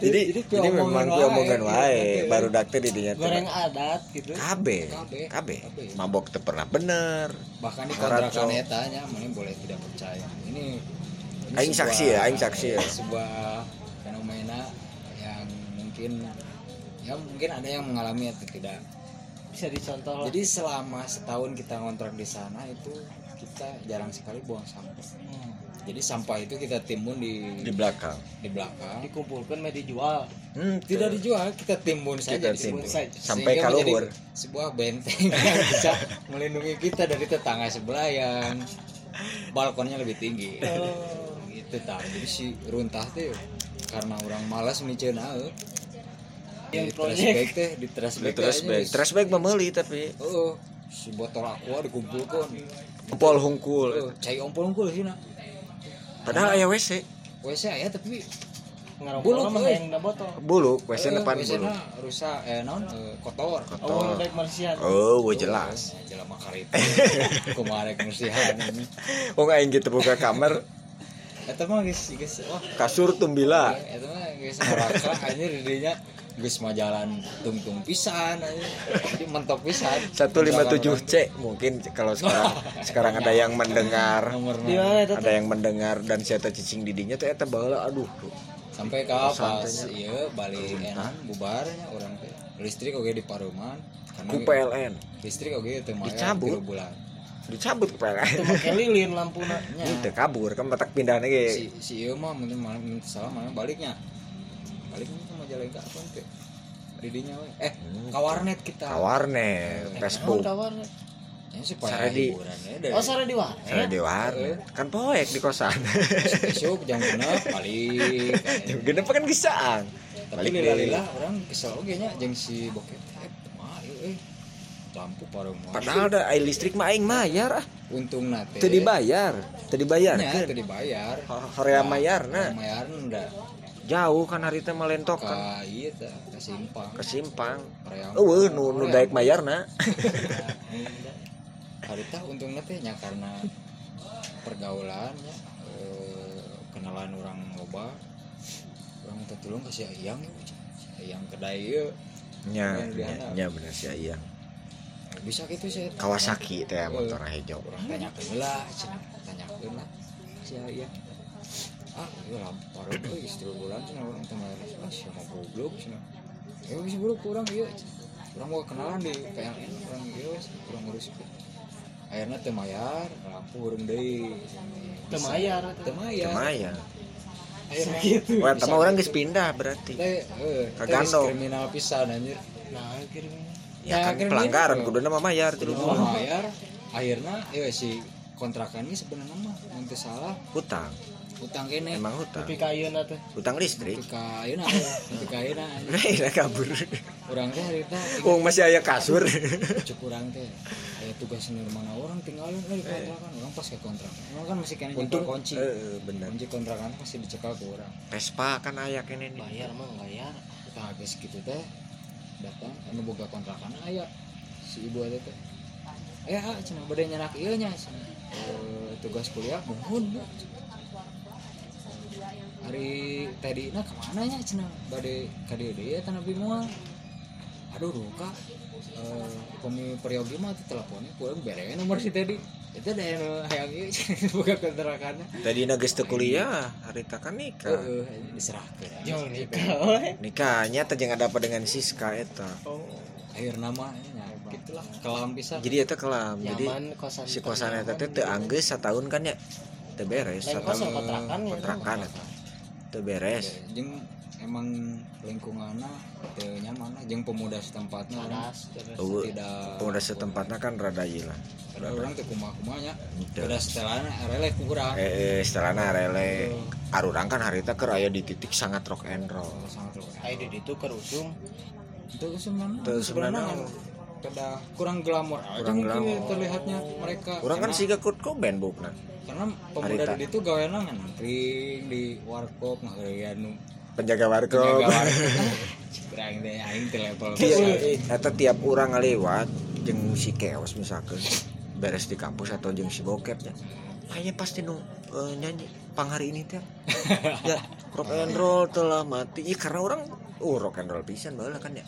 jadi jadi jadi memang ku omongan wae, gitu. baru dakter di dinya teh goreng adat gitu. Kabe Kabe. mabok teu pernah bener. Bahkan di kontrakan eta nya mana boleh tidak percaya. Ini, ini Aing saksi ya, aing saksi ya. sebuah fenomena yang mungkin ya mungkin ada yang mengalami atau tidak. Bisa dicontoh jadi selama setahun kita ngontrak di sana itu kita jarang sekali buang sampah Hmm. jadi sampah itu kita timbun di di belakang di belakang dikumpulkan mau dijual hmm, tidak dijual kita timbun saja Kita di situ. timbun. saja. sampai Sehingga kalau menjadi sebuah benteng yang bisa melindungi kita dari tetangga sebelah yang balkonnya lebih tinggi Oh. gitu tak jadi si runtah teh karena orang malas aeu Yang di trash proyek. bag teh di trash di bag trash teh bag trash bag memeli tapi oh si botol aqua dikumpulkan pol hungkul. Oh, cai ompol unggul sih nak. Padahal aya WC. WC aya tapi Bulu, yang da botol buluk WC depan WC buluk. na rusak eh non eh, kotor. Oh kotor baik marsian. Oh we jelas. Oh, jelema karita kumaha rek musihan ini? Oh aing gitu buka kamar eta mah geus geus wah. Kasur tumbila. Eta mah geus neraka anjir di geus majalan tungtung pisan jadi mentok pisan. 157 C mungkin kalau sekarang sekarang ada yang mendengar. Ada yang mendengar dan siapa cicing didinya tuh eta baheula aduh. Sampai ke pas Santainya. ieu balik enan bubarnya orang teh. Listrik oge di paruman ku PLN listrik oge teu Dicabut. bulan. Dicabut ke PLN itu pakai lilin lampuna nya itu kabur kan batak pindah si ge si ieu mah mungkin malam salah mana baliknya. Ke Majalengka apa teh didinya we eh ka warnet kita. Kawarnet Naon Facebook. kawarnya ya ya dari oh sore di warnet? Saya di warnet. Kan poek di kosan. Besok jam genep balik. Jam genep kan gisaan tapi Balik lila deh. lila orang kesel oge nya jeung si bokep. Eh eh. Lampu parang mah padahal ada air listrik mah aing mayar ah untung nate. Teu dibayar teu dibayar kan teu dibayar. Horea mayarna mayar nda jauh kan hari teh melentok kan. Ka ieu teh ka simpang. Ke simpang. Eueuh nu nu daek mayarna hari teh untungnya teh nya karena pergaulannya kenalan orang loba. Orang minta tolong ke si ayang ya si ayang kedai ieu nya nya, bener sih iya bisa gitu sih Kawasaki teh motor hijau. Orang tanyakeun lah tanyakeun lah si ayang ah iya lampu parah euy istri bulan cenah orang teh mayar ah siapa goblok cenah ya wis buruk kurang ieu orang mau kenalan di PLN orang ieu orang ngurus akhirnya teu mayar lampu urang deui Teu mayar. teu mayar Maya. akhirnya Wah, sama orang geus pindah berarti. eh Ka teh geus Gando. kriminal pisan anjir nah kirimnya Ya kan akhirnya pelanggaran gitu. kuduna mah mayar tilu Kudu bulan. mayar akhirnya ya si kontrakan ini sebenarnya mah mun teu salah Hutang. Utang kene Emang hutang. tapi kayeuna teh Hutang listrik. ketika ayeuna ketika ayeuna Nah, kabur. urang teh harita Oh, masih aya kasur. cuk urang teh aya tugas senior mana orang tinggalin euy kontrakan orang pas ke kontrakan orang kan masih kena nyimpen kunci Eh, bener. kunci kontrakan masih dicekal ke orang Vespa kan aya kene nih. bayar mah bayar kita geus kitu teh datang anu boga kontrakan aya si ibu ada teh aya ah cenah bade nyanak ieu nya. Eh, tugas kuliah mohon Bu. Hari tadi nah ke mana nya cenah bade dieu deui tanah bimual aduh ruka eh kami peryogi mah teleponnya kurang bere nomor si tadi itu ada yang hayang boga kontrakannya Tadi geus teu kuliah, harita kan nikah. heeh diserahkeun. Yang nikah we Nikahnya jeung ada apa dengan Siska eta. oh. Akhir nama nya gitulah. Kelam pisan. Jadi eta kelam. Jadi nyaman kosan si kosan eta teh teu anggeus kan ya. Teu beres kosan kontrakan ya, kontrakan. Teu beres. jeung emang lingkungannya teu nyaman lah. Jeung pemuda setempatnya panas terus Oh, tidak pemuda setempatnya kan rada ieu lah. Orang teu kumaha-kumanya Teu. udah setelahnya arele kurang eh, eh setelahnya rele arurang kan harita keur aya di titik sangat rock and roll. Sangat luar Ayo di itu kerusung itu sebenarnya Teu sebenarnya sebenarnya. kada kurang glamor Kurang mungkin glamor. terlihatnya mereka. Orang kan siga Kurt Cobain bukna karena pemuda Harita. di itu gaweana ngantring di warkop ngaheurean nu penjaga warkop. Kurang deh aing teh level tiap eta tiap orang ngalewat jeung si keos misalkan beres di kampus atau jeung si bokep ya. Kayaknya pasti nu eh, nyanyi pang hari ini teh. Ya rock and roll telah mati. Ih, karena orang oh rock and roll pisan baheula kan ya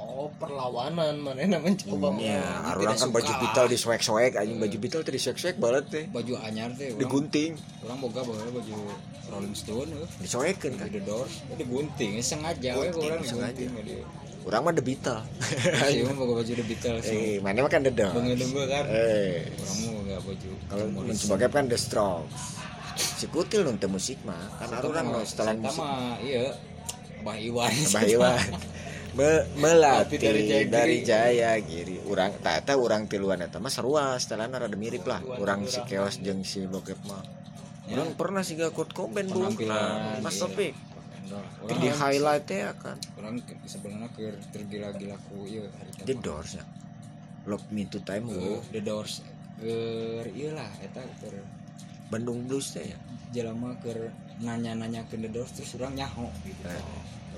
oh perlawanan mana mencoba ya tidak orang kan baju vital di swag swag anjing baju vital teh di swag swag banget teh baju anyar teh digunting. Orang boga bawa baju Rolling Stone eh. disoekeun kan? Di Doors eh, digunting eh, sengaja we Gunting, orang sengaja. digunting orang mah the Beatles sih mah boga baju The Beatles eh mana mah kan the Doors Dengel-dengel kan? Eh. Orang mau boga baju kalau sebagai kan the Strokes. Si kutil nonton musik mah kan orang setelan eta musik. iya. Bah Iwan. Mbah Iwan Me- melatih Melatih dari dari Jaya Jaya Giri. Giri urang tata urang tiluan eta mah sarua setelahna rada mirip lah. Urang si Keos jeung si Bokep mah. Urang pernah sih gak Kurt Cobain bu penampilan Mas iya. Topik orang di highlight ya kan orang sebenarnya ke tergila-gila ku iya The Doors ya Love Me to Time Eh, Go The Doors keur ieu lah eta Bandung Blues teh ya? Jelema keur nanya-nanya ke The Doors terus urang nyaho gitu.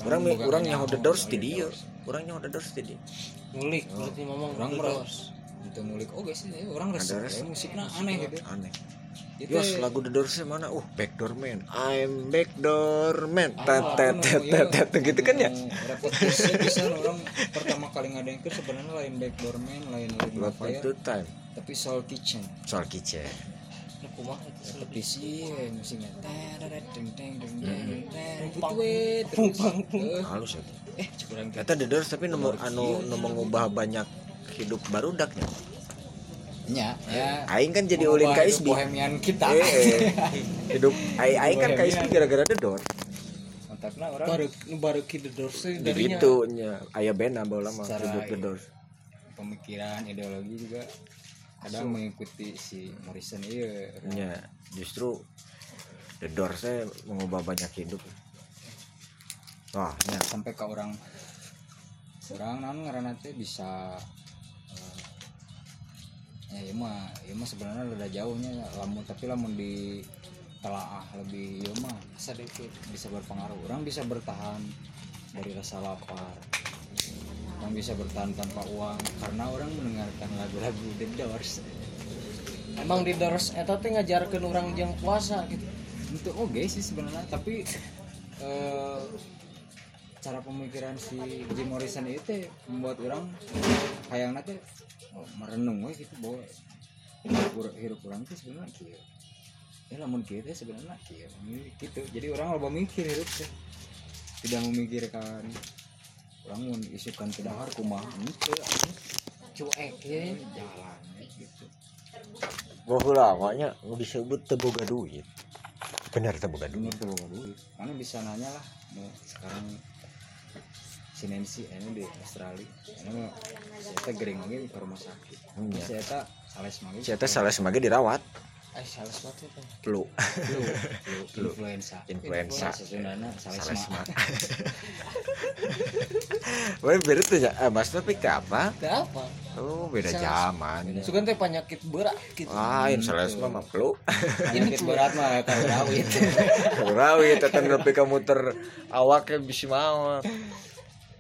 Urang Urang boga urang nyaho The Doors di dieu urang nyaho The Doors di ngulik berarti ngomong Orang Doors. Itu ngulik oke sih eh, orang resep ya, musiknya aneh gitu. aneh Itu Yos lagu The Doors mana? Uh, Backdoor Man. I'm Backdoor Man. Ah, Tet tet tet iya, tet gitu kan ya? bisa orang pertama kali ngadengkeun sebenarnya lain Backdoor Man, lain lain Fire, to Time. tapi Soul Kitchen. Soal kitchen. Kumaha sih? ya, musiknya deng deng deng deng Hmm. deng gitu we Eh, Halus ya. eh kurang Kata The Doors tapi nemu anu nu mengubah banyak hidup barudaknya. nya ya Aing kan jadi ulin hidup KSB. bohemian kita Eh, eh. hidup aing aing kan Bohemian. KSB gara-gara The Doors. Kontakna orang baru baru ki teh Di darinya gitu nya aya band mah Secara hidup The Doors. pemikiran ideologi juga kadang mengikuti si Morrison iya. Nya justru The Doors teh mengubah banyak hidup. Wah, nya sampai ke orang orang non karena teh bisa eh, ya iya mah iya mah sebenarnya udah jauhnya lamun tapi lamun di telaah lebih iya mah sedikit bisa berpengaruh. Orang bisa bertahan dari rasa lapar orang bisa bertahan tanpa uang karena orang mendengarkan lagu-lagu The Doors. Emang di Doors eta teh ngajarkeun orang jeung puasa gitu? Itu oke sih sebenarnya tapi eh, cara pemikiran si Jim Morrison itu membuat orang kayaknya teh oh, merenung we gitu bahwa hidup, hidup orang tuh sebenarnya kieu. Ya lamun kieu teh sebenarnya Ini gitu. Jadi orang loba mikir hidup teh. Tidak memikirkan orang mau isukan ke dahar kumaha itu cuek ya jalan gitu Baheula makanya nu disebut teu boga duit. Bener teu boga duit. bener tuh boga duit mana bisa nanya lah mau sekarang si Nancy ini di Australia ini mau saya gering lagi ke rumah sakit Hmm, ya. saya teh sales lagi Saya teh salah semage dirawat. Eh sesuatu teh Flu. flu flu influenza Influenza. Sundana sales mah semage. Wah, beda tuh ya. Eh, Mas tapi ke apa? teh apa Oh, beda zaman. sugan teh penyakit berat gitu Lain salah semua mah flu. penyakit berat mah tahu rawit Rawi teten nepi ka muter awaknya bisa mau.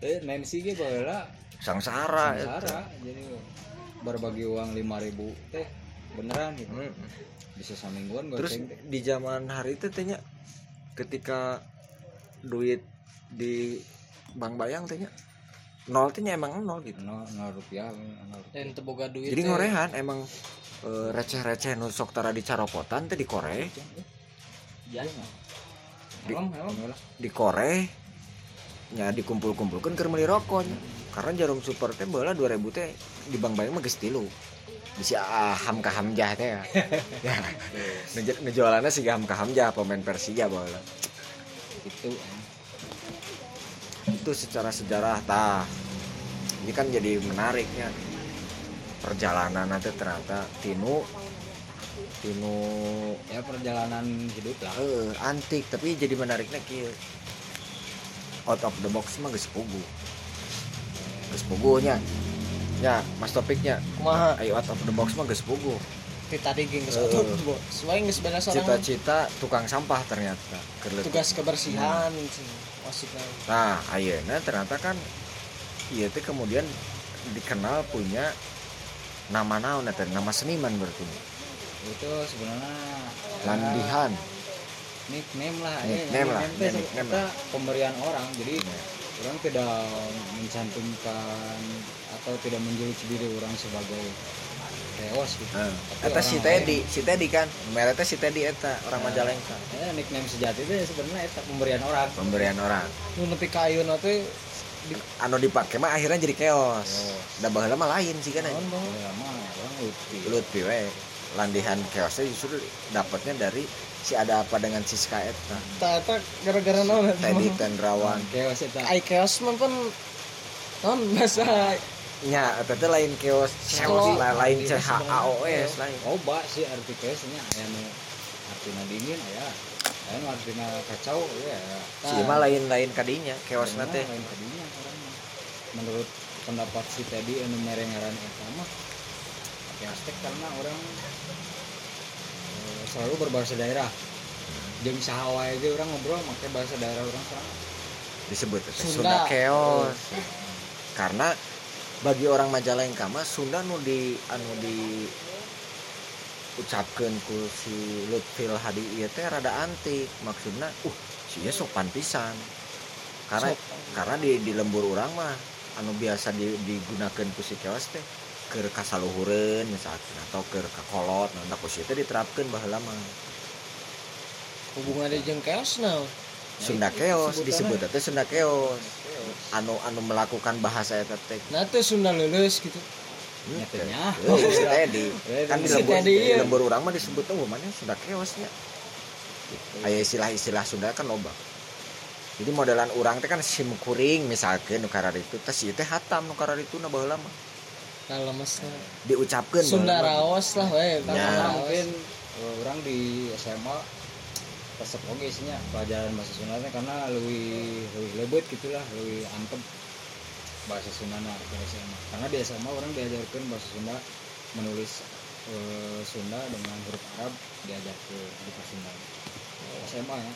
eh Nancy ge baheula Sangsara. eta. Sarah jadi berbagi uang 5000 teh beneran gitu Hmm. Bisa samingguan Terus di zaman hari itu tanya ketika duit di Bank Bayang tanya nol tanya emang nol gitu. nol nol rupiah nol rupiah. dan teu boga duit Jadi ngorehan emang eh, receh-receh nu sok tara di caropotan teh di kore, ya Di- helm helm di kore nya dikumpul-kumpulkan ke rokok. Karena jarum super teh baheula 2000 teh di Bank Bayang mah geus tilu. Bisa aham ka hamjah teh ya. ya. Ngeju- Ngejualannya si ham ka hamjah pemain Persija baheula. itu eh. itu secara sejarah tah ini kan jadi menariknya perjalanan nanti ternyata tinu tinu ya perjalanan hidup lah eh, antik tapi jadi menariknya kieu out of the box mah geus pugu geus pugu nya ya mas topiknya. Kumaha ayo out of the box mah geus Ti tadi geng geus Eh. atuh bos selain geus beres orang cita-cita tukang sampah ternyata. Keur leutik. tugas kebersihan sih. Maksudnya nah ayeuna ternyata kan iya teh kemudian dikenal punya nama naon eta nama seniman berarti. Itu sebenarnya ya, landihan. nickname lah Nickname lah, teh ya, nickname kita pemberian orang. Jadi Ya. Orang tidak mencantumkan atau tidak menjuluki diri orang sebagai keos gitu. Tapi eta si lain- si kan meretnya si Teddy eta orang Nah. Majalengka. ya nickname sejati itu ya sebenarnya itu pemberian orang. Pemberian orang. Nu nepi ka ayeuna teh anu dipakai mah akhirnya jadi keos Oh. da baheula mah lain sih kan bang ya mah orang we landihan keosnya justru dapatnya dari si ada apa dengan Siska eta tak tak gara-gara naon eta Teddy mah? Tendrawan. Keos itu ai chaos mah pun naon bahasa nya eta teh lain keos Kalau- la- lain Iya, CHAOS lain. Loba sih arti keosnya aya nu artina dingin aya. Aya nu artina kacau ya si mah lain-lain kadinya keos Karena teh lain orang mah. menurut pendapat si tadi anu merengaran eta mah. Aztec karena orang selalu berbahasa daerah. Jeung saha wae ge orang ngobrol pakai bahasa daerah orang sekarang. Disebut Sunda. Sunda keos. Karena bagi orang Majalengka mah Sunda nu di anu di ucapkeun ku si Lutfil Hadi ieu teh rada antik. Maksudna uh sia sopan pisan. Karena karena di di lembur orang mah anu biasa di, digunakan ku si keos teh keur kasaluhureun misalkan atau keur kakolot nah ku sieu teh diterapkeun baheula mah hubungannya jeung chaos naon Sunda itu keos disebut teh Sunda keos anu anu melakukan bahasa eta teh nah teh Sunda leuleus gitu Nyatanya. Oh, si Teddy. Kan di lembur, di iya. lembur orang mah disebut tuh mana Sunda keosnya. Aya istilah-istilah Sunda kan loba. Jadi modelan orang teh kan sim kuring misalkan nu karar itu teh si teh hatam nu karar itu na baheula mah. Kalau mas Diucapkeun Sunda baheula mah. raos lah we Ya. mungkin eh, orang di SMA resep oke isinya pelajaran bahasa Sunda teh karena lebih lebih lebet gitulah lebih antem bahasa Sunda nah di SMA karena di SMA orang diajarkan bahasa Sunda menulis eh, Sunda dengan huruf Arab diajarkan di kelas Sunda SMA ya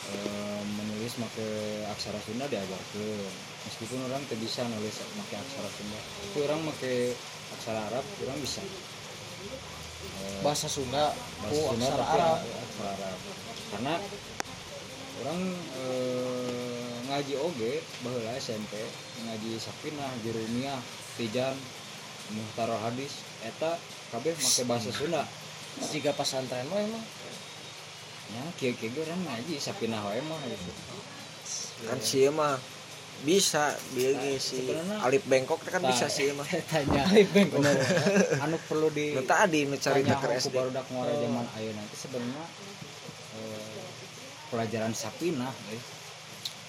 Eh, menulis pakai aksara Sunda diajarkan meskipun orang tidak bisa nulis pakai aksara Sunda tapi orang pakai aksara Arab orang bisa. Eh, bahasa Sunda bahasa ku Sunda aksara Arab. aksara Arab. Karena orang eh, ngaji oge baheula SMP ngaji Sapinah Jurumiyah Tijan Muhtarul Hadis eta kabeh make bahasa Sunda. Jika pasantren mah emang? Ya kieu ge orang ngaji Sapinah wae mah gitu. Kan si mah bisa dia ge si sebenarnya- Alif Bengkok teh kan Nah, bisa sih mah. tanya bener anu perlu di Nu tadi nu tanya keur aku SD. baru dak ngora zaman ayeuna nanti sebenarnya eh, pelajaran Sapinah eh.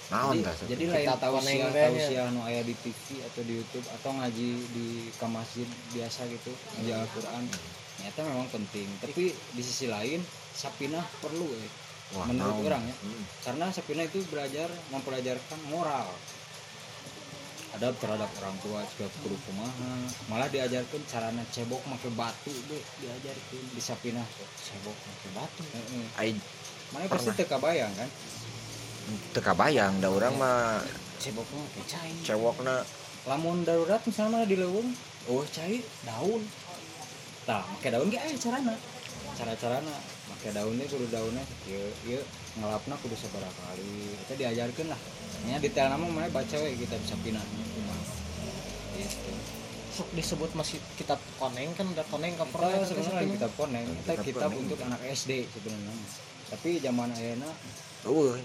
Naon jadi, jadi lain Kitab tausiah koneng teh nya. tausiah nu aya di TV atau di YouTube atau ngaji di ke masjid biasa gitu ngaji Al-Qur'an ternyata memang penting tapi di sisi lain Sapinah perlu eh. Wah, menurut orang ya Hmm. karena Sapinah itu belajar mempelajarkan moral adab terhadap orang tua juga guru kumaha malah diajarkan carana cebok make batu deh diajarkan. Di Sapinah cebok make batu. Ai mana pasti teka bayang kan? Teu kabayang da urang mah cebok mah pakai cai cewokna. Lamun darurat misalnya di leuweung? Oh cai daun. Tah make daun ge aya carana. Cara carana make daunnya kudu daunnya ieu ieu ngelapna kudu sabaraha kali. Kita diajarkeun lah. Nya detail nama mana baca we kita bisa pinah kumaha gitu. Sok disebut masih kitab koneng kan udah koneng kita kapan sebenarnya lain kitab koneng. kita Kitab kitab untuk anak SD sebenarnya. Tapi zaman ayeuna eueuh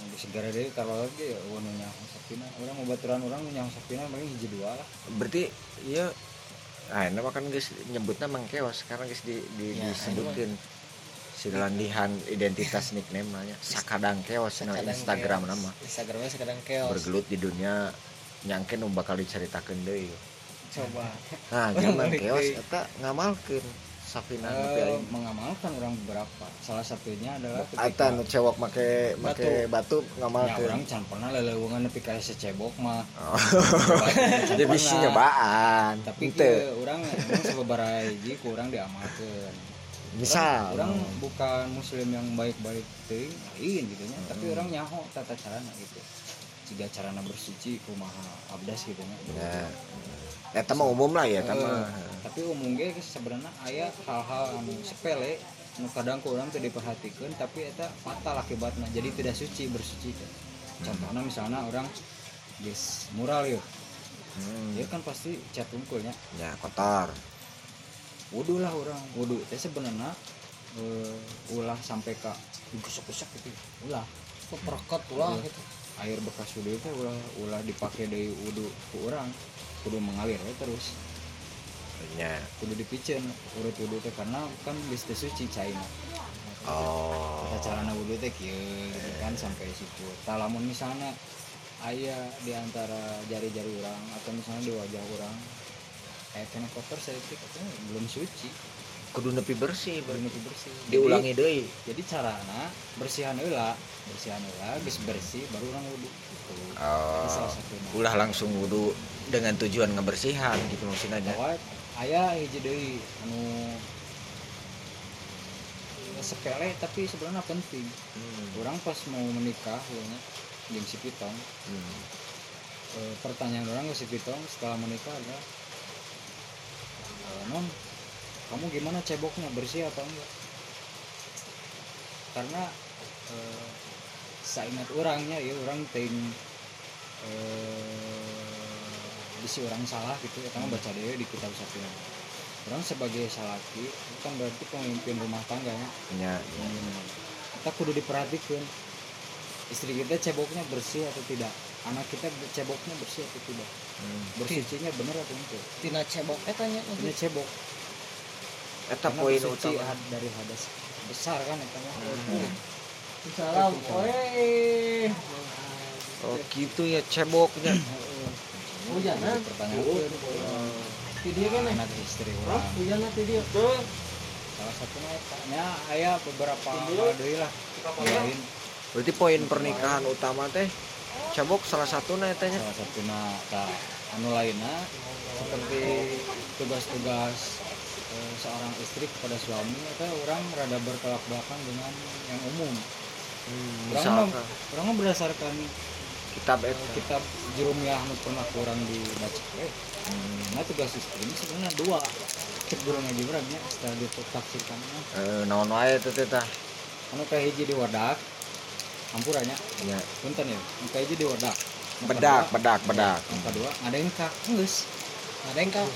di segara deui kalau lagi ya oh, nu nyaho sapina. Orang mau baturan orang nyaho sapina paling hiji dua lah. Berarti iya ah ini mah kan geus nyebutna mangkeos sekarang geus di, di Ya, disebutkeun silandihan identitas nickname nya sakadang keos na Sakadang Instagram nama. Instagramnya sekadang chaos bergelut di dunia nyangke nu bakal diceritakeun deui. Coba. Nah zaman keos deui. eta ngamalkeun Safina aing. mengamalkan orang beberapa. Salah satunya adalah Ata nu cewek make make batu. ya ngamalkeun. Orang can pernah lelewungan nepi kayak secebok mah. Oh. Jadi bisi nyobaan. Tapi ke orang emang sababaraha hiji ku urang diamalkeun misal. Orang bukan muslim yang baik-baik lain gitu nya. Tapi Hmm. orang nyaho tata carana gitu. Jika carana bersuci kumaha abdas gitu nya. Ya. Eta mah umum lah ya eta Eh, mah tapi umum ge sebenarnya aya hal-hal anu sepele nu kadang ku urang teu diperhatikan tapi eta fatal akibatnya jadi tidak suci bersuci teh. contohnya misalnya orang geus mural yuk. Hmm, dia kan pasti cat unggulnya ya kotor wudhu lah orang. Wudhu teh sebenarnya eh, ulah sampai ke digusuk-gusuk gitu. Ulah. Perkot ulah Iya. gitu. Air bekas wudhu itu ulah ulah dipakai dari wudhu ke orang. Kudu mengalir we terus. Ya kudu dipicen urut wudhu teh karena kan teu suci cai mah oh. Tata carana wudhu teh kieu gitu kan sampai situ. Tah lamun misalnya aya di antara jari-jari orang atau misalnya di wajah orang kayak kena kotor sedikit itu belum suci. Kudu nepi bersih belum itu bersih. Diulangi deui. jadi carana bersihan heula bersihan heula geus bersih baru orang wudhu gitu. Itu oh ulah langsung wudhu dengan tujuan ngebersihan gitu maksudnya bahwa aya hiji deui anu sepele tapi sebenarnya penting. Hmm, orang pas mau menikah ya jeung si Pitong hmm. eh, pertanyaan orang ke si Pitong setelah menikah adalah "Eh, non kamu gimana ceboknya bersih atau enggak? Karena eh, saingat orangnya ya orang ting eh, bisi orang salah gitu ya kamu baca deh di kitab satu orang sebagai salaki bukan berarti pemimpin rumah tangga ya. Ya kita kudu diperhatikan istri kita ceboknya bersih atau tidak? Anak kita ceboknya bersih atau tidak hmm. bersucinya bener atau enggak? Tina cebok. Etanya ini cebok. Eta poin utama. had- dari hadas besar kan itu mah. Hmm. salam oi oh gitu ya ceboknya hujan Jadi pertanyaan video kan anak istri orang. hujan video salah satunya eta. Nya aya beberapa hal deui lah. Lain berarti poin pernikahan utama teh cebok salah satu nah etanya salah satunya ta anu lainnya seperti tugas-tugas eh, seorang istri kepada suami itu orang rada bertolak belakang dengan yang umum. Orang misalkan. orang mah berdasarkan kitab eta kitab jurumiah anu pernah kurang dibaca. Eh nah tugas istri ini sebenarnya dua. Cek guru ngaji orang ya setelah ditafsirkan eh naon wae teh teh tah? Anu kayak hiji di wadak ampurannya ya. Punten ya. Kayak hiji di wadak Anu bedak bedak bedak. Anu kedua ngadain kak? Geus ada yang kau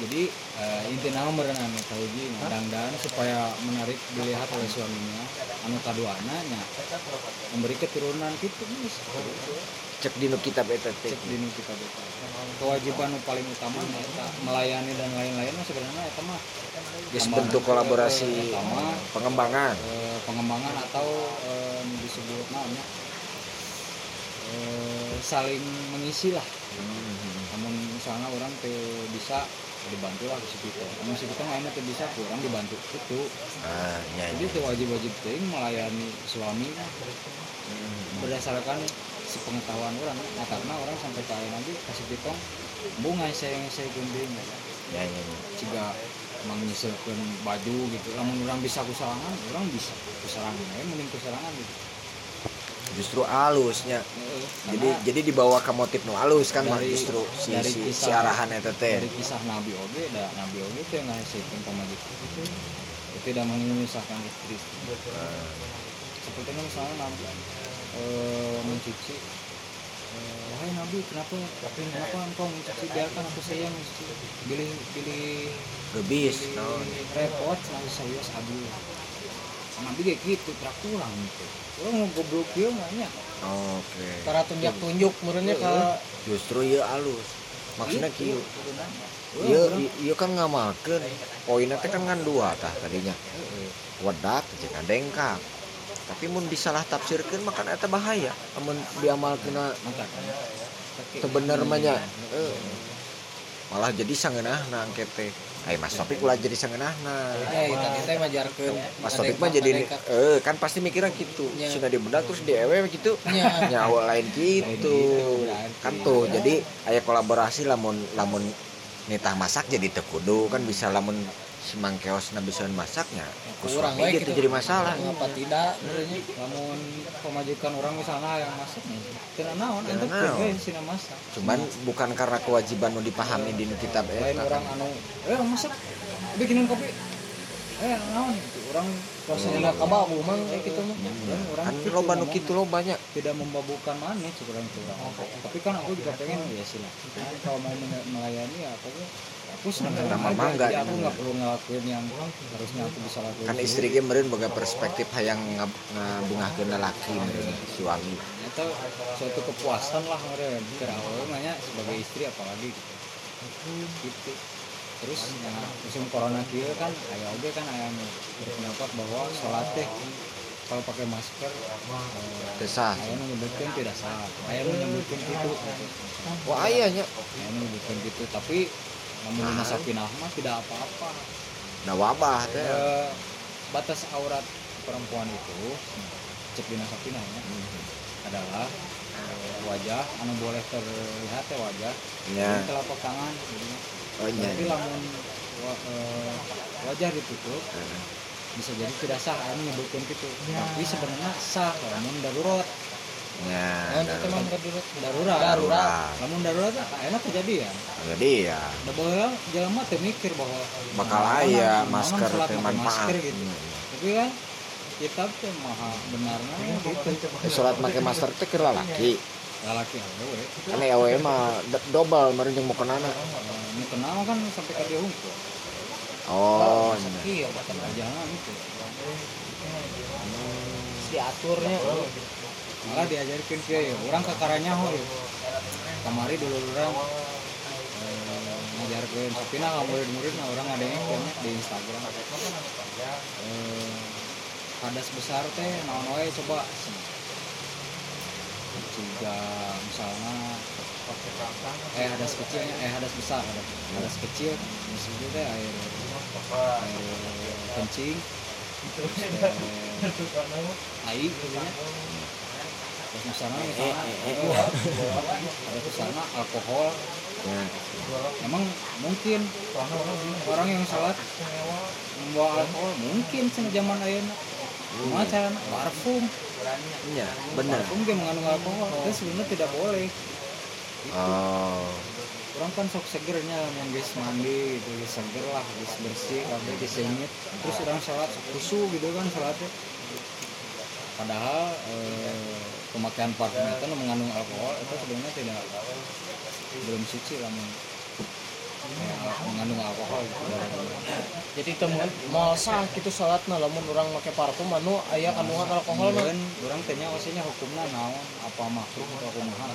jadi eh, inti nama merenang tahu ji dan supaya menarik dilihat oleh suaminya. Anu kaduana nya. Memberi keturunan gitu geus. Cek di nu kitab eta teh cek di nu kita beta kewajiban paling utama eta melayani dan lain-lain sebenarnya eta mah. Tambahan bentuk kolaborasi utama pengembangan. eh, pengembangan atau eh, disebut namanya eh, saling mengisi lah. Namun misalnya orang tuh bisa dibantu lah si kita namun si kita mainnya tuh bisa kurang dibantu itu ah ya jadi itu wajib-wajib ting melayani suami berdasarkan sepengetahuan orang. Nah karena orang sampai kaya nanti kasih pitong bunga saya yang saya gending ya. Ya ya. jika emang nyiselkan baju gitu. Namun orang bisa kusalangan orang bisa kusalangan ya mending kusalangan gitu. Justru halusnya. Heeh, jadi karena jadi dibawa ke motif nu halus kan Dari- justru si, dari si, si kisah- arahan eta teh dari kisah Nabi Oge da Nabi Oge itu yang ngasihkan sama gitu itu itu tidak menyusahkan istri. Ah, seperti misalnya Nabi eh, mencuci. Wahai Nabi kenapa? Kenapa engkau mencuci? Biarkan aku saya yang mencuci. Pilih pilih gebis naon repot lalu saya abu Nabi kayak gitu tidak kurang gitu. Orang mau goblok dia makanya oke. Para tunjuk tunjuk merenya ke justru ieu halus maksudnya Gitu, kieu. sebenarnya. ieu Orang- ieu kan ngamalkeun poinnya teh kan ngan dua tah tadinya. Wedak jeung dengkak tapi mun disalah tafsirkeun maka eta bahaya. Amun diamalkeuna maka kan teu bener mah nya. Eh, malah jadi sangeunahna angket teh Ay, Mas Topik ulah jadi sangeunahna. Ya kita kita majarkeun Mas Topik mah jadi eh kan pasti mikirnya gitu. Ya. sudah dibedak terus di ewe gitu. Ya. nyawa lain gitu. Kan tuh jadi aya kolaborasi lamun lamun nitah masak jadi tekudu kan bisa lamun si mangkeos bisa masaknya kurang we gitu jadi masalah. Apa tidak sebenarnya namun pemajikan orang misalnya yang masak tidak naon naon. pun sih masak. Cuman bukan karena kewajiban nu dipahami di kitab eta orang anu eh masak bikinin kopi. Eh naon? Orang rasanya rasanya nggak kababu mang kayak gitu mah. Dan orang kan gitu loba nu kitu lo banyak tidak membabukan mana curang curang tapi kan aku juga pengen ya silakan kalau mau melayani ya aku senang Nama mangga. Aku nggak perlu ngelakuin yang harusnya aku bisa lakuin kan istri ge meureun boga perspektif hayang ngab- ngabungahkeun lalaki meureun suami. Itu suatu kepuasan lah meren. Kira awalnya nanya sebagai istri apalagi gitu. Gitu. Terus nah, musim corona kia kan ayah oge kan ayah berpendapat bahwa sholat teh kalau pakai masker eh, Teu sah. ayah nu nyebutkan tidak sah. Ayah nu nyebutkan gitu wah aya nya ayah nu nyebutkan gitu tapi namun di masa pinah mah tidak apa-apa. Nah wabah teh. Eh, batas aurat perempuan itu cek di masa pinahnya adalah eh, wajah anu boleh terlihat ya wajah nya Ini telapak tangan jadinya. oh nya tapi lamun wa- eh, wajah ditutup bisa jadi tidak sah anu nyebutkan gitu. Tapi sebenarnya sah lamun darurat nya Naon itu mah darurat. Darurat. Darurat. lamun darurat enak kejadian jadi ya. Da bahwa jalan mah teu mikir bahwa bakal aya masker teh pakai manfaat. masker gitu. Tapi kan kitab teh maha benarnya gitu. Eh, sholat make masker teh keur lalaki. Lalaki awewe kan awe mah d- double meureun jeung mokonana ini kenal kan sampai ke dia hukum oh iya. jangan itu diaturnya malah diajarkan ke orang ke karanya ho ya. kamari dulu orang eh, ngajarkeun tapi nah murid-murid nah orang ada yang kayaknya di Instagram eh, hadas besar teh naon wae coba juga misalnya eh hadas kecilnya eh hadas besar hadas, hadas kecil misalnya teh air air kencing eh, air gitu nya terus misalnya ada misalnya alkohol. Ya emang mungkin. Orang yang salat membawa alkohol mungkin sana zaman ayeuna cuma cara parfum. Nya bener parfum dia mengandung alkohol. Itu sebenarnya tidak boleh. Oh. Orang kan sok segernya yang guys mandi gitu guys seger lah guys bersih kabeh guys sengit. Terus orang sholat sok khusyuk gitu kan sholatnya padahal eh, pemakaian parfum itu mengandung alkohol itu sebenarnya tidak belum suci lah. Ya, mengandung alkohol. Gitu. jadi temu mau sah gitu salatna lamun orang make parfum anu aya kandungan alkohol mah orang tanya maksudnya hukumnya naon apa makruh atau kumaha.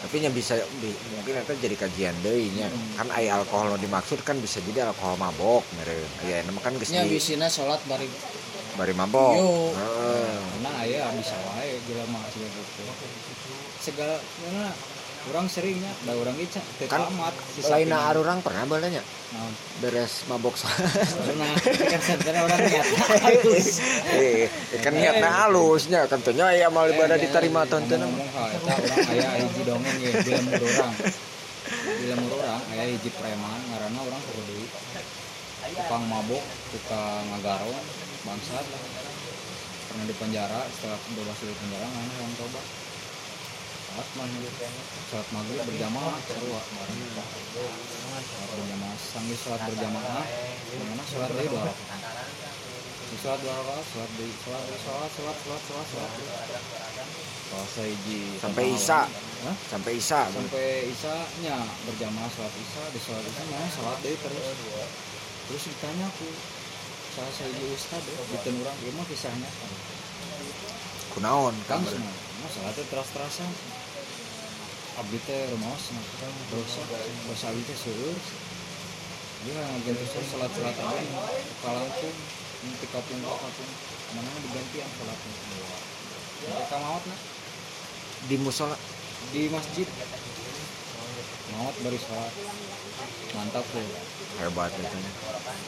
Tapi nya bisa bi- mungkin eta jadi kajian deui nya. Kan aya alkohol dimaksud kan bisa jadi alkohol mabok meureun. Aya nama kan geus di bisina salat bari bari mabok Yo. Heeh. karena ayah bisa wae gila mah sih gitu segala karena orang seringnya da orang ica Kan tamat si lain sapi. arurang pernah balanya Naon? beres mabok pernah kan sebenarnya orang niat halus eh kan niatna halusnya kan teh nya aya amal ibadah diterima tonton ngomong hal orang aya hiji dongeng ya lemur orang lemur orang aya hiji preman ngaranna orang kudu tukang mabok tukang ngagarong bangsat lah. Pernah di penjara setelah bebas dari penjara mana yang coba. Saat maghrib saat maghrib berjamaah seru bareng salat berjamaah. Sambil sholat berjamaah gimana? Sholat dari dua rakaat Di sholat dua rakaat sholat di sholat di sholat sholat sholat sholat sholat puasa hiji sampai isya. Hah? sampai isya. Sampai isya nya berjamaah sholat isya di sholat isya nya sholat deh terus. Terus ditanya aku salah saya ustad ya di tenurang. Gimana kisahnya kunaon kan? Kan semua nah, sholatnya teras terasan abdi teh rumaos nah, dosa. Dosa abdi teh seueur. Dia ngagen terus sholat sholat abdi kalangkung nanti kapung kapung mana diganti yang sholatnya mereka maut nah. Di musola. Di masjid. Maut baru sholat mantap tuh hebat itu.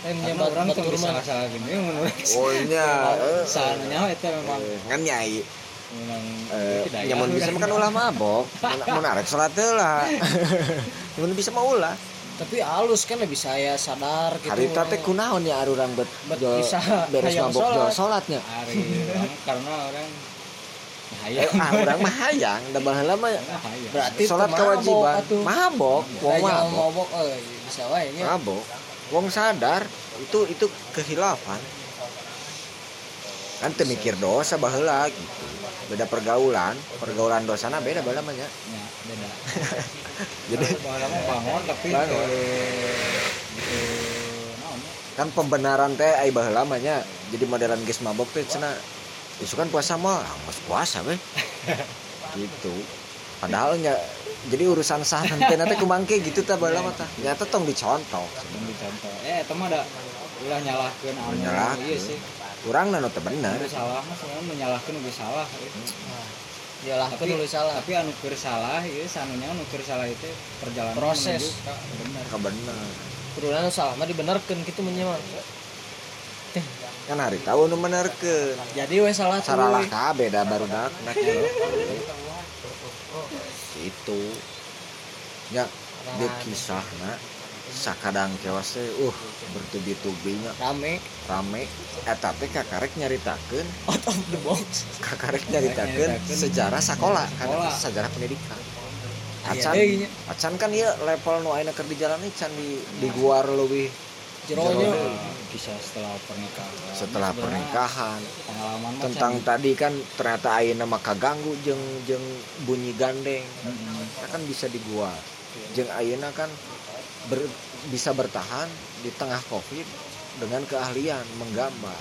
Kan karena nyebat orang tuh batur bisa mah salah salah gini menurut oh nya eh, saatnya itu memang. Eh, ngan nyai. Memang eh, bisa makan ulah mabok menarik sholat lah. Nyamun bisa mau ulah. Tapi halus kan lebih saya sadar gitu. Hari teh kunaon ya arurang bet, Bet jol- bisa beres mabok sholat. sholatnya. Hari karena orang eh, hayang ah orang mah hayang da baheula mah berarti teu kewajiban. Mabok wong mabok. mabok eh bisa wae nya mabok. Wong sadar itu itu kehilafan. Kan teu mikir dosa baheula gitu. Beda pergaulan. Pergaulan dosana beda beda mah nya. ya beda. Jadi bahwa lama bangun tapi Bangun. ke naon ya? kan pembenaran teh ai baheula mah nya. jadi modelan geus mabok teh cenah isu kan puasa mah ah, geus puasa weh. Gitu. Padahal nya jadi urusan sah nanti. Nanti kumangke gitu tah baheula mah tah nyata tong dicontoh. Yang dicontoh. Eh itu mah ada ulah nyalahkeun anu. Nyalahkeun. iya sih. Urang nanu teh bener. Salah mah sebenarnya menyalahkeun udah salah ya. Lah kan nulis salah tapi anu salah ieu sanunya anu salah itu perjalanan Proses. menuju ka bener. Ka bener. Kudunya salah mah dibenerkeun gitu menyewa kan hari tahu nu benerkeun jadi we salah tuh cara lah we. kabeh da baru dak dak itu ya dia kisahna sakadang kewas uh bertubi-tubinya. Rame. Rame. Eta teh kakarek nyaritakeun. Out of the box. Kakarek nyaritakeun sejarah sekolah kan? Sejarah pendidikan. Iya, acan deui nya. acan kan ieu level nu ayeuna keur dijalani can di di guar leuwih jeronya. Jero. kisah setelah pernikahan. Setelah pernikahan. pengalaman tentang can- tadi kan ternyata ayeuna mah kaganggu jeung jeung bunyi gandeng. Kita kan bisa dibuat. Jeung ayeuna kan ber- bisa bertahan di tengah covid dengan keahlian menggambar.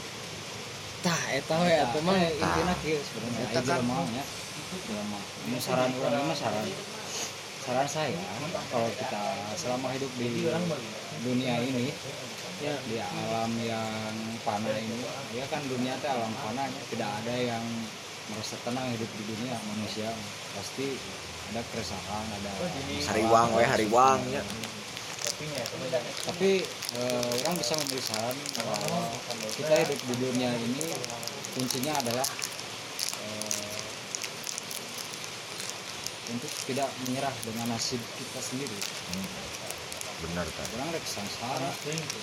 Tah eta we atuh mah intinya kieu sebenarnya. Eta kan- ini saran urang mah saran. Saran saya kalau kita selama hidup di dunia ini ya di alam yang panah ini. Ya kan dunia teh alam panahnya tidak ada yang merasa tenang hidup di dunia manusia. Pasti ada keresahan ada hariwang we hariwang ya. tapi eh, orang bisa memberi saran bahwa kita hidup di dunia ini kuncinya adalah eh, untuk tidak menyerah dengan nasib kita sendiri benar tadi orang rek sangsara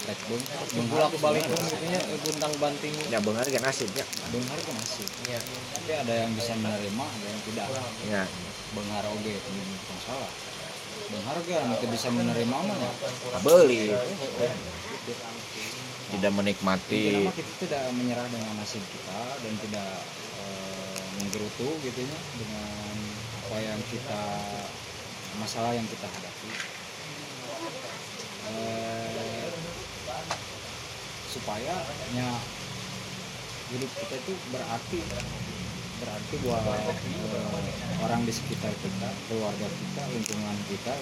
rek beunghar bolak balik gitu nya eh, guntang banting. Ya benar kan nasibnya beunghar ke nasib ya tapi ada yang bisa menerima ada yang tidak. Ya beunghar oge itu bukan salah. Beunghar ge anu teu bisa menerima mah ya? Beli. Tidak menikmati. Kita tidak menyerah dengan nasib kita dan tidak eh, menggerutu gitu ya dengan apa yang kita masalah yang kita hadapi Eh, supaya nya hidup kita itu berarti berarti buat eh, orang di sekitar kita keluarga kita lingkungan kita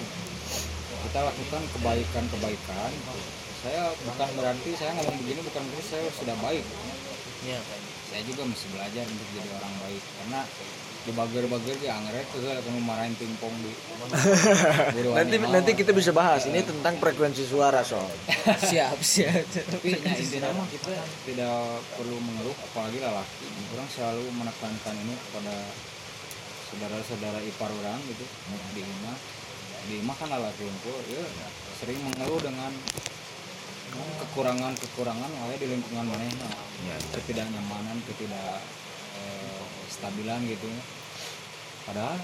kita lakukan kebaikan-kebaikan. Saya bukan berarti saya ngomong begini bukan berarti saya sudah baik. Ya saya juga masih belajar untuk jadi orang baik. Karena di bager-bager di anggrek tuh akan marahin pingpong di nanti yang nanti kita bisa bahas. Ini tentang frekuensi suara soal siap siap. Tapi ya, intinya mah kita tidak perlu mengeluh apalagi lelaki. Orang selalu menekankan ini kepada saudara-saudara ipar orang gitu. Di imah di imah kan lelaki unggul ya. Sering mengeluh dengan kekurangan-kekurangan wae di lingkungan mana ya, ketidaknyamanan ketidak eh, stabilan gitu ya padahal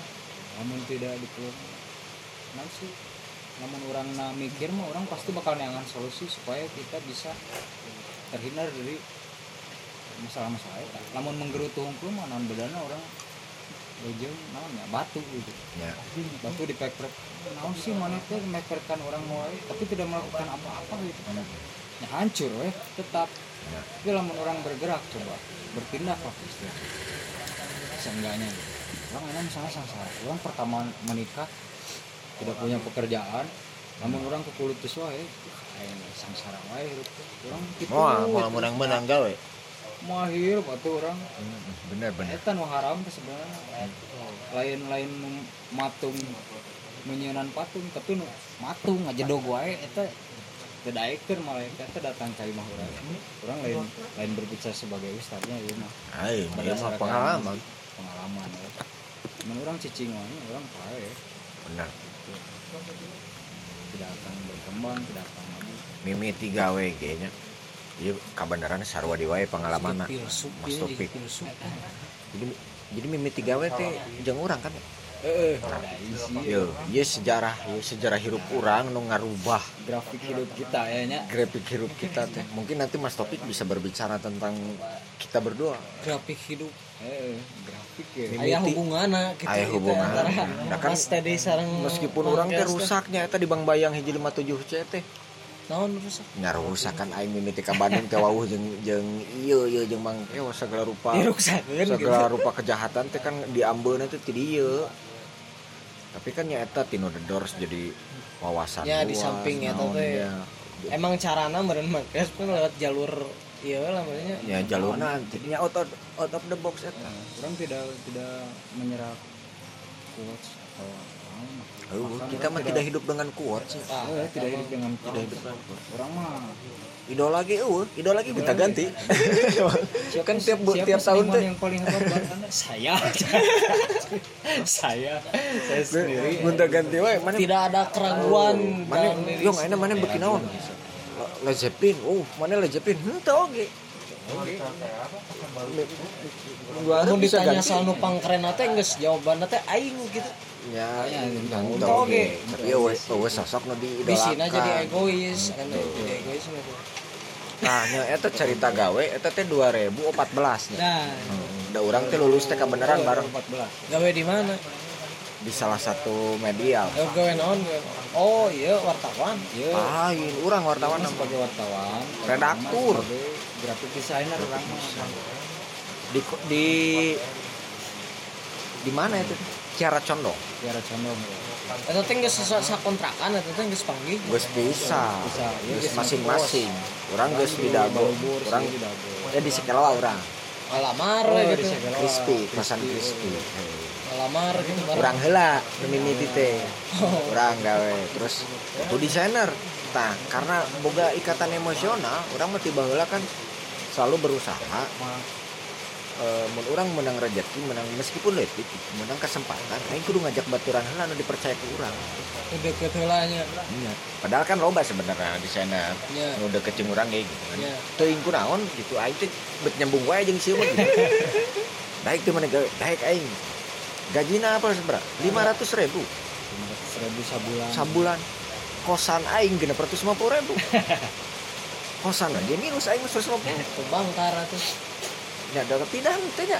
namun tidak dikeluh nafsu namun orang na mikir mah orang pasti bakal neangan solusi supaya kita bisa terhindar dari masalah-masalah itu. Namun menggerutu hukum mah naon bedana orang ujung naon ya batu gitu. Ya. Batu dipek-pek naon sih mana teh meperkan orang wae tapi tidak melakukan apa-apa gitu ya hancur weh tetap. Ya. tapi lamun orang bergerak coba bertindak lah seenggaknya. gitu. Orang enak misalnya sangsara orang pertama menikah tidak punya pekerjaan namun orang ke kulit tuh wae kayak sangsara wae hirup orang gitu Mau mau menang menang gawe. mau hirup atuh orang. Bener bener. eta nu haram sebenarnya. Lain-lain nu matung menyenan patung tapi nu matung ngajedog wae. Eta kedaekeun malaikat teh datang ka imah urang. Urang lain lain berbicara sebagai ustaznya ieu mah. Ayo, Berdasarkan pengalaman. pengalaman ya. Cuman orang cicing wae orang pae Bener. tidak akan berkembang tidak akan maju Mimiti gawe kayaknya. Iya, kabenaran sarua di wae pengalaman Mas jadi Topik. Jadi jadi mimiti gawe teh jeung urang kan. isi Yo, ieu sejarah, ieu sejarah hirup urang nu ngarubah grafik hidup kita ya nya grafik hirup kita teh. Mungkin nanti Mas Topik bisa berbicara tentang kita berdua. grafik hidup eh grafik ya Mimiti. aya hubunganna gitu Aya gitu hubungan. antara Da kan Mas Teddy sareng Meskipun orang teh rusaknya eta di Bang Bayang hiji 57 C teh. naon rusak Nya rusak kan aing mimiti ka Bandung teh wawuh jeung jeung ieu ieu jeung Mang Keos segala rupa. diruksakeun gitu segala rupa kejahatan teh kan diambeuna teh ti dieu. Tapi kan nya eta tino the doors jadi wawasan Ya, di luas, samping eta naon teh. ya. emang carana meureun Marquez pun lewat jalur iya lah maksudnya Ya jalurna nya out of, out of the box eta. Nah, orang tidak tidak menyerap quotes atau apa Oh, kita mah tidak hidup dengan kuat sih. ah, tidak hidup dengan Tidak hidup dengan kuat. orang mah Idola lagi eueuh, idola lagi kita ganti. siapa, kan tiap siapa tiap tahun teh yang paling hebat saya saya saya sendiri Gunta ganti wae mana tidak ada keraguan mana dalam diri yo ayeuna mana beuki naon? Led Zeppelin. Oh, mana Led Zeppelin? Henteu oge. Gua Mun ditanya soal nu pangkeren teh geus jawabanna teh aing gitu. Ya, Ya, henteu oge. oge. Tapi ya wes wes sosok nu diidolakan. Bisina jadi egois kan jadi egois gitu. Nah, eta cerita gawe eta teh 2014 nya. Nah, Da urang teh lulus teh kebenaran bareng 14 gawe di mana? di salah satu media. Ya gawe naon. Oh, iya wartawan. ya Lain, urang wartawan orang nama. sebagai wartawan Redaktur. graphic designer orang Di di di mana itu? Kiara Condong. biara condong ya Eta teh geus sa sa kontrakan eta teh geus panggih. Geus bisa. Ya, Geus geus masing-masing. Urang geus di dago. Urang ya di sekelola urang. Alamar Oh, we di gitu. Segala. Crispy, kosan Crispy. Alamar gitu. Urang heula mimiti teh. Urang gawe terus itu desainer. Nah, karena boga ikatan emosional, urang mah tiba heula kan selalu berusaha eh mun urang menang rezeki menang meskipun gitu, menang kesempatan aing kudu ngajak baturan heula nu dipercaya ke urang Deket heula nya. Iya. Padahal kan loba sebenarnya desainer Nya. nu deket jeung urang ge gitu kan. Nya. Teuing kunaon gitu aing teh bet nyambung wae jeung sieu gitu. Daek teh mana daek aing. Gajina apa seberapa? 500 ribu seribu sabulan sabulan. Kosan aing genep 150 ribu. Kosan aja minus aing 150. Ke Bangkar atuh. Ya ada pindah teh nya.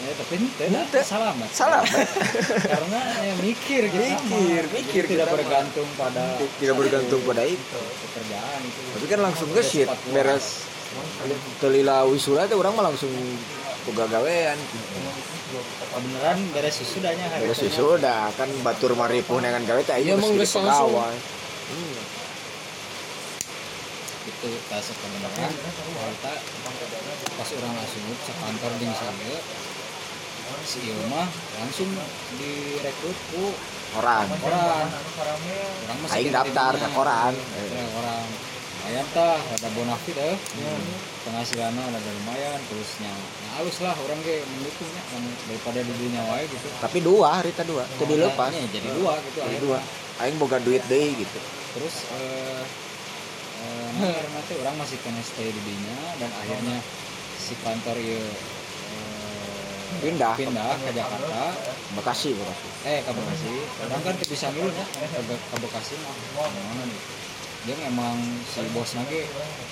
ya tapi ente Ente. selamat Salah. karena ya mikir kita Mikir, mah. mikir Jadi tidak kita mah. bergantung pada Tidak bergantung pada itu. pekerjaan itu Tapi kan langsung gesit beres telila wisuda teh urang mah langsung boga gawean. beneran beres susudahnya hari Beres itu. wisuda kan batur maripuh dengan gawe teh Iya, emang mesti geus langsung. Hmm. itu tas kebenaran kita pas orang asup sekantor di saya si ieu mah langsung direkrut ku Orang orang orang masih aing daftar ke koran. Ya, orang lumayan tah ada bonafit eh penghasilannya ada lumayan terusnya nah, halus lah orang ge mendukungnya kan daripada di dunia wae gitu Tapi dua harita dua, teu dilepas. Makanya jadi dua gitu Jadi dua. Aing boga duit deui gitu. terus eh eh, nah, orang masih kena stay di dinya dan akhirnya si kantor ieu eh, Pindah. pindah ke Jakarta. Bekasi Bekasi. eh ke Bekasi. Orang kan ke bisa dulu ya ke, Be- ke Bekasi mah. Mana nih? Dia memang si bos lagi.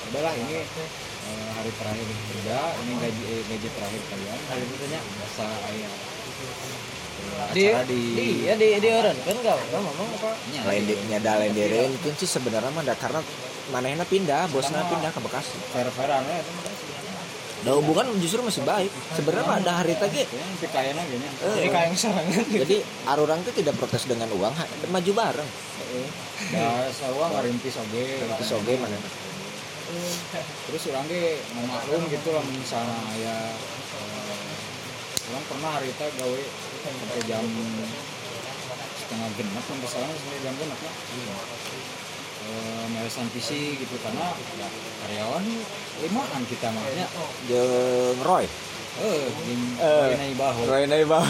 Udahlah ini eh, hari terakhir kerja. Ini gaji eh, gaji terakhir kalian. Hari itu tanya bahasa ayah Di acara di, di ya di di orang. Kan enggak ngomong apa? Nya, Lain di di- nyada lain direnkeun sih sebenarnya mah karena manehna pindah, bosna pindah ke Bekasi. fair-fairan ya itu da hubungan justru masih baik. Sebenarnya ada hari tadi jadi kayak serangan jadi arurang tuh tidak protes dengan uang maju bareng. Ya sawah ngarimpis oge terus oge mana? Terus orang ge memaklum gitu lah misalnya ya eh, orang pernah hari itu gawe sampai jam setengah genap sampai sana sampai jam genap lah. eh, meresan PC gitu karena ya, karyawan limaan kita makanya jeung Roy. Eh Eh. eh. bahu Roy nai bang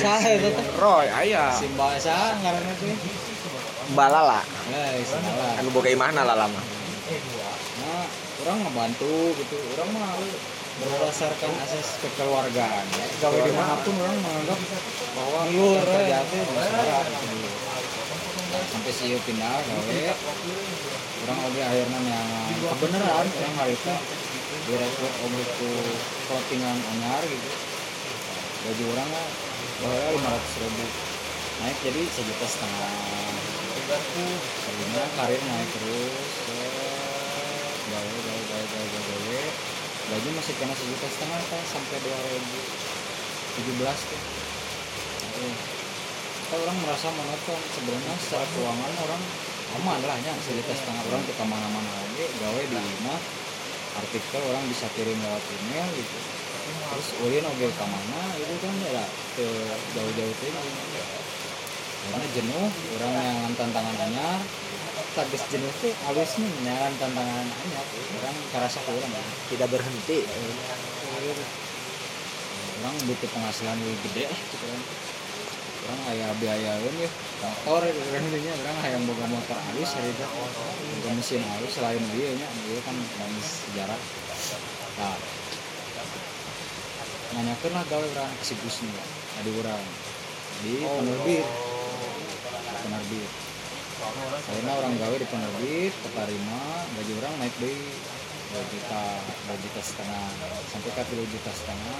sah itu Roy aya simba sa ngaranna teh balala ya salah anu boga imahna lah lama. Nah orang ngebantu gitu. Orang mah berdasarkan asas kekeluargaan. Ya. gawe di mana pun orang menganggap bahwa kerja itu saudara gitu dulu. Nah, sampai si pindah gawe. Orang oke akhirnya yang kebenaran hari itu. Direkrut oke ku clothingan anyar gitu. Gaji orang mah bahwa lima ratus ribu. Naik jadi sejuta setengah. Akhirnya karir naik terus. Gawe gawe gawe gawe gawe gawe. Gaji masih kena sejuta setengah kan sampai dua ribu tujuh belas tuh Kita orang merasa monoton sebenarnya secara keuangan orang aman lah ya. Sejuta setengah orang ke ke mana-mana lagi gawe di lima artikel orang bisa kirim lewat email gitu. Terus ulin oke ke mana itu kan ya ke jauh-jauh tuh karena jenuh orang yang tantangan anyar. Tabis jenuh tuh halus nih nyaran tantangan anyar. Orang kerasa kurang ya. Tidak berhenti. Orang butuh penghasilan lebih gede lah gitu kan orang kayak biayain ya motor kan intinya. Orang kayak boga motor halus hari itu. Boga mesin halus selain dia nya dia kan manis sejarah. Nah nanyakan lah gawe orang sibus nih ada orang. Di penerbit. Penerbit. Akhirnya orang gawe di penerbit keterima gaji orang naik di 2 juta 2 juta setengah. Sampai ke 3 juta setengah.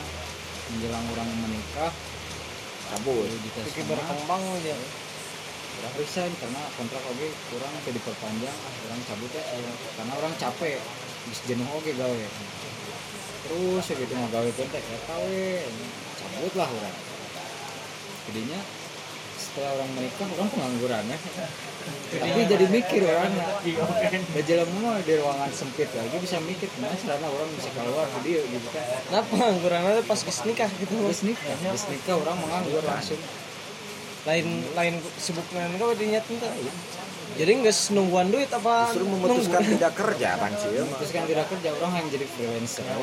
Menjelang orang menikah kabur 2 juta Pikir setengah berkembang aja orang resign karena kontrak oke kurang ke diperpanjang. Ah, orang cabut ya karena orang capek. Bis jenuh oke gawe. Terus ya gitu mau gawe pentek ya. Kawe cabut lah orang. Jadinya setelah orang menikah orang pengangguran ya tapi jadi mikir orang. Udah jalan mah di ruangan sempit lagi bisa mikir gimana caranya orang bisa keluar video gitu kan. Nah pengangguran aja pas kes nikah gitu. Terus nikah? Terus nikah orang menganggur langsung. Lain lain sibuk dengan kau dinyat entah? Jadi nggak nungguan duit apa justru memutuskan tidak kerja kan sih ya, mah. terus kan tidak kerja orang yang jadi freelancer ya.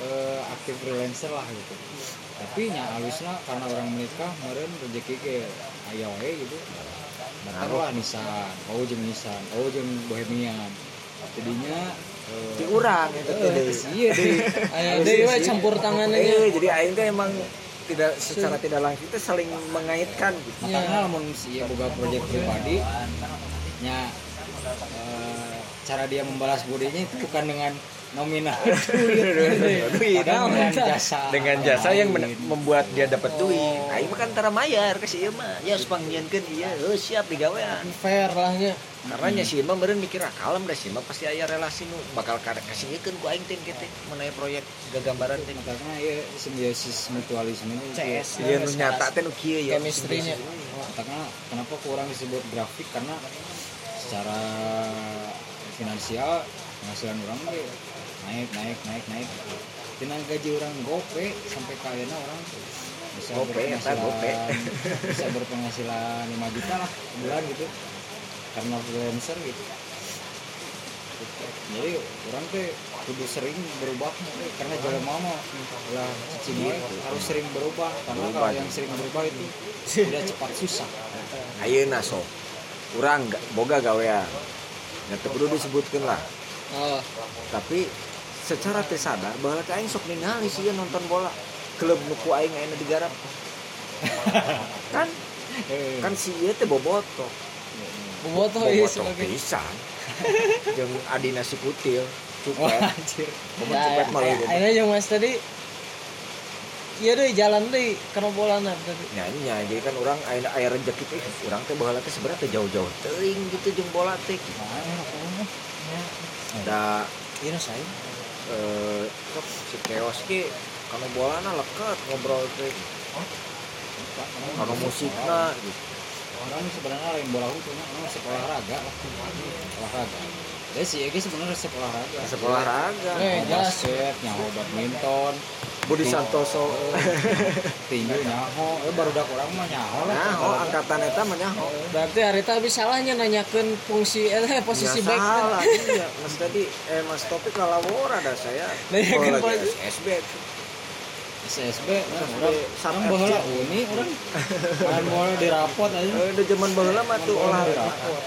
Eh, aktif freelancer lah gitu. Tapi nya alusnya karena orang menikah kemarin rezeki ke ayah gitu datang lah Nissan oh jeng Nissan oh jeng Bohemian. Jadinya eh, di urang itu eh, teh iya deh ayo deh we campur tangannya Eh, jadi aing teh emang tidak secara tidak langsung itu saling mengaitkan. Gitu. makanya lamun si ieu boga proyek pribadi nya eh, cara dia membalas bodinya itu bukan dengan nominal. Duit. Dengan jasa. Dengan jasa yang membuat dia dapat duit. Aing mah kan tara mayar ke si ieu mah. Ya supang nyieunkeun ieu, heuh siap digawean. fair lahnya. Karena nya si ieu mah meureun mikir ah kalem da si ieu mah pasti aya relasi nu. Bakal ka- kasihkeun ku aing teh kitu mengenai proyek gagambaran teh. karena ya simbiosis mutualisme ini. CS. Ieu nu nyata teh nu kieu ya. chemistry-nya karena kenapa kurang disebut grafik? Karena secara finansial penghasilan orang ge naik naik naik naik. Dengan gaji orang gope sampai kayaknya orang bisa Gope, gope. berpenghasilan bisa berpenghasilan 5 juta lah bulan gitu. Karena freelancer gitu. Jadi orang teh kudu sering berubah. Karena jalan mama lah cicing we harus sering berubah. Karena Berubah, kalau yang sering berubah itu tidak cepat susah. Ayeuna sok. Urang ga- boga gawean. Ya teu kudu disebutkeun lah. oh. Tapi secara teu sadar bahwa teh aing sok ningali sih nonton bola. Klub nu ku aing aya digarap. kan kan si ieu teh bobotoh. bobotoh iya sebagai pisan. Jeung Adina si Kutil. Cupet. anjir Bobotoh ya cupet malah gitu. akhirnya yang mas tadi iya deh jalan deh karena bola tadi nyanyi jadi kan orang aya aya rezeki teh urang teh baheula teh sebenarnya teh jauh-jauh teuing gitu jeung bola teh Nah, da iya saya eh si keos ki kalau bolana leket ngobrol teh. Kalau musikna. gitu orang sebenarnya lain bola itu orang resep olahraga lah. Olahraga ya sih ini sebenarnya resep olahraga. Resep olahraga. Eh, Nyaho basket nyaho badminton. Budi Santoso. Tinju nyaho. Eh baru dak orang mah nyaho lah. Oh angkatan eta mah nyaho. Berarti hari tadi salahnya nanyakan fungsi eh posisi Ya back. salah iya. Mas tadi eh mas topik lalawor ada saya. Nah, iya kan, Oh, lagi Pak. SB SSB nah, orang Sub orang FC. baheula uni orang. Main bola di rapot aja. Eh, udah zaman baheula mah tuh olahraga. dirapot.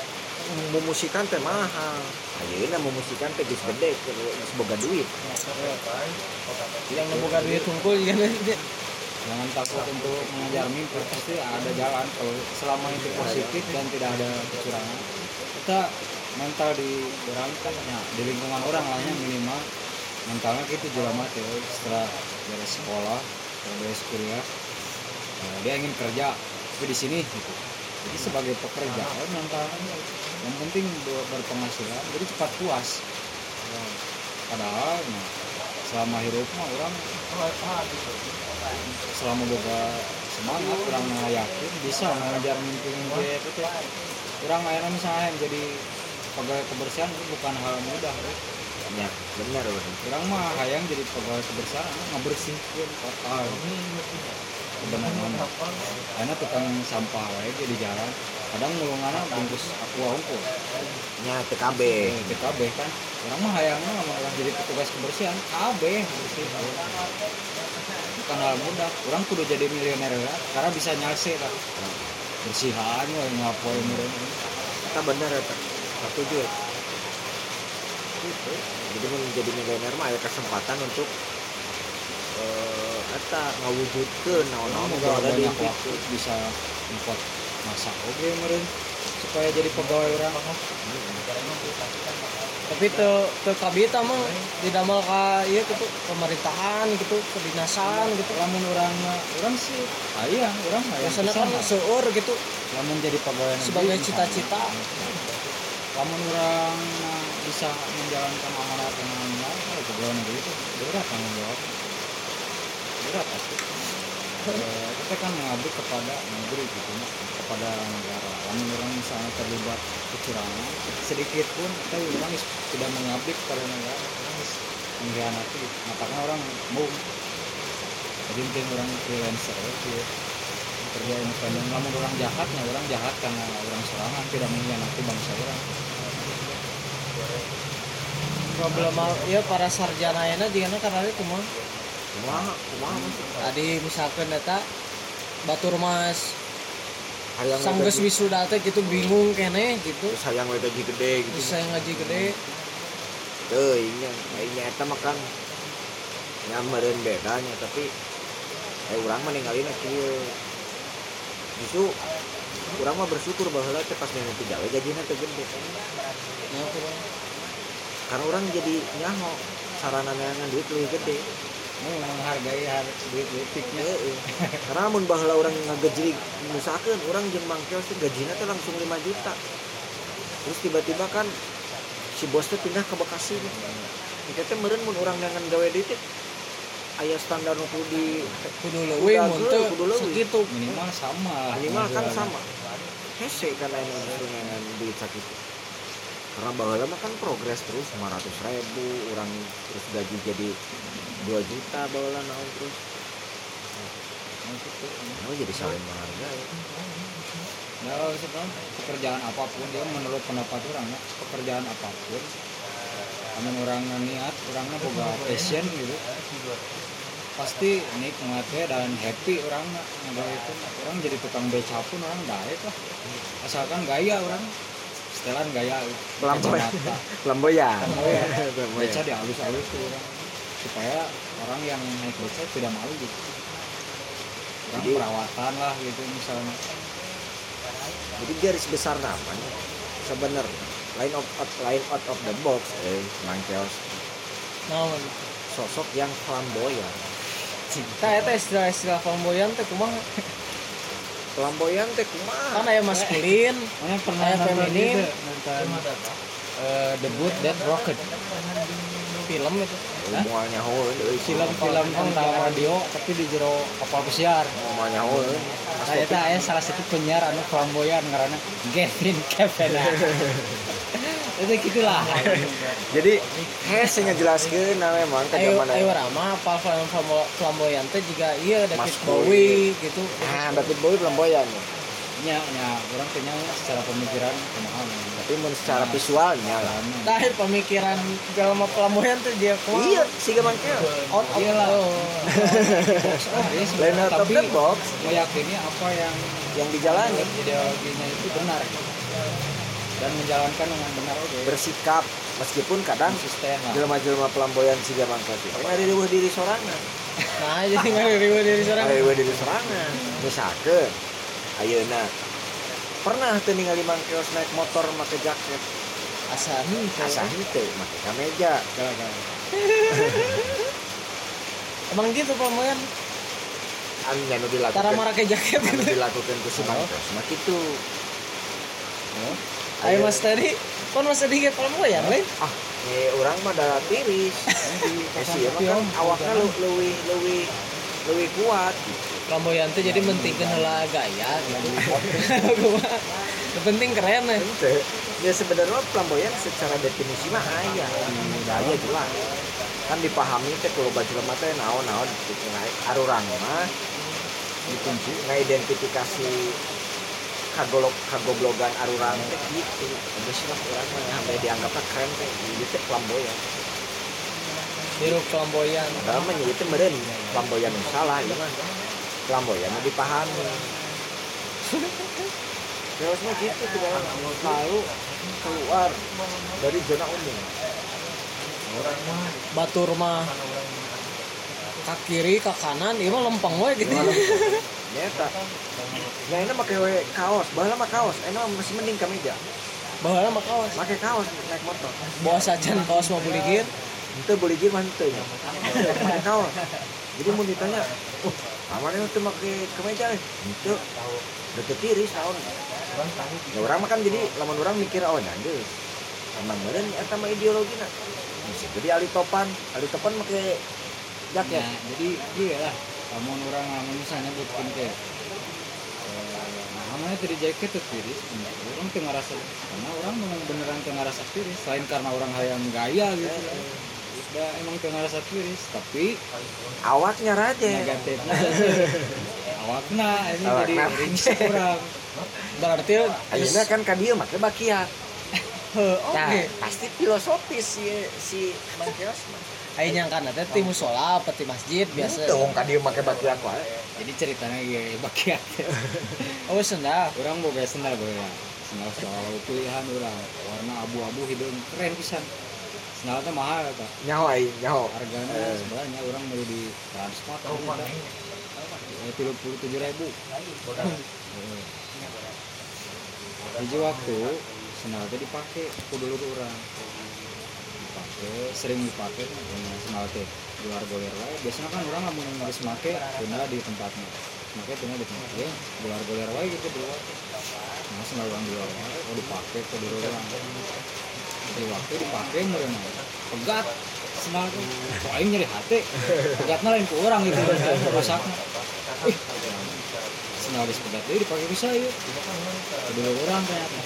Memusikan teh mahal. Ayeuna memusikan teh geus gede geus boga duit. Yang nembukan duit tungkul nanti jangan takut untuk mengejar mimpi pasti ada jalan. Kalau selama itu positif dan tidak ada kecurangan kita mental di orang kan ya, di lingkungan orang lah ya minimal. Mentalnya gitu jelema teh setelah beres sekolah beres kuliah eh, dia ingin kerja tapi di sini gitu. Jadi sebagai pekerja eh, mentalnya yang penting ber- berpenghasilan jadi cepat puas. Nah, padahal nah, selama hidup mah orang selama boga semangat orang yakin bisa mengejar mimpi-mimpi itu teh orang akhirnya misalnya yang jadi pegawai kebersihan itu bukan hal mudah ya. ya benar orang mah hayang jadi pegawai kebersihan ngebersihkan kota sebenarnya karena tukang sampah wae di jalan kadang ngulunganna bungkus aqua unggul nya TKB eh, TKB kan. Orang mah hayangnya orang jadi petugas kebersihan. KB bersih bukan hal mudah. Orang kudu jadi miliuner ya karena bisa nyalse lah bersihan we ngapoe meureun kita benar eta setuju ya. Gitu. jadi menjadi milioner mah ada kesempatan untuk eta ngawujudkeun naon-naon Orang ada di banyak waktu bisa ngepot masak oke meureun supaya jadi pegawai orang? Tapi te te kabita mah didamel ka ieu gitu pemerintahan gitu kedinasan gitu. Lamun orang orang sih hayang orang hayang biasanya kan seueur gitu. Lamun jadi pegawai negeri sebagai cita-cita. Lamun orang bisa menjalankan amanat amanat oh, pegawai negeri itu berat tanggung jawab berat pasti Eh, kita kan mengabdi kepada negeri gitu kepada negara. Lamun orang misalnya terlibat kecurangan. Sedikit pun kita orang tidak mengabdi kepada negara. Orang mengkhianati. Makanya orang mau jadi mungkin orang freelancer itu kerja independen namun orang jahatnya orang jahat karena orang serangan tidak mengkhianati bangsa orang. Problem ya para sarjana yana juga karena itu mah tadi misalkan data batur mas hayang sanggeus gaji- wisuda teh gitu bingung kene gitu. Terus hayang we gaji gede gitu. Bisa ngaji gede. Teuing nya kayaknya eta mah kan nya meureun bedanya tapi eh urang mah ninggalin kieu justru urang mah bersyukur bahwa teh pas nenek tiga we teh gede. Karena orang jadi nyaho sarana neangan duit lebih gede menghargai har duit duitiknya Heeh. karena mun baheula orang ngagejli misalkan orang jeung mangkeos teh gajina teh langsung 5 juta. Terus tiba-tiba kan si bos teh pindah ke Bekasi itu teh meureun mun orang neangan gawe deui teh aya standar nu kudu di kudu leuwih mun teu segitu. Minimal sama minimal kan sama. Hese kan nu justru neangan duit sakitu karena baheula mah kan progres terus 500 ribu orang terus gaji jadi 2 juta baheula naon terus. Nah, jadi saling menghargai. ya sebenarnya pekerjaan apa pun dia menurut pendapat orang ya, pekerjaan apa pun namun orang niat orangnya boga passion gitu. Pasti nikmatnya dan happy orang nggak itu orang jadi tukang beca pun orang baik lah. Asalkan gaya orang setelan gaya. Flamboyan. Flamboyan. beca dihalus-halus tuh orang supaya orang yang naik beca tidak malu gitu orang Jadi- perawatan lah gitu misalnya Jadi garis besar namanya sebenarnya line of out, line out of the box eh mangkeos naon sosok yang flamboyan. tah eta istilah-istilah flamboyan teh kumaha Flamboyan teh kumaha? kan aya maskulin Mana pernah itu? Nonton eh, debut Dead Rocket. Film itu. Moal nyaho euy film-film tentang radio tapi di jero kapal pesiar. Nyaho euy saya teh aya salah satu penyiar anu flamboyan karena Gavin Kevin itu gitulah. Jadi hese ngejelaskeun nah memang ka ayo zaman ayo rama apa flam- flam- flamboyan teh juga iya David Mas Bowie gitu. Nah David Bowie flamboyan nya nya orang teh nya secara pemikiran pemahaman. Tapi mun secara visualnya lah. Nah, pemikiran dalam flamboyan tuh dia kuat. iya sih gaman keo. Out of Iyalah. oh. lain out of tapi the box. meyakini apa yang yang dijalani. ideologinya itu benar dan menjalankan dengan benar oke. Bersikap meskipun kadang jelema-jelema pelamboyan si gaman kaki ada di diri sorangan? Nah, jadi nggak ribut dari seorang. ada di diri sorangan. Misalkan ayeuna pernah tuh ningali mangkeos naik motor make jaket? Asa henteu. asa henteu make kameja. Emang gitu flamboyan. anu nya nu Tara dilakukan marake jaket anu gitu. dilakukan ku si mangkeos mah kitu Ayo Mas tadi, kan Mas tadi ke flamboyan lain. ah eh orang mah da tiris eh sih emang kan awakna lu leuwih leuwih leuwih kuat Flamboyan tuh jadi mentingkeun heula gaya gitu. Gua yang penting keren ya. Ente. Ya sebenarnya flamboyan secara definisi mah aya. Aya jelas. Kan dipahami teh kalau baju lemah teh naon-naon gitu. Nah, arurang mah dikunci ngidentifikasi kagolok kagoblogan arurang teh gitu. Geus lah urang mah sampai dianggapnya keren teh. Ieu teh flamboyan. Biru flamboyan. Padahal mah ieu teh meureun flamboyan salah ieu mah. Flamboyan nu dipahami. Terus mah gitu tidak lalu keluar dari zona umum. Batur mah ke kiri ke kanan ieu mah lempeng we gitu. Nyata. Nah ini pakai kaos, bahala mah kaos, enak masih mending kemeja. Baheula mah kaos. Pakai kaos naik motor. Bawa sajan kaos mah buligir. Itu boleh gini mah henteu nya. Pakai kaos. Jadi mau ditanya, oh, amannya itu pakai kemeja eh? Itu deket tiris naon. Ya orang mah kan jadi lamun orang mikir oh nanti. Emang meureun eta mah ideologina. Jadi ali topan, ali topan pakai jaket. Nah, jadi iya lah kamu orang misalnya bikin kayak namanya tadi jaket tuh tiris orang tengah rasa karena orang memang beneran tengah rasa tiris selain karena orang hayang gaya gitu udah emang tengah rasa tiris tapi Awaknya raja. negatifnya awakna ini jadi ringsek orang Berarti Ayeuna kan ka dieu make bakiat. Heuh, Nah, pasti filosofis si si Mang Kios mah. Ayo nyangkan teh ti musola apa ti masjid biasa. Dong ka dieu make bakiat wae. jadi ceritanya ya bakiat Oh senda. orang boga sendal boga sendal soal pilihan orang warna abu-abu hidung keren pisan. Sendal teh mahal kak. Nyaho ai, nyaho. harganya Eh. sebenarnya orang beli di transport tiga puluh tujuh ribu. Hiji waktu sendal teh dipakai aku dulu tuh orang sering dipakai teh luar goler wae biasanya kan orang lamun harus make tuna di tempatnya. Make tuna di tempatnya luar goler wae gitu dulu nah sendal orang dulu wae oh dipakai ke dulu orang di waktu dipakai meureun pegat sendal tuh kok nyeri hati? Pegatnya lain ke orang gitu rusaknya ih sendal geus pegat deui dipakai ku saya. Kedua orang ternyata.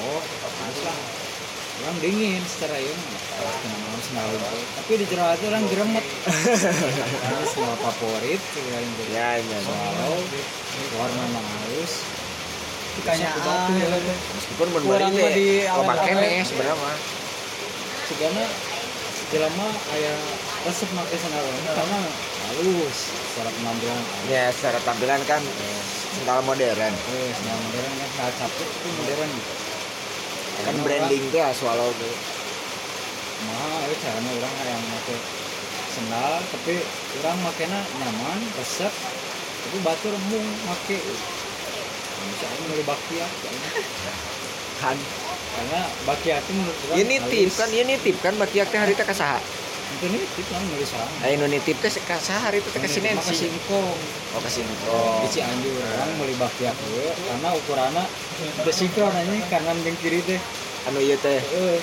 Oh harus orang dingin secara ini itu tapi di jero hati orang geremet karena sendal favorit selain itu Ya, ya. warna halus Kayaknya batu ya kan Meskipun bari mah di awet-awet. keneh sebenarnya mah. Sigana jelema aya resep make sandal ini karena halus secara penampilan halus. Ya, secara tampilan kan sendal modern. Eh, sandal modern kan sandal capit itu modern gitu. Kan branding teh ya, swallow teh. Mah itu caranya orang yang make sandal tapi orang makainya nyaman, resep. Tapi batur mung make misalnya mulai bakiat kayaknya. Kan karena bakiat itu menurut orang ieu nitip kan, ieu nitip kan bakiak teh harita ka saha? Itu nitip lah nulis sana. Aya nu nitip teh ka saha harita teh ka sinensi. singkong. Oh, ka singkong. di Cianjur orang mulai bakiak gue karena ukurannya sinkron aja kanan dan kiri teh. Anu ieu teh. Eh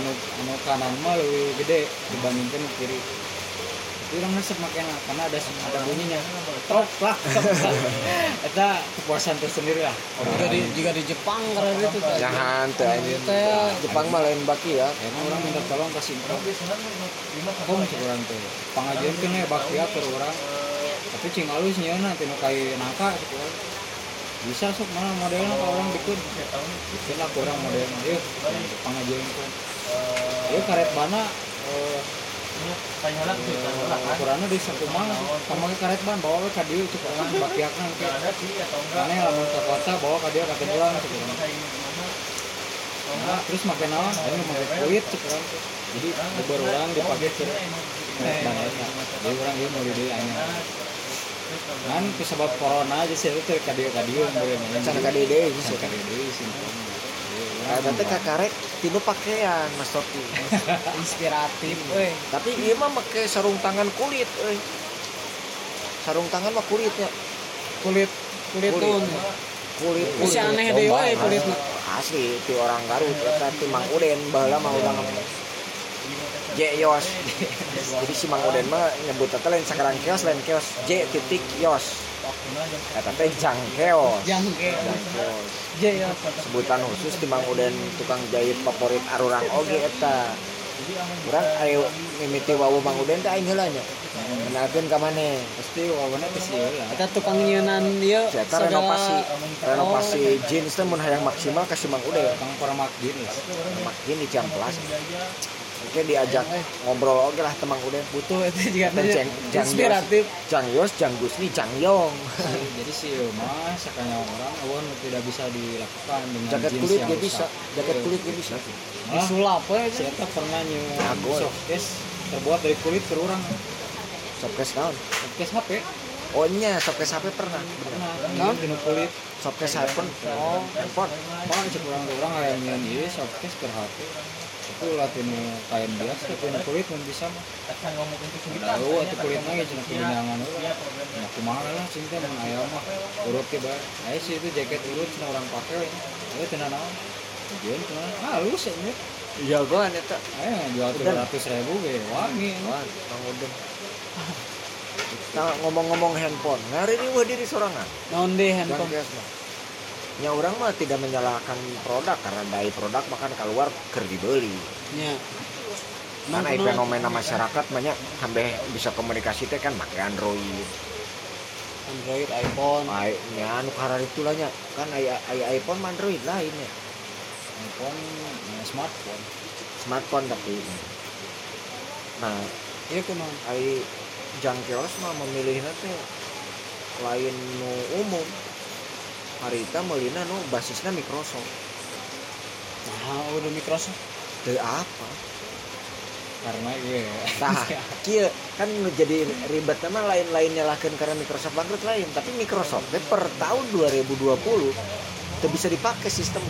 anu anu kanan mah lebih gede dibandingkan kiri orang resep makanya karena ada ada bunyinya. Trok lah. Itu kepuasan tersendiri lah. Juga di juga di Jepang karena itu teh Jangan. Teh. Jepang mah lain baki ya. orang minta tolong kasih info kom cek orang tuh. Pengajian kan ya bakia ke orang. Tapi cing alus nyeuna tinu kai nangka gitu kan. Bisa sok mana modelnya kalau orang bikin. Bikin lah orang modelnya. Yuk pengajian itu yuk karet bana eh, ukurannya di satu mang sama karet ban bawa ke dia cek orang bakiakna ke mana lamun ke kota bawa ke dia kakek pulang cek orang Nah, terus makan naon? Ayo makan kulit cek orang. Jadi beberapa orang dipakai ke karet ban eta. Jadi orang ieu mau di anya. Kan sebab corona aja sih itu kadio kadio boleh Can ka bisa bisa. kadio deui sih. Ada teh kakarek tiba pakaian Mas Toki. inspiratif weh Tapi ieu mah make sarung tangan kulit euy. Sarung tangan mah kulitnya. kulit kulit Kulit. Kulit. Kulit. aneh deh wae kulit Asli ti orang Garut eta ti Mang Uden baheula mah urang J Yos. Jadi si Mang Uden mah nyebut eta lain sakarang kios lain kios J titik Yos. Eta teh jang keos. Jangke Jang keos. J ya sebutan khusus di Mang Uden tukang jahit favorit arurang oge eta kurang ayo mimiti wawu Mang Uden teh aing heula nya kenalkeun ka maneh Pasti wawana teh sih lah. kita tukang nyeunan ieu Eta renovasi renovasi jeans teh mun hayang maksimal kasih Mang Uden Kang Paramak Jin lah. mak jeans di jam plus Oke diajak ngobrol oge lah temang Uden butuh itu juga jang- jang inspiratif. Jang Yos, Jang Gusni, Jang Yong. Jadi si Mas sakanya orang awan tidak bisa dilakukan dengan jaket jeans kulit yang rusak. bisa. jaket kulit gak bisa. Disulap we si Eta pernah nyu Jago. softcase terbuat dari kulit ke orang. Sopkes naon? Softcase HP oh nya Sopkes HP pernah? Pernah. Dinu kulit. Sopkes handphone. Oh handphone. Pak cek orang orang aya nyeun ieu softcase ke HP. Itu lah tinu kain biasa tinu kulit mun bisa mah. Tahu atuh kulit mah ge cenah kebenangan heula. Nah, kumaha lah cinta mun aya mah urut ke bae. Aya sih itu jaket urut cenah orang pake. Aya cenah naon? Tujuan cenah halus ya. Iya gua eta Aya jual Udah. 300 ribu ge wangi. Wah, Mang Uden Nah, ngomong-ngomong handphone, ngari ini wah diri sorangan. Jang handphone. Ya orang mah tidak menyalahkan produk karena dari produk makan keluar ker dibeli. Kan Emang ai kenapa? fenomena masyarakat banyak sampai bisa komunikasi teh kan pakai Android. Android iPhone Ai nya anu karar itu lah nya. Kan aya aya iPhone Android lain ya. iPhone eh, smartphone. Smartphone tapi. Nah, iya kunaon ai jang kios mah memilihna teh lain nu umum. Harita meulina nu basisna Microsoft. nah udah Microsoft Teu apa? Karena iya. Tah, kieu kan nu jadi ribet mah lain-lain nyalahkeun karena Microsoft bangkrut lain, tapi Microsoft per tahun 2020 teu bisa dipakai sistem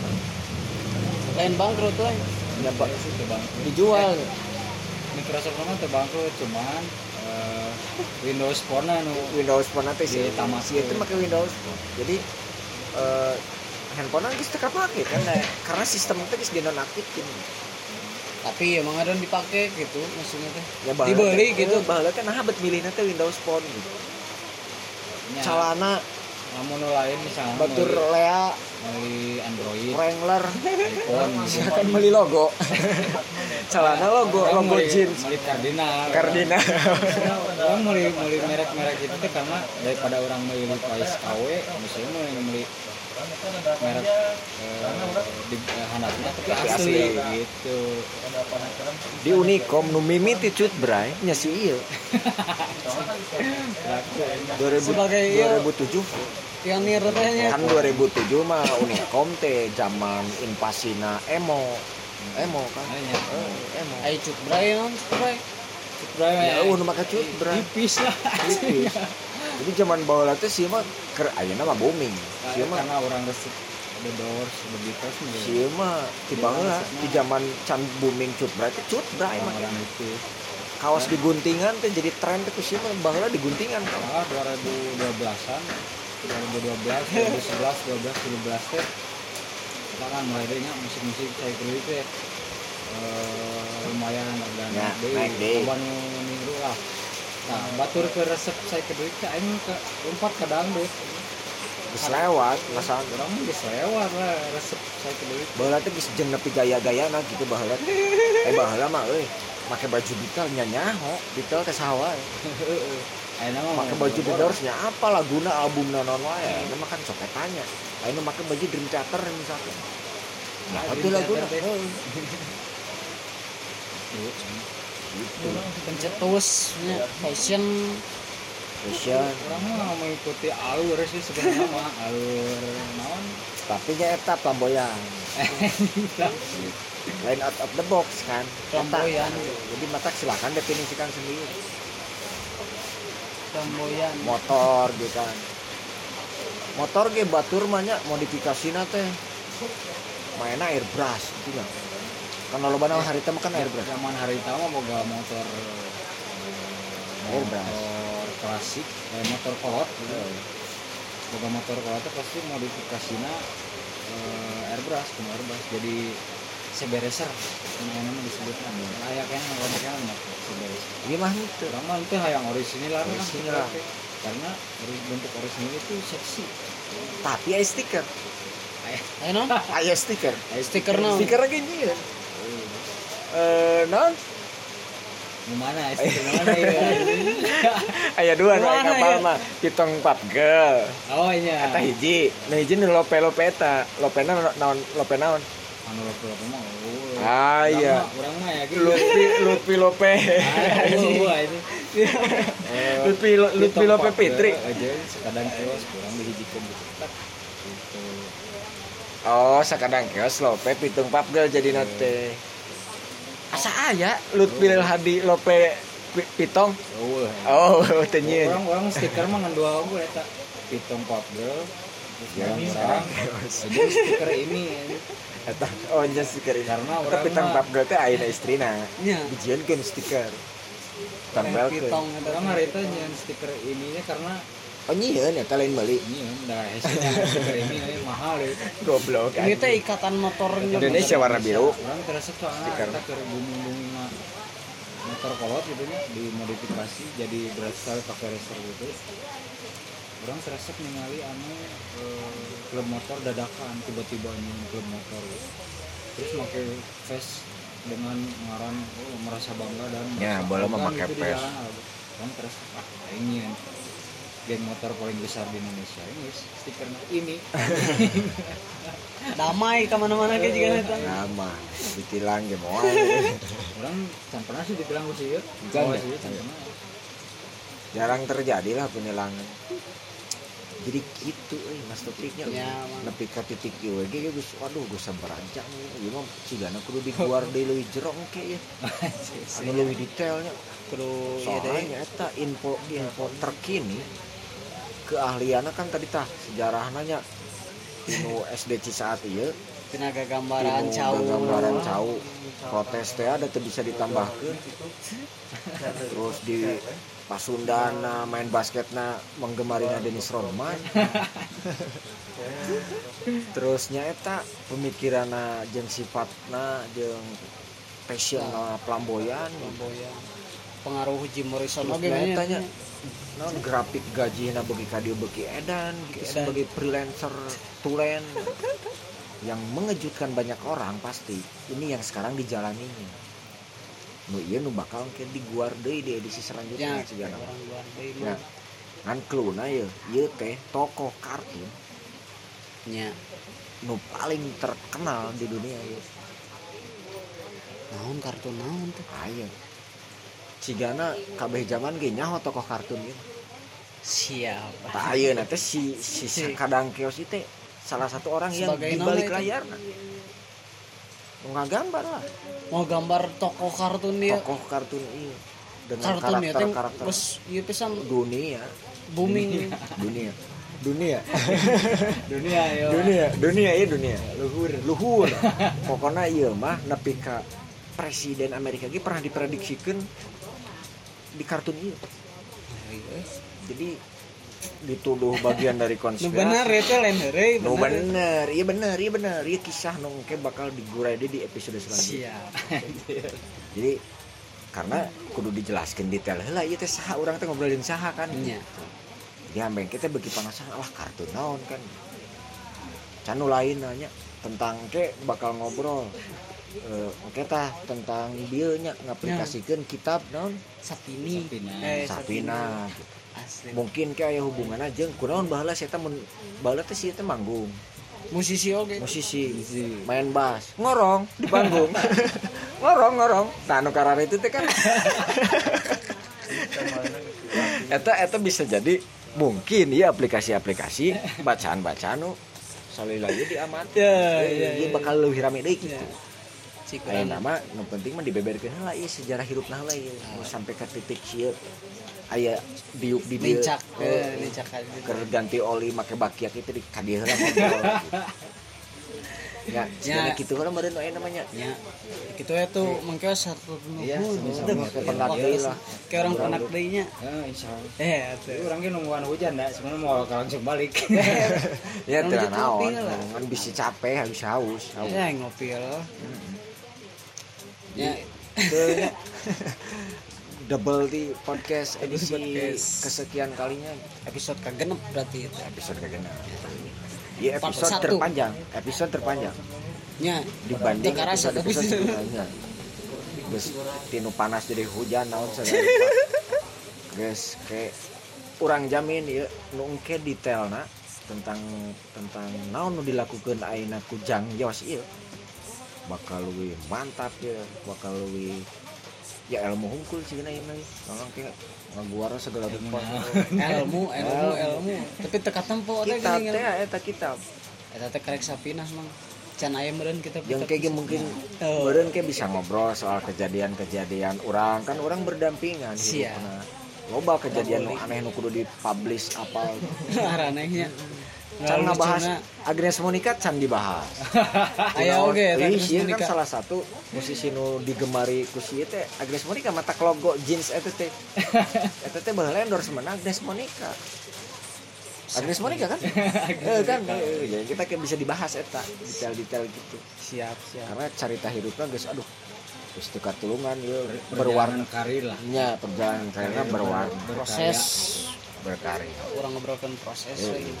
lain bangkrut lain ya Pak Itu bangkrut. dijual Microsoft mah teu bangkrut cuman eh, Windows Phone anu Windows Phone teh sih itu pakai Windows Phone. jadi eh handphone geus teu kapake kan? Karena sistem teh geus dinonaktifkeun tapi emang ada yang dipakai gitu maksudnya teh. Ya Dibeli gitu. baheula teh. Nah bet milihna teh Windows Phone. Gitu nya, calana lamun nu lain misalnya batur Lea. meuli Android Wrangler. iPhone silakan beli logo. Celana logo Orang logo jeans. meuli Cardinal. Cardinal. Orang meuli merek-merek itu teh karena daripada orang meuli Levi's KW misalnya meuli merek eh, di eh, handapna tapi asli, gitu. Di Unicom nu mimiti cut bray. Nya si ieu 2000 Sebagai ieu. 2007 pionir tehnya kan 2007 mah Unicom teh zaman invasina emo. Emo kan? Anya. Eh, emo. Ayo cut bray non cut bray. Ya uh nu make cut bray. Tipis lah. Tipis jadi zaman baheula teh sieun mah keur ayeuna mah booming. Sieun mah karena orang resep The Doors, The Beatles sieun mah di baheula di zaman can booming cut teh cut bray mah orang-orang itu kaos diguntingan teh jadi tren ku sieun mah baheula diguntingan kan ah 2012-an 2012, 2011, 12, 13 teh kita kan mulai deh musik-musik saya kira itu ya eh, lumayan agak Ya, naik nu minggu lah nah batur ke resep saya ke duit teh aing ke lompat ke dangdut. Geus lewat masalah. Orang geus lewat lah resep saya ke duit. Baheula teh geus jeung nepi gaya-gaya nah gitu baheula eh baheula mah euy make baju detail nya nyaho detail teh Ayeuna mah make baju The Doors nya apa laguna album naon wae itu mah kan sok tanya ayeuna make baju Dream Theater misalkan. Nah Ah, itu Dream laguna Gitu. Pencetus nya fashion. Fashion. Orang mah mengikuti alur sih sebenarnya mah alur. Naon? Tapi nya eta flamboyan. Lain out of the box kan. Flamboyan. jadi mata silakan definisikan sendiri. Flamboyan. Motor gitu kan. Motor ge batur mah nya modifikasina teh. Mainnya airbrush gitu kan karena lo banal hari mah kan airbrush zaman hari itu mah boga motor Airbrush. motor klasik eh, motor kolot. Gitu boga motor kolot pasti modifikasinya eh, airbrush kuma airbrush. Jadi sebereser. Ini nama disebutnya layaknya ngomongnya enak sebereser. Ini mah itu mah itu yang orisinil lah kan, Orisinil lah. karena bentuk orisinil itu seksi. Tapi aya stiker. Ayo aya stiker. Stiker naon stiker lagi nyieu eh non? Gimana ya gimana ya aya dua nu Mana kapal ya? mah pitong papgel oh iya. Eta hiji. Nu hiji nu lope lope eta lopena naon lope naon? Anu lope lope mah oh. ah iya. mah- urang mah ya gitu. Lutfi Lutfi Lope. Ah, gua itu. Eh, Lutfi Lutfi Lope Fitri aja sekadang kios kurang dihijikeun gitu. Oh, sakadang kios Lope pitung papgel jadi nate. Asa aya Lutfi Hadi Lope pi- Pitong. Oh, Oh, teu nyieun. orang orang stiker mah ngan dua aku eta. Pitung pop girl. Ya, sakadang sekarang stiker ini Eta oh nya stiker ini. Karena Eta orang pitong mah- papgel teh ayeuna istrina. nya Dijieunkeun stiker. Tempelkeun. pitong eta orang hari itu nyian stiker ininya karena Oh nyieun eta lain beli. ini ya udah hasilnya stiker ini eh, mahal ya. Goblok. ini teh ikatan motor Indonesia warna biru. Orang terasa soalnya Stiker. kita ke bumbu-bumbu motor kolot gitu nya dimodifikasi jadi berasal pakai racer gitu. Orang terasa ningali anu eh, klub motor dadakan tiba-tiba nyium klub motor gitu. Terus pakai face dengan ngaran oh, merasa bangga dan Ya, boleh memakai gitu face. jalan. Orang terasa ah ini geng motor paling besar di Indonesia ini stikernya ini damai ke mana-mana kayak juga eta Nama ditilang moal. orang pernah sih sih ya Oh, ya? sih can pernah Jarang terjadi lah penilangan. Jadi gitu euy Mas Topiknya. Ya, nepi ka titik ieu ge geus waduh geus sabarajang ieu mah cigana kudu diguar deui leuwih jero engke ya. Anu leuwih detailnya. kudu iya deh Soalnya eta info info terkini keahliannya kan tadi tah sejarahnya nya tinu SD Cisaat ieu tenaga gambaran tinu cau. gambaran cau. Protes teh ada teu bisa ditambahkeun. Terus di Pasundana main basketna menggemarina Dennis Rodman terusnya eta pemikiranna jeung sifatna jeung passion flamboyan Flamboyan. pengaruh Jim Morrison banyak tanya non grafik gaji bagi kadio bagi edan gitu Edan. sebagai freelancer tulen. Yang mengejutkan banyak orang pasti ini yang sekarang dijalaninya nu iya nu bakal ke di guar di edisi ya selanjutnya luar deui Ya. ngan cluna ye ieu. Teh tokoh kartun. Nya nu paling terkenal di dunia ya naon kartun naon tuh ayo cigana kabeh zaman ge nyaho tokoh kartun gitu siapa tak ayo nanti si si kadang kios itu salah satu orang yang di balik layar. Nggak gambar lah. Mau gambar tokoh kartun dia. Tokoh kartun ini dengan kartun ya karakter teh karakter geus ieu pisan dunia. booming dunia. Dunia. Dunia. Yo dunia. Dunia iya dunia. Luhur. Luhur. Pokoknya iya mah nepi ka presiden Amerika ge pernah diprediksikan di kartun iya jadi dituduh bagian dari konspirasi bener itu lain Nu bener bener, iya bener, iya bener, iya kisah nong ke bakal digurai deh di episode selanjutnya. siap Jadi karena kudu dijelaskan detail lah iya teh saha orang teh ngobrolin saha kan. Iya. Ya ambeng kita bagi penasaran lah kartun naon kan. Canu lain nanya tentang ke bakal ngobrol eh oke tah tentang dia nya ngaplikasikeun kitab naon sapini. Sapina. eh sapina. Gitu. asli. Mungkin ke aya hubungan aja kunaon baheula saya teh mun baheula teh sih manggung. Musisi oke musisi. Main bass. Ngorong di panggung. Ngorong ngorong. Nah anu karar itu teh kan. Eta eta bisa jadi mungkin ya aplikasi-aplikasi bacaan-bacaan nu salih lagi diamat. Ya, ya, Ieu ya. bakal lebih rame deui gitu. Ya. Kurang nama nu penting mah dibeberkeun heula ieu sejarah hidup nah ieu Nu sampai ke titik ieu aya diuk di dieu lincak eh, eh, lincak keur ganti oli make bakiak itu di ngobrol gitu. Ya, sebenarnya gitu kan meureun aya namanya. ya gitu ya tuh mungkin satu Iya. Aduh, Penak deui lah. kayak orang penak deui nya Ya, insya Allah. eh atuh orangnya nungguan hujan dah, sebenarnya mau langsung balik. Ya Orang teu gitu naon, lah. kan bisa capek, habis haus. haus. ya ngopi lah Ya, double di podcast edisi Podcast. kesekian kalinya episode kagenep berarti itu episode. Iya Part episode satu. terpanjang, episode terpanjang nya dibanding Teu karasa, episode episode sebelumnya. Geus tinu panas jadi hujan naon segala. Geus ke urang jamin ya nu engke detailna tentang tentang naon dilakukan ayeuna ku Jang Yos ieu bakal lebih mantap ya bakal lebih ya ilmu hungkul sih na ieu tolong ke ngaguara segala rupa ilmu ilmu ilmu. tapi teka tempo geuning teh eta kitab. Eta teh karek sapinas mang. Can aya meureun kita yang kayak mungkin Oh. meureun kayak bisa ngobrol soal kejadian-kejadian orang. Kan orang berdampingan hidupna. loba kejadian aneh nu kudu dipublish apa aranehnya can ngabahas Agnes Monica can dibahas. Aya oge eta Ih, Agnes ieu kan salah satu musisi nu digemari ku si teh Agnes Monica mata logo jeans eta teh. Eta teh baheula endorsement Agnes Monica. Agnes Monica kan? Eh kan jadi kita bisa dibahas eta detail-detail gitu. Siap siap. Karena cerita hidupnya guys aduh terus dekat tulungan ya berwarna karir lah. nya perjalanan karirnya berwarna proses. Berkarya. Orang ngobrolkan proses Iya. lagi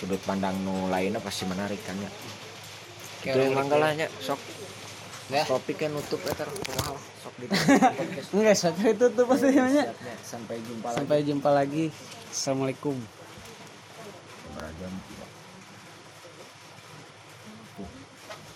sudut pandang nu lainnya pasti menarik kan ya. Itu yang orang manggalanya sok. Ya. topiknya nutup etar kumaha lah, sok di enggak sampai itu tuh pasti namanya sampai jumpa lagi. sampai jumpa lagi. Assalamualaikum. Beragam